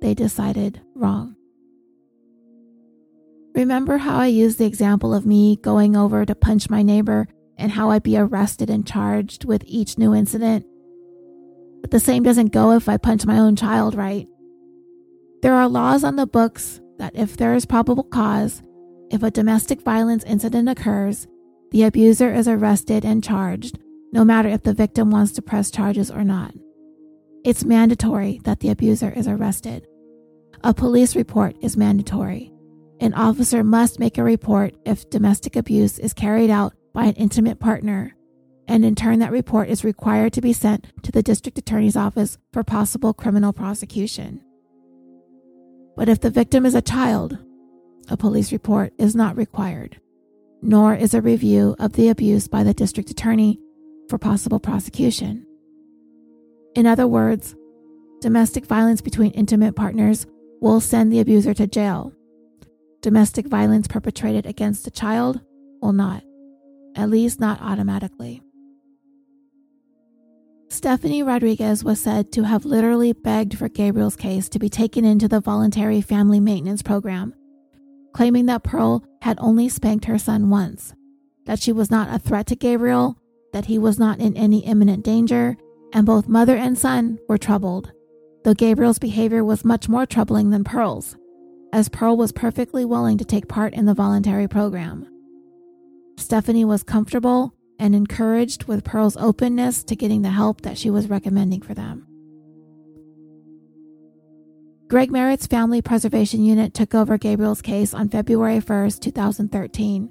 they decided wrong. Remember how I used the example of me going over to punch my neighbor and how I'd be arrested and charged with each new incident? But the same doesn't go if I punch my own child, right? There are laws on the books that if there is probable cause, if a domestic violence incident occurs, the abuser is arrested and charged no matter if the victim wants to press charges or not. It's mandatory that the abuser is arrested. A police report is mandatory. An officer must make a report if domestic abuse is carried out by an intimate partner, and in turn, that report is required to be sent to the district attorney's office for possible criminal prosecution. But if the victim is a child, a police report is not required, nor is a review of the abuse by the district attorney for possible prosecution. In other words, domestic violence between intimate partners will send the abuser to jail. Domestic violence perpetrated against a child will not, at least not automatically. Stephanie Rodriguez was said to have literally begged for Gabriel's case to be taken into the voluntary family maintenance program, claiming that Pearl had only spanked her son once, that she was not a threat to Gabriel, that he was not in any imminent danger, and both mother and son were troubled, though Gabriel's behavior was much more troubling than Pearl's, as Pearl was perfectly willing to take part in the voluntary program. Stephanie was comfortable and encouraged with Pearl's openness to getting the help that she was recommending for them. Greg Merritt's Family Preservation Unit took over Gabriel's case on February 1, 2013,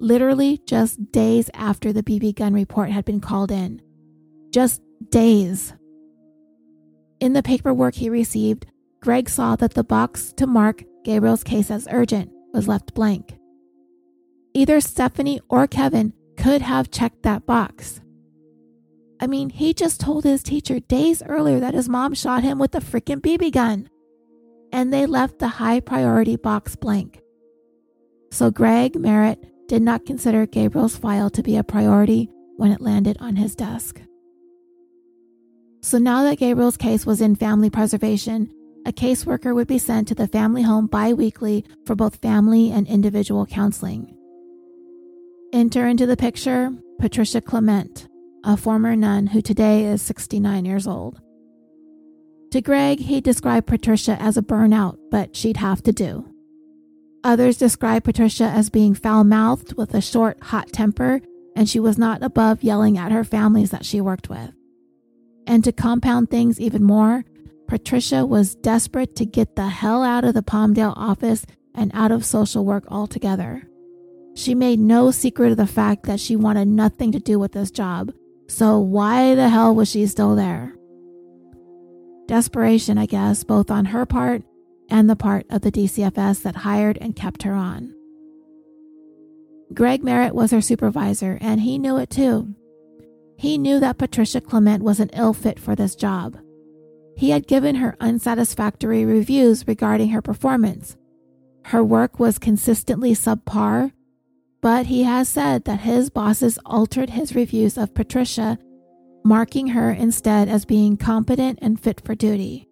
literally just days after the BB gun report had been called in. Just days. In the paperwork he received, Greg saw that the box to mark Gabriel's case as urgent was left blank. Either Stephanie or Kevin could have checked that box. I mean, he just told his teacher days earlier that his mom shot him with a freaking BB gun. And they left the high priority box blank. So Greg Merritt did not consider Gabriel's file to be a priority when it landed on his desk. So now that Gabriel's case was in family preservation, a caseworker would be sent to the family home bi weekly for both family and individual counseling. Enter into the picture Patricia Clement, a former nun who today is 69 years old. To Greg, he described Patricia as a burnout, but she'd have to do. Others described Patricia as being foul mouthed with a short, hot temper, and she was not above yelling at her families that she worked with. And to compound things even more, Patricia was desperate to get the hell out of the Palmdale office and out of social work altogether. She made no secret of the fact that she wanted nothing to do with this job, so why the hell was she still there? Desperation, I guess, both on her part and the part of the DCFS that hired and kept her on. Greg Merritt was her supervisor, and he knew it too. He knew that Patricia Clement was an ill fit for this job. He had given her unsatisfactory reviews regarding her performance. Her work was consistently subpar, but he has said that his bosses altered his reviews of Patricia, marking her instead as being competent and fit for duty.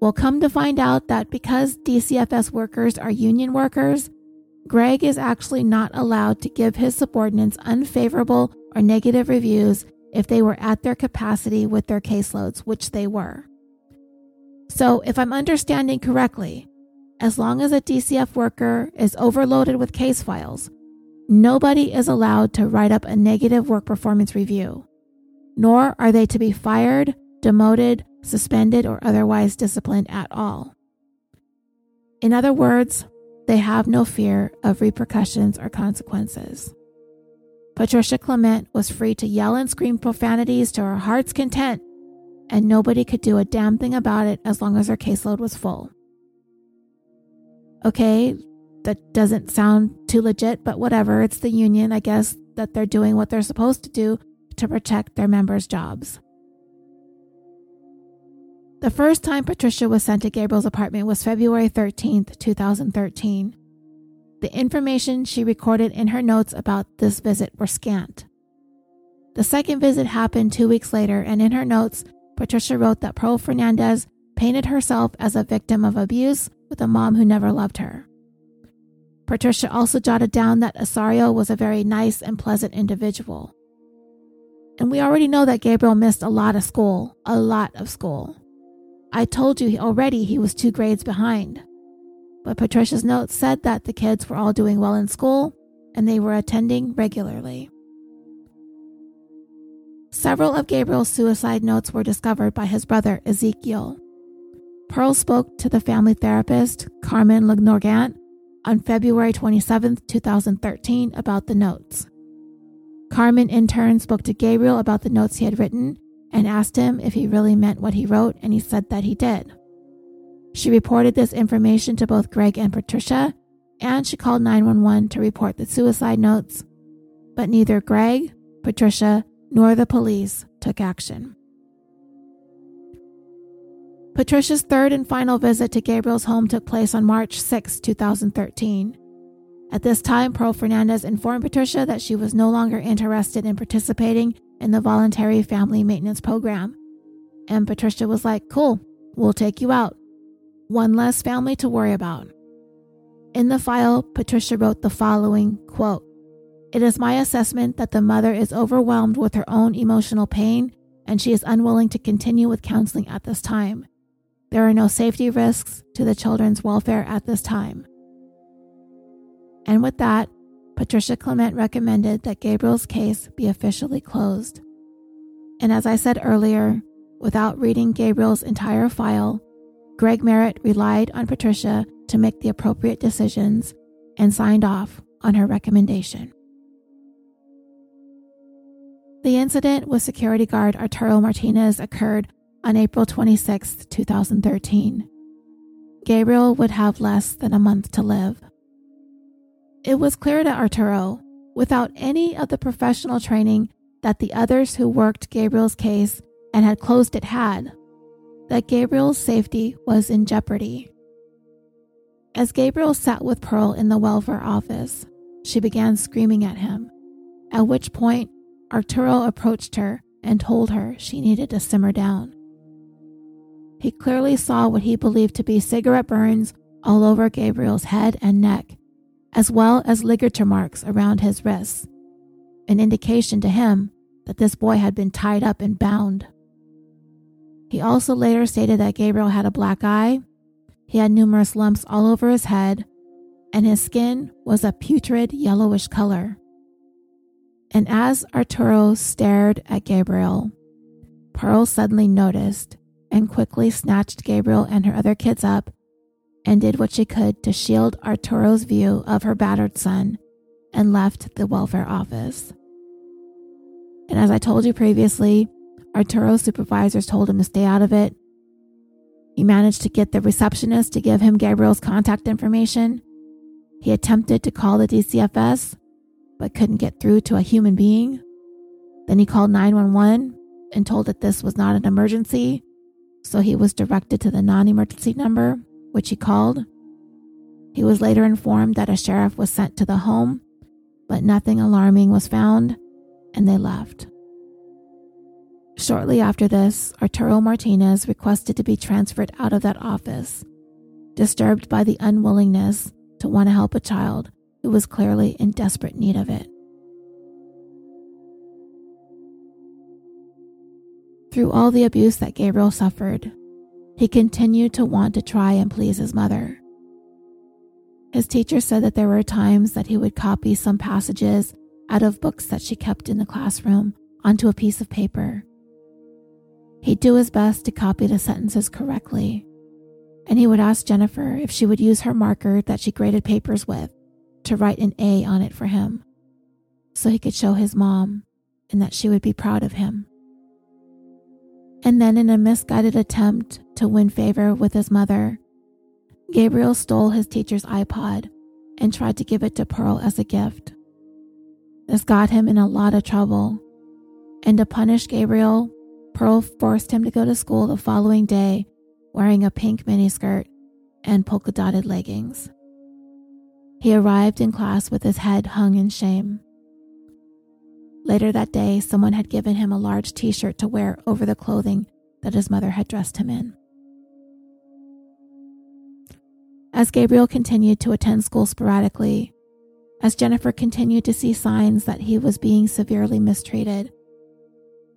We'll come to find out that because DCFS workers are union workers, Greg is actually not allowed to give his subordinates unfavorable or negative reviews if they were at their capacity with their caseloads, which they were. So, if I'm understanding correctly, as long as a DCF worker is overloaded with case files, nobody is allowed to write up a negative work performance review, nor are they to be fired, demoted, suspended, or otherwise disciplined at all. In other words, they have no fear of repercussions or consequences. Patricia Clement was free to yell and scream profanities to her heart's content, and nobody could do a damn thing about it as long as her caseload was full. Okay, that doesn't sound too legit, but whatever. It's the union, I guess, that they're doing what they're supposed to do to protect their members' jobs. The first time Patricia was sent to Gabriel's apartment was February 13th, 2013. The information she recorded in her notes about this visit were scant. The second visit happened two weeks later, and in her notes, Patricia wrote that Pearl Fernandez painted herself as a victim of abuse with a mom who never loved her. Patricia also jotted down that Isauro was a very nice and pleasant individual. And we already know that Gabriel missed a lot of school, a lot of school. I told you already he was two grades behind. But Patricia's notes said that the kids were all doing well in school and they were attending regularly. Several of Gabriel's suicide notes were discovered by his brother Ezekiel. Pearl spoke to the family therapist, Carmen Legnorgant, on February 27, 2013, about the notes. Carmen in turn spoke to Gabriel about the notes he had written and asked him if he really meant what he wrote, and he said that he did. She reported this information to both Greg and Patricia, and she called 911 to report the suicide notes, but neither Greg, Patricia, nor the police took action. Patricia's third and final visit to Gabriel's home took place on March 6, 2013. At this time, Pearl Fernandez informed Patricia that she was no longer interested in participating in the voluntary family maintenance program. And Patricia was like, Cool, we'll take you out. One less family to worry about. In the file, Patricia wrote the following quote It is my assessment that the mother is overwhelmed with her own emotional pain and she is unwilling to continue with counseling at this time. There are no safety risks to the children's welfare at this time. And with that, Patricia Clement recommended that Gabriel's case be officially closed. And as I said earlier, without reading Gabriel's entire file, Greg Merritt relied on Patricia to make the appropriate decisions and signed off on her recommendation. The incident with security guard Arturo Martinez occurred on April 26, 2013. Gabriel would have less than a month to live. It was clear to Arturo, without any of the professional training that the others who worked Gabriel's case and had closed it had, that Gabriel's safety was in jeopardy. As Gabriel sat with Pearl in the welfare office, she began screaming at him, at which point Arturo approached her and told her she needed to simmer down. He clearly saw what he believed to be cigarette burns all over Gabriel's head and neck as well as ligature marks around his wrists, an indication to him that this boy had been tied up and bound. He also later stated that Gabriel had a black eye, he had numerous lumps all over his head, and his skin was a putrid yellowish color. And as Arturo stared at Gabriel, Pearl suddenly noticed and quickly snatched Gabriel and her other kids up and did what she could to shield Arturo's view of her battered son and left the welfare office. And as I told you previously, Arturo's supervisors told him to stay out of it. He managed to get the receptionist to give him Gabriel's contact information. He attempted to call the DCFS, but couldn't get through to a human being. Then he called 911 and told that this was not an emergency, so he was directed to the non emergency number which he called. He was later informed that a sheriff was sent to the home, but nothing alarming was found, and they left. Shortly after this, Arturo Martinez requested to be transferred out of that office, disturbed by the unwillingness to want to help a child who was clearly in desperate need of it. Through all the abuse that Gabriel suffered, he continued to want to try and please his mother. His teacher said that there were times that he would copy some passages out of books that she kept in the classroom onto a piece of paper. He'd do his best to copy the sentences correctly, and he would ask Jennifer if she would use her marker that she graded papers with to write an A on it for him so he could show his mom and that she would be proud of him. And then, in a misguided attempt to win favor with his mother, Gabriel stole his teacher's iPod and tried to give it to Pearl as a gift. This got him in a lot of trouble, and to punish Gabriel, Pearl forced him to go to school the following day wearing a pink miniskirt and polka dotted leggings. He arrived in class with his head hung in shame. Later that day, someone had given him a large t shirt to wear over the clothing that his mother had dressed him in. As Gabriel continued to attend school sporadically, as Jennifer continued to see signs that he was being severely mistreated,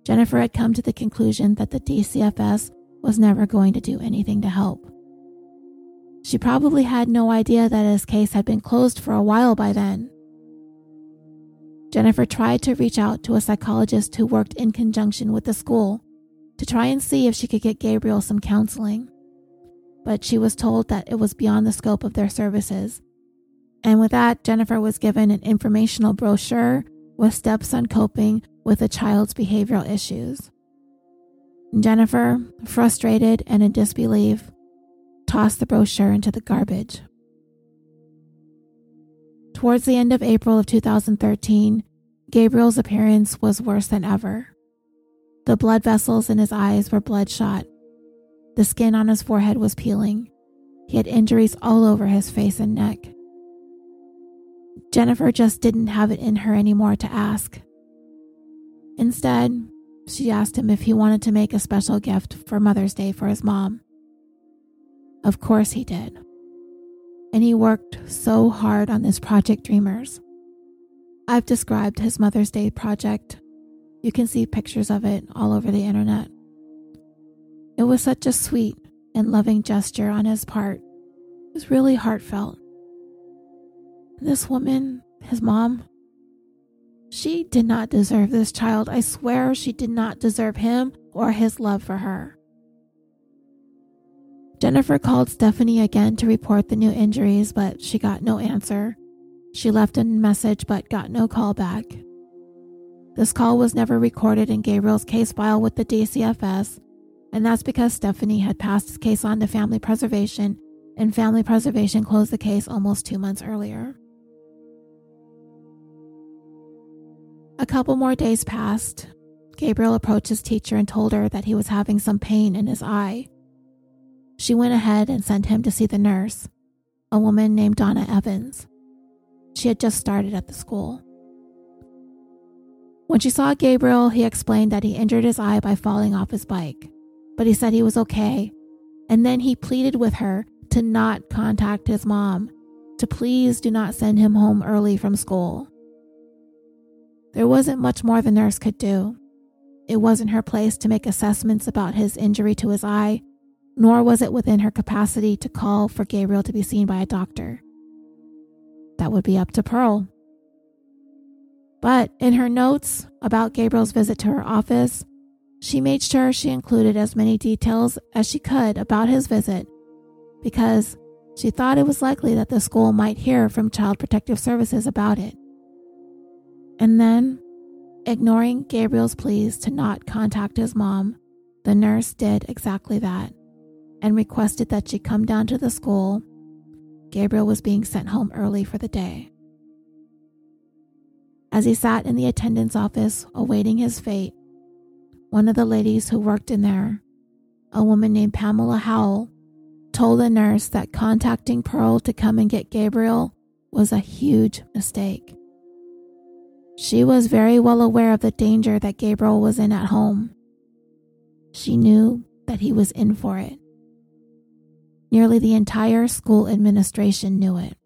Jennifer had come to the conclusion that the DCFS was never going to do anything to help. She probably had no idea that his case had been closed for a while by then. Jennifer tried to reach out to a psychologist who worked in conjunction with the school to try and see if she could get Gabriel some counseling. But she was told that it was beyond the scope of their services. And with that, Jennifer was given an informational brochure with steps on coping with a child's behavioral issues. Jennifer, frustrated and in disbelief, tossed the brochure into the garbage. Towards the end of April of 2013, Gabriel's appearance was worse than ever. The blood vessels in his eyes were bloodshot. The skin on his forehead was peeling. He had injuries all over his face and neck. Jennifer just didn't have it in her anymore to ask. Instead, she asked him if he wanted to make a special gift for Mother's Day for his mom. Of course he did. And he worked so hard on this Project Dreamers. I've described his Mother's Day project. You can see pictures of it all over the internet. It was such a sweet and loving gesture on his part. It was really heartfelt. This woman, his mom, she did not deserve this child. I swear she did not deserve him or his love for her. Jennifer called Stephanie again to report the new injuries, but she got no answer. She left a message but got no call back. This call was never recorded in Gabriel's case file with the DCFS, and that's because Stephanie had passed his case on to family preservation, and family preservation closed the case almost two months earlier. A couple more days passed. Gabriel approached his teacher and told her that he was having some pain in his eye. She went ahead and sent him to see the nurse, a woman named Donna Evans. She had just started at the school. When she saw Gabriel, he explained that he injured his eye by falling off his bike, but he said he was okay. And then he pleaded with her to not contact his mom, to please do not send him home early from school. There wasn't much more the nurse could do. It wasn't her place to make assessments about his injury to his eye, nor was it within her capacity to call for Gabriel to be seen by a doctor. That would be up to Pearl. But in her notes about Gabriel's visit to her office, she made sure she included as many details as she could about his visit because she thought it was likely that the school might hear from Child Protective Services about it. And then, ignoring Gabriel's pleas to not contact his mom, the nurse did exactly that and requested that she come down to the school. Gabriel was being sent home early for the day. As he sat in the attendant's office awaiting his fate, one of the ladies who worked in there, a woman named Pamela Howell, told the nurse that contacting Pearl to come and get Gabriel was a huge mistake. She was very well aware of the danger that Gabriel was in at home. She knew that he was in for it. Nearly the entire school administration knew it.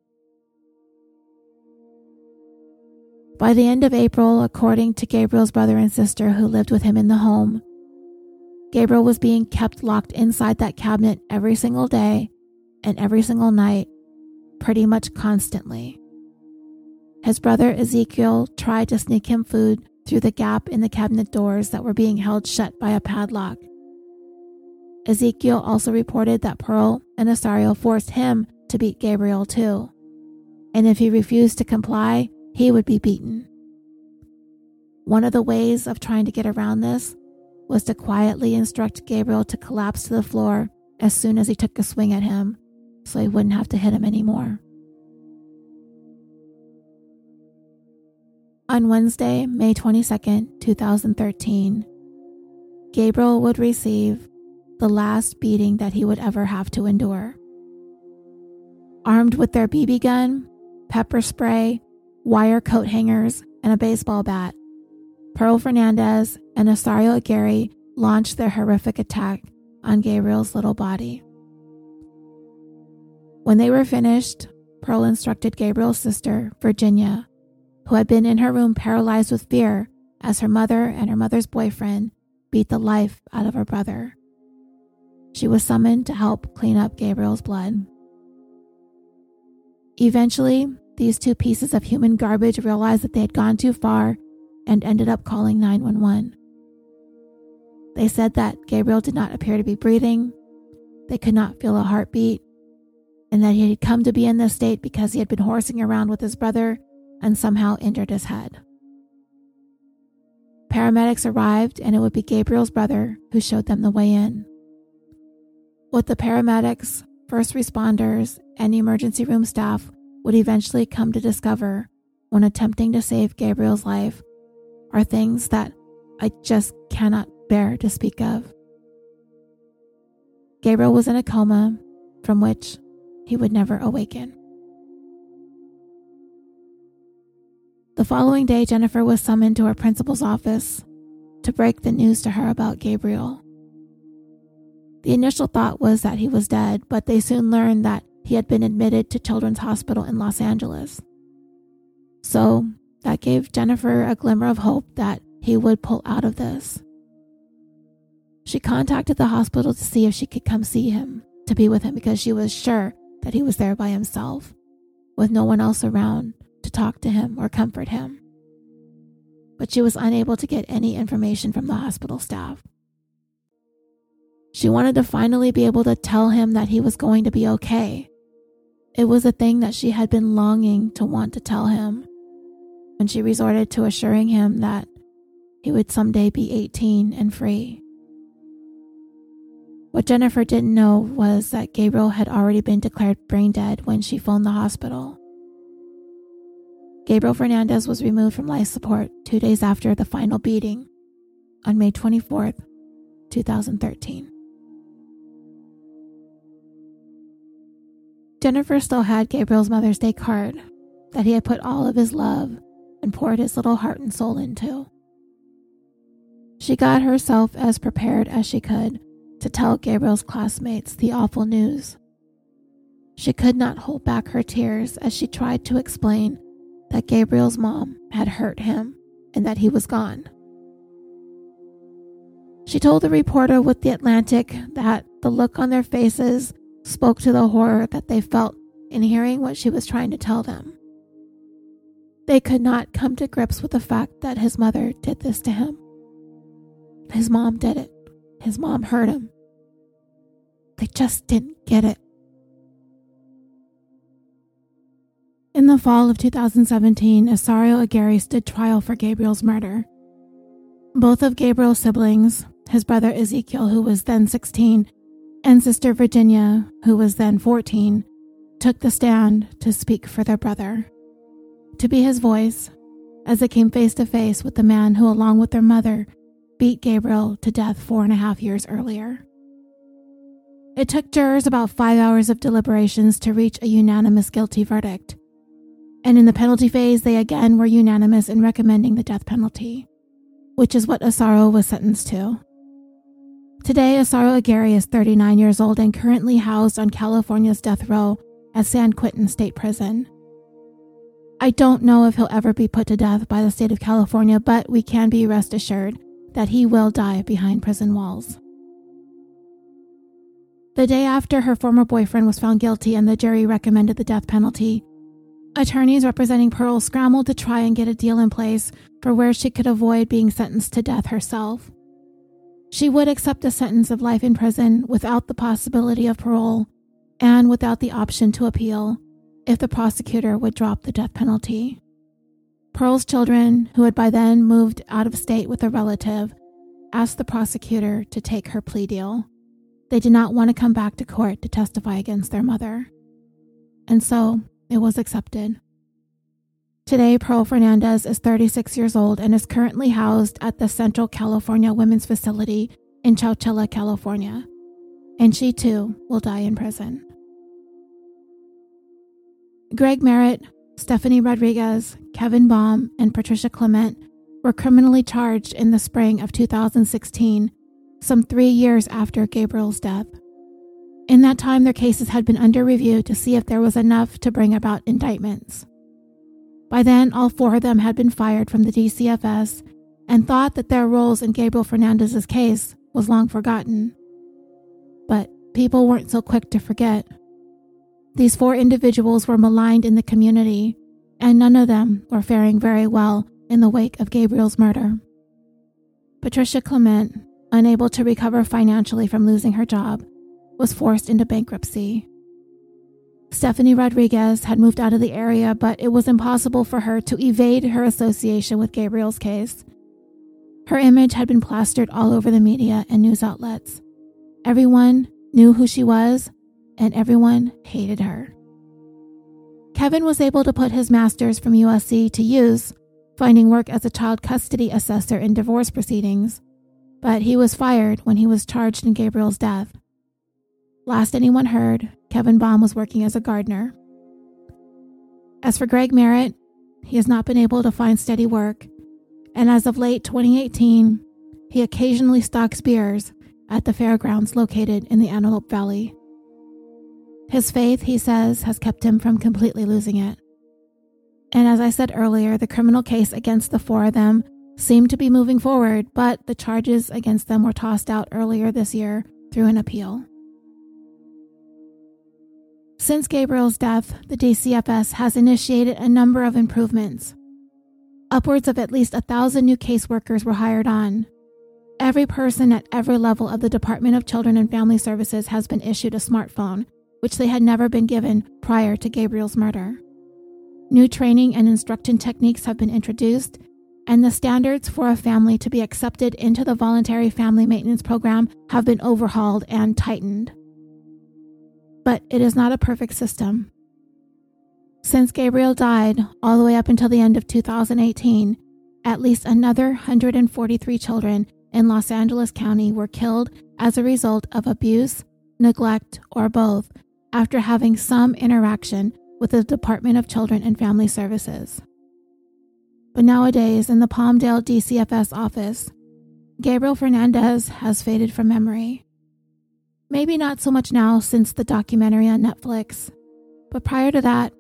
By the end of April, according to Gabriel's brother and sister who lived with him in the home, Gabriel was being kept locked inside that cabinet every single day and every single night, pretty much constantly. His brother Ezekiel tried to sneak him food through the gap in the cabinet doors that were being held shut by a padlock. Ezekiel also reported that Pearl and Isauro forced him to beat Gabriel too, and if he refused to comply, he would be beaten. One of the ways of trying to get around this was to quietly instruct Gabriel to collapse to the floor as soon as he took a swing at him so he wouldn't have to hit him anymore. On Wednesday, May 22nd, 2013, Gabriel would receive the last beating that he would ever have to endure. Armed with their BB gun, pepper spray, wire coat hangers, and a baseball bat, Pearl Fernandez and Isauro Aguirre launched their horrific attack on Gabriel's little body. When they were finished, Pearl instructed Gabriel's sister, Virginia, who had been in her room paralyzed with fear as her mother and her mother's boyfriend beat the life out of her brother. She was summoned to help clean up Gabriel's blood. Eventually, these two pieces of human garbage realized that they had gone too far and ended up calling 911. They said that Gabriel did not appear to be breathing, they could not feel a heartbeat, and that he had come to be in this state because he had been horsing around with his brother and somehow injured his head. Paramedics arrived, and it would be Gabriel's brother who showed them the way in. What the paramedics, first responders, and emergency room staff would eventually come to discover when attempting to save Gabriel's life are things that I just cannot bear to speak of. Gabriel was in a coma from which he would never awaken. The following day, Jennifer was summoned to her principal's office to break the news to her about Gabriel. The initial thought was that he was dead, but they soon learned that he had been admitted to Children's Hospital in Los Angeles. So that gave Jennifer a glimmer of hope that he would pull out of this. She contacted the hospital to see if she could come see him, to be with him, because she was sure that he was there by himself, with no one else around to talk to him or comfort him. But she was unable to get any information from the hospital staff. She wanted to finally be able to tell him that he was going to be okay. It was a thing that she had been longing to want to tell him when she resorted to assuring him that he would someday be 18 and free. What Jennifer didn't know was that Gabriel had already been declared brain dead when she phoned the hospital. Gabriel Fernandez was removed from life support two days after the final beating on May 24th, 2013. Jennifer still had Gabriel's Mother's Day card that he had put all of his love and poured his little heart and soul into. She got herself as prepared as she could to tell Gabriel's classmates the awful news. She could not hold back her tears as she tried to explain that Gabriel's mom had hurt him and that he was gone. She told the reporter with The Atlantic that the look on their faces spoke to the horror that they felt in hearing what she was trying to tell them. They could not come to grips with the fact that his mother did this to him. His mom did it. His mom hurt him. They just didn't get it. In the fall of 2017, Isauro Aguirre stood trial for Gabriel's murder. Both of Gabriel's siblings, his brother Ezekiel, who was then 16, and sister Virginia, who was then 14, took the stand to speak for their brother. To be his voice, as they came face to face with the man who, along with their mother, beat Gabriel to death four and a half years earlier. It took jurors about five hours of deliberations to reach a unanimous guilty verdict and in the penalty phase, they again were unanimous in recommending the death penalty, which is what Isauro was sentenced to. Today, Isauro Aguirre is 39 years old and currently housed on California's death row at San Quentin State Prison. I don't know if he'll ever be put to death by the state of California, but we can be rest assured that he will die behind prison walls. The day after her former boyfriend was found guilty and the jury recommended the death penalty, Attorneys representing Pearl scrambled to try and get a deal in place for where she could avoid being sentenced to death herself. She would accept a sentence of life in prison without the possibility of parole and without the option to appeal if the prosecutor would drop the death penalty. Pearl's children, who had by then moved out of state with a relative, asked the prosecutor to take her plea deal. They did not want to come back to court to testify against their mother. And so it was accepted. Today, Pearl Fernandez is 36 years old and is currently housed at the Central California Women's Facility in Chowchilla, California. And she too will die in prison. Greg Merritt, Stephanie Rodriguez, Kevin Bom, and Patricia Clement were criminally charged in the spring of 2016, some three years after Gabriel's death. In that time, their cases had been under review to see if there was enough to bring about indictments. By then, all four of them had been fired from the DCFS and thought that their roles in Gabriel Fernandez's case was long forgotten. But people weren't so quick to forget. These four individuals were maligned in the community, and none of them were faring very well in the wake of Gabriel's murder. Patricia Clement, unable to recover financially from losing her job, was forced into bankruptcy. Stephanie Rodriguez had moved out of the area, but it was impossible for her to evade her association with Gabriel's case. Her image had been plastered all over the media and news outlets. Everyone knew who she was, and everyone hated her. Kevin was able to put his master's from USC to use, finding work as a child custody assessor in divorce proceedings, but he was fired when he was charged in Gabriel's death. Last anyone heard, Kevin Bom was working as a gardener. As for Greg Merritt, he has not been able to find steady work, and as of late 2018, he occasionally stocks beers at the fairgrounds located in the Antelope Valley. His faith, he says, has kept him from completely losing it. And as I said earlier, the criminal case against the four of them seemed to be moving forward, but the charges against them were tossed out earlier this year through an appeal. Since Gabriel's death, the DCFS has initiated a number of improvements. Upwards of at least a thousand new caseworkers were hired on. Every person at every level of the Department of Children and Family Services has been issued a smartphone, which they had never been given prior to Gabriel's murder. New training and instruction techniques have been introduced, and the standards for a family to be accepted into the voluntary family maintenance program have been overhauled and tightened. But it is not a perfect system. Since Gabriel died, all the way up until the end of 2018, at least another 143 children in Los Angeles County were killed as a result of abuse, neglect, or both after having some interaction with the Department of Children and Family Services. But nowadays, in the Palmdale DCFS office, Gabriel Fernandez has faded from memory. Maybe not so much now since the documentary on Netflix, but prior to that,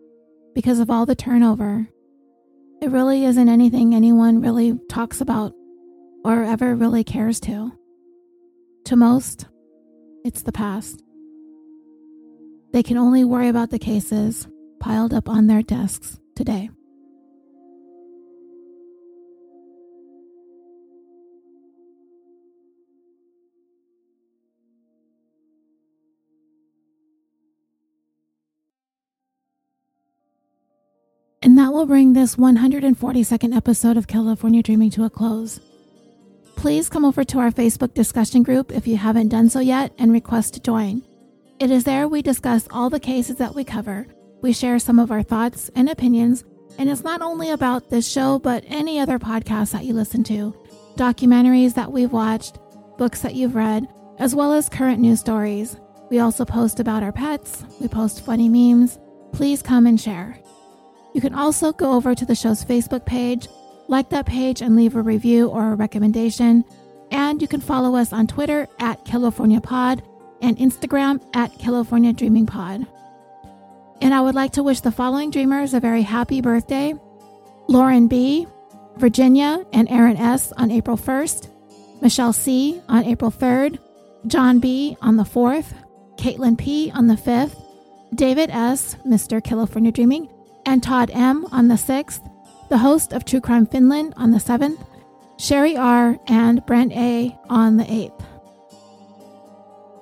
because of all the turnover, it really isn't anything anyone really talks about or ever really cares to. To most, it's the past. They can only worry about the cases piled up on their desks today. And that will bring this 142nd episode of California Dreaming to a close. Please come over to our Facebook discussion group if you haven't done so yet and request to join. It is there we discuss all the cases that we cover. We share some of our thoughts and opinions, and it's not only about this show, but any other podcast that you listen to, documentaries that we've watched, books that you've read, as well as current news stories. We also post about our pets, we post funny memes. Please come and share. You can also go over to the show's Facebook page, like that page, and leave a review or a recommendation. And you can follow us on Twitter at California Pod and Instagram at California Dreaming Pod. And I would like to wish the following dreamers a very happy birthday Lauren B., Virginia and Aaron S. on April 1st, Michelle C. on April 3rd, John B. on the 4th, Caitlin P. on the 5th, David S., Mr. California Dreaming, and Todd M. on the 6th, the host of True Crime Finland on the 7th, Sherry R. and Brent A. on the 8th.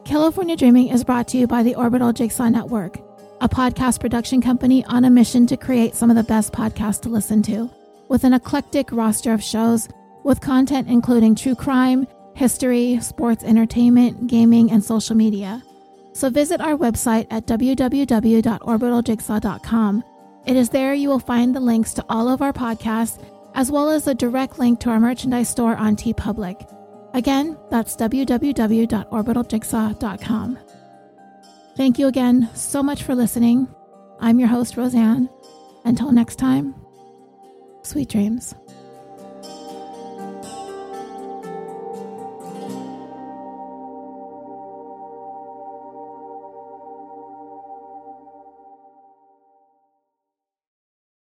California Dreaming is brought to you by the Orbital Jigsaw Network, a podcast production company on a mission to create some of the best podcasts to listen to, with an eclectic roster of shows with content including true crime, history, sports entertainment, gaming, and social media. So visit our website at www.orbitaljigsaw.com. It is there you will find the links to all of our podcasts, as well as a direct link to our merchandise store on TeePublic. Again, that's www.orbitaljigsaw.com. Thank you again so much for listening. I'm your host, Roseanne. Until next time, sweet dreams.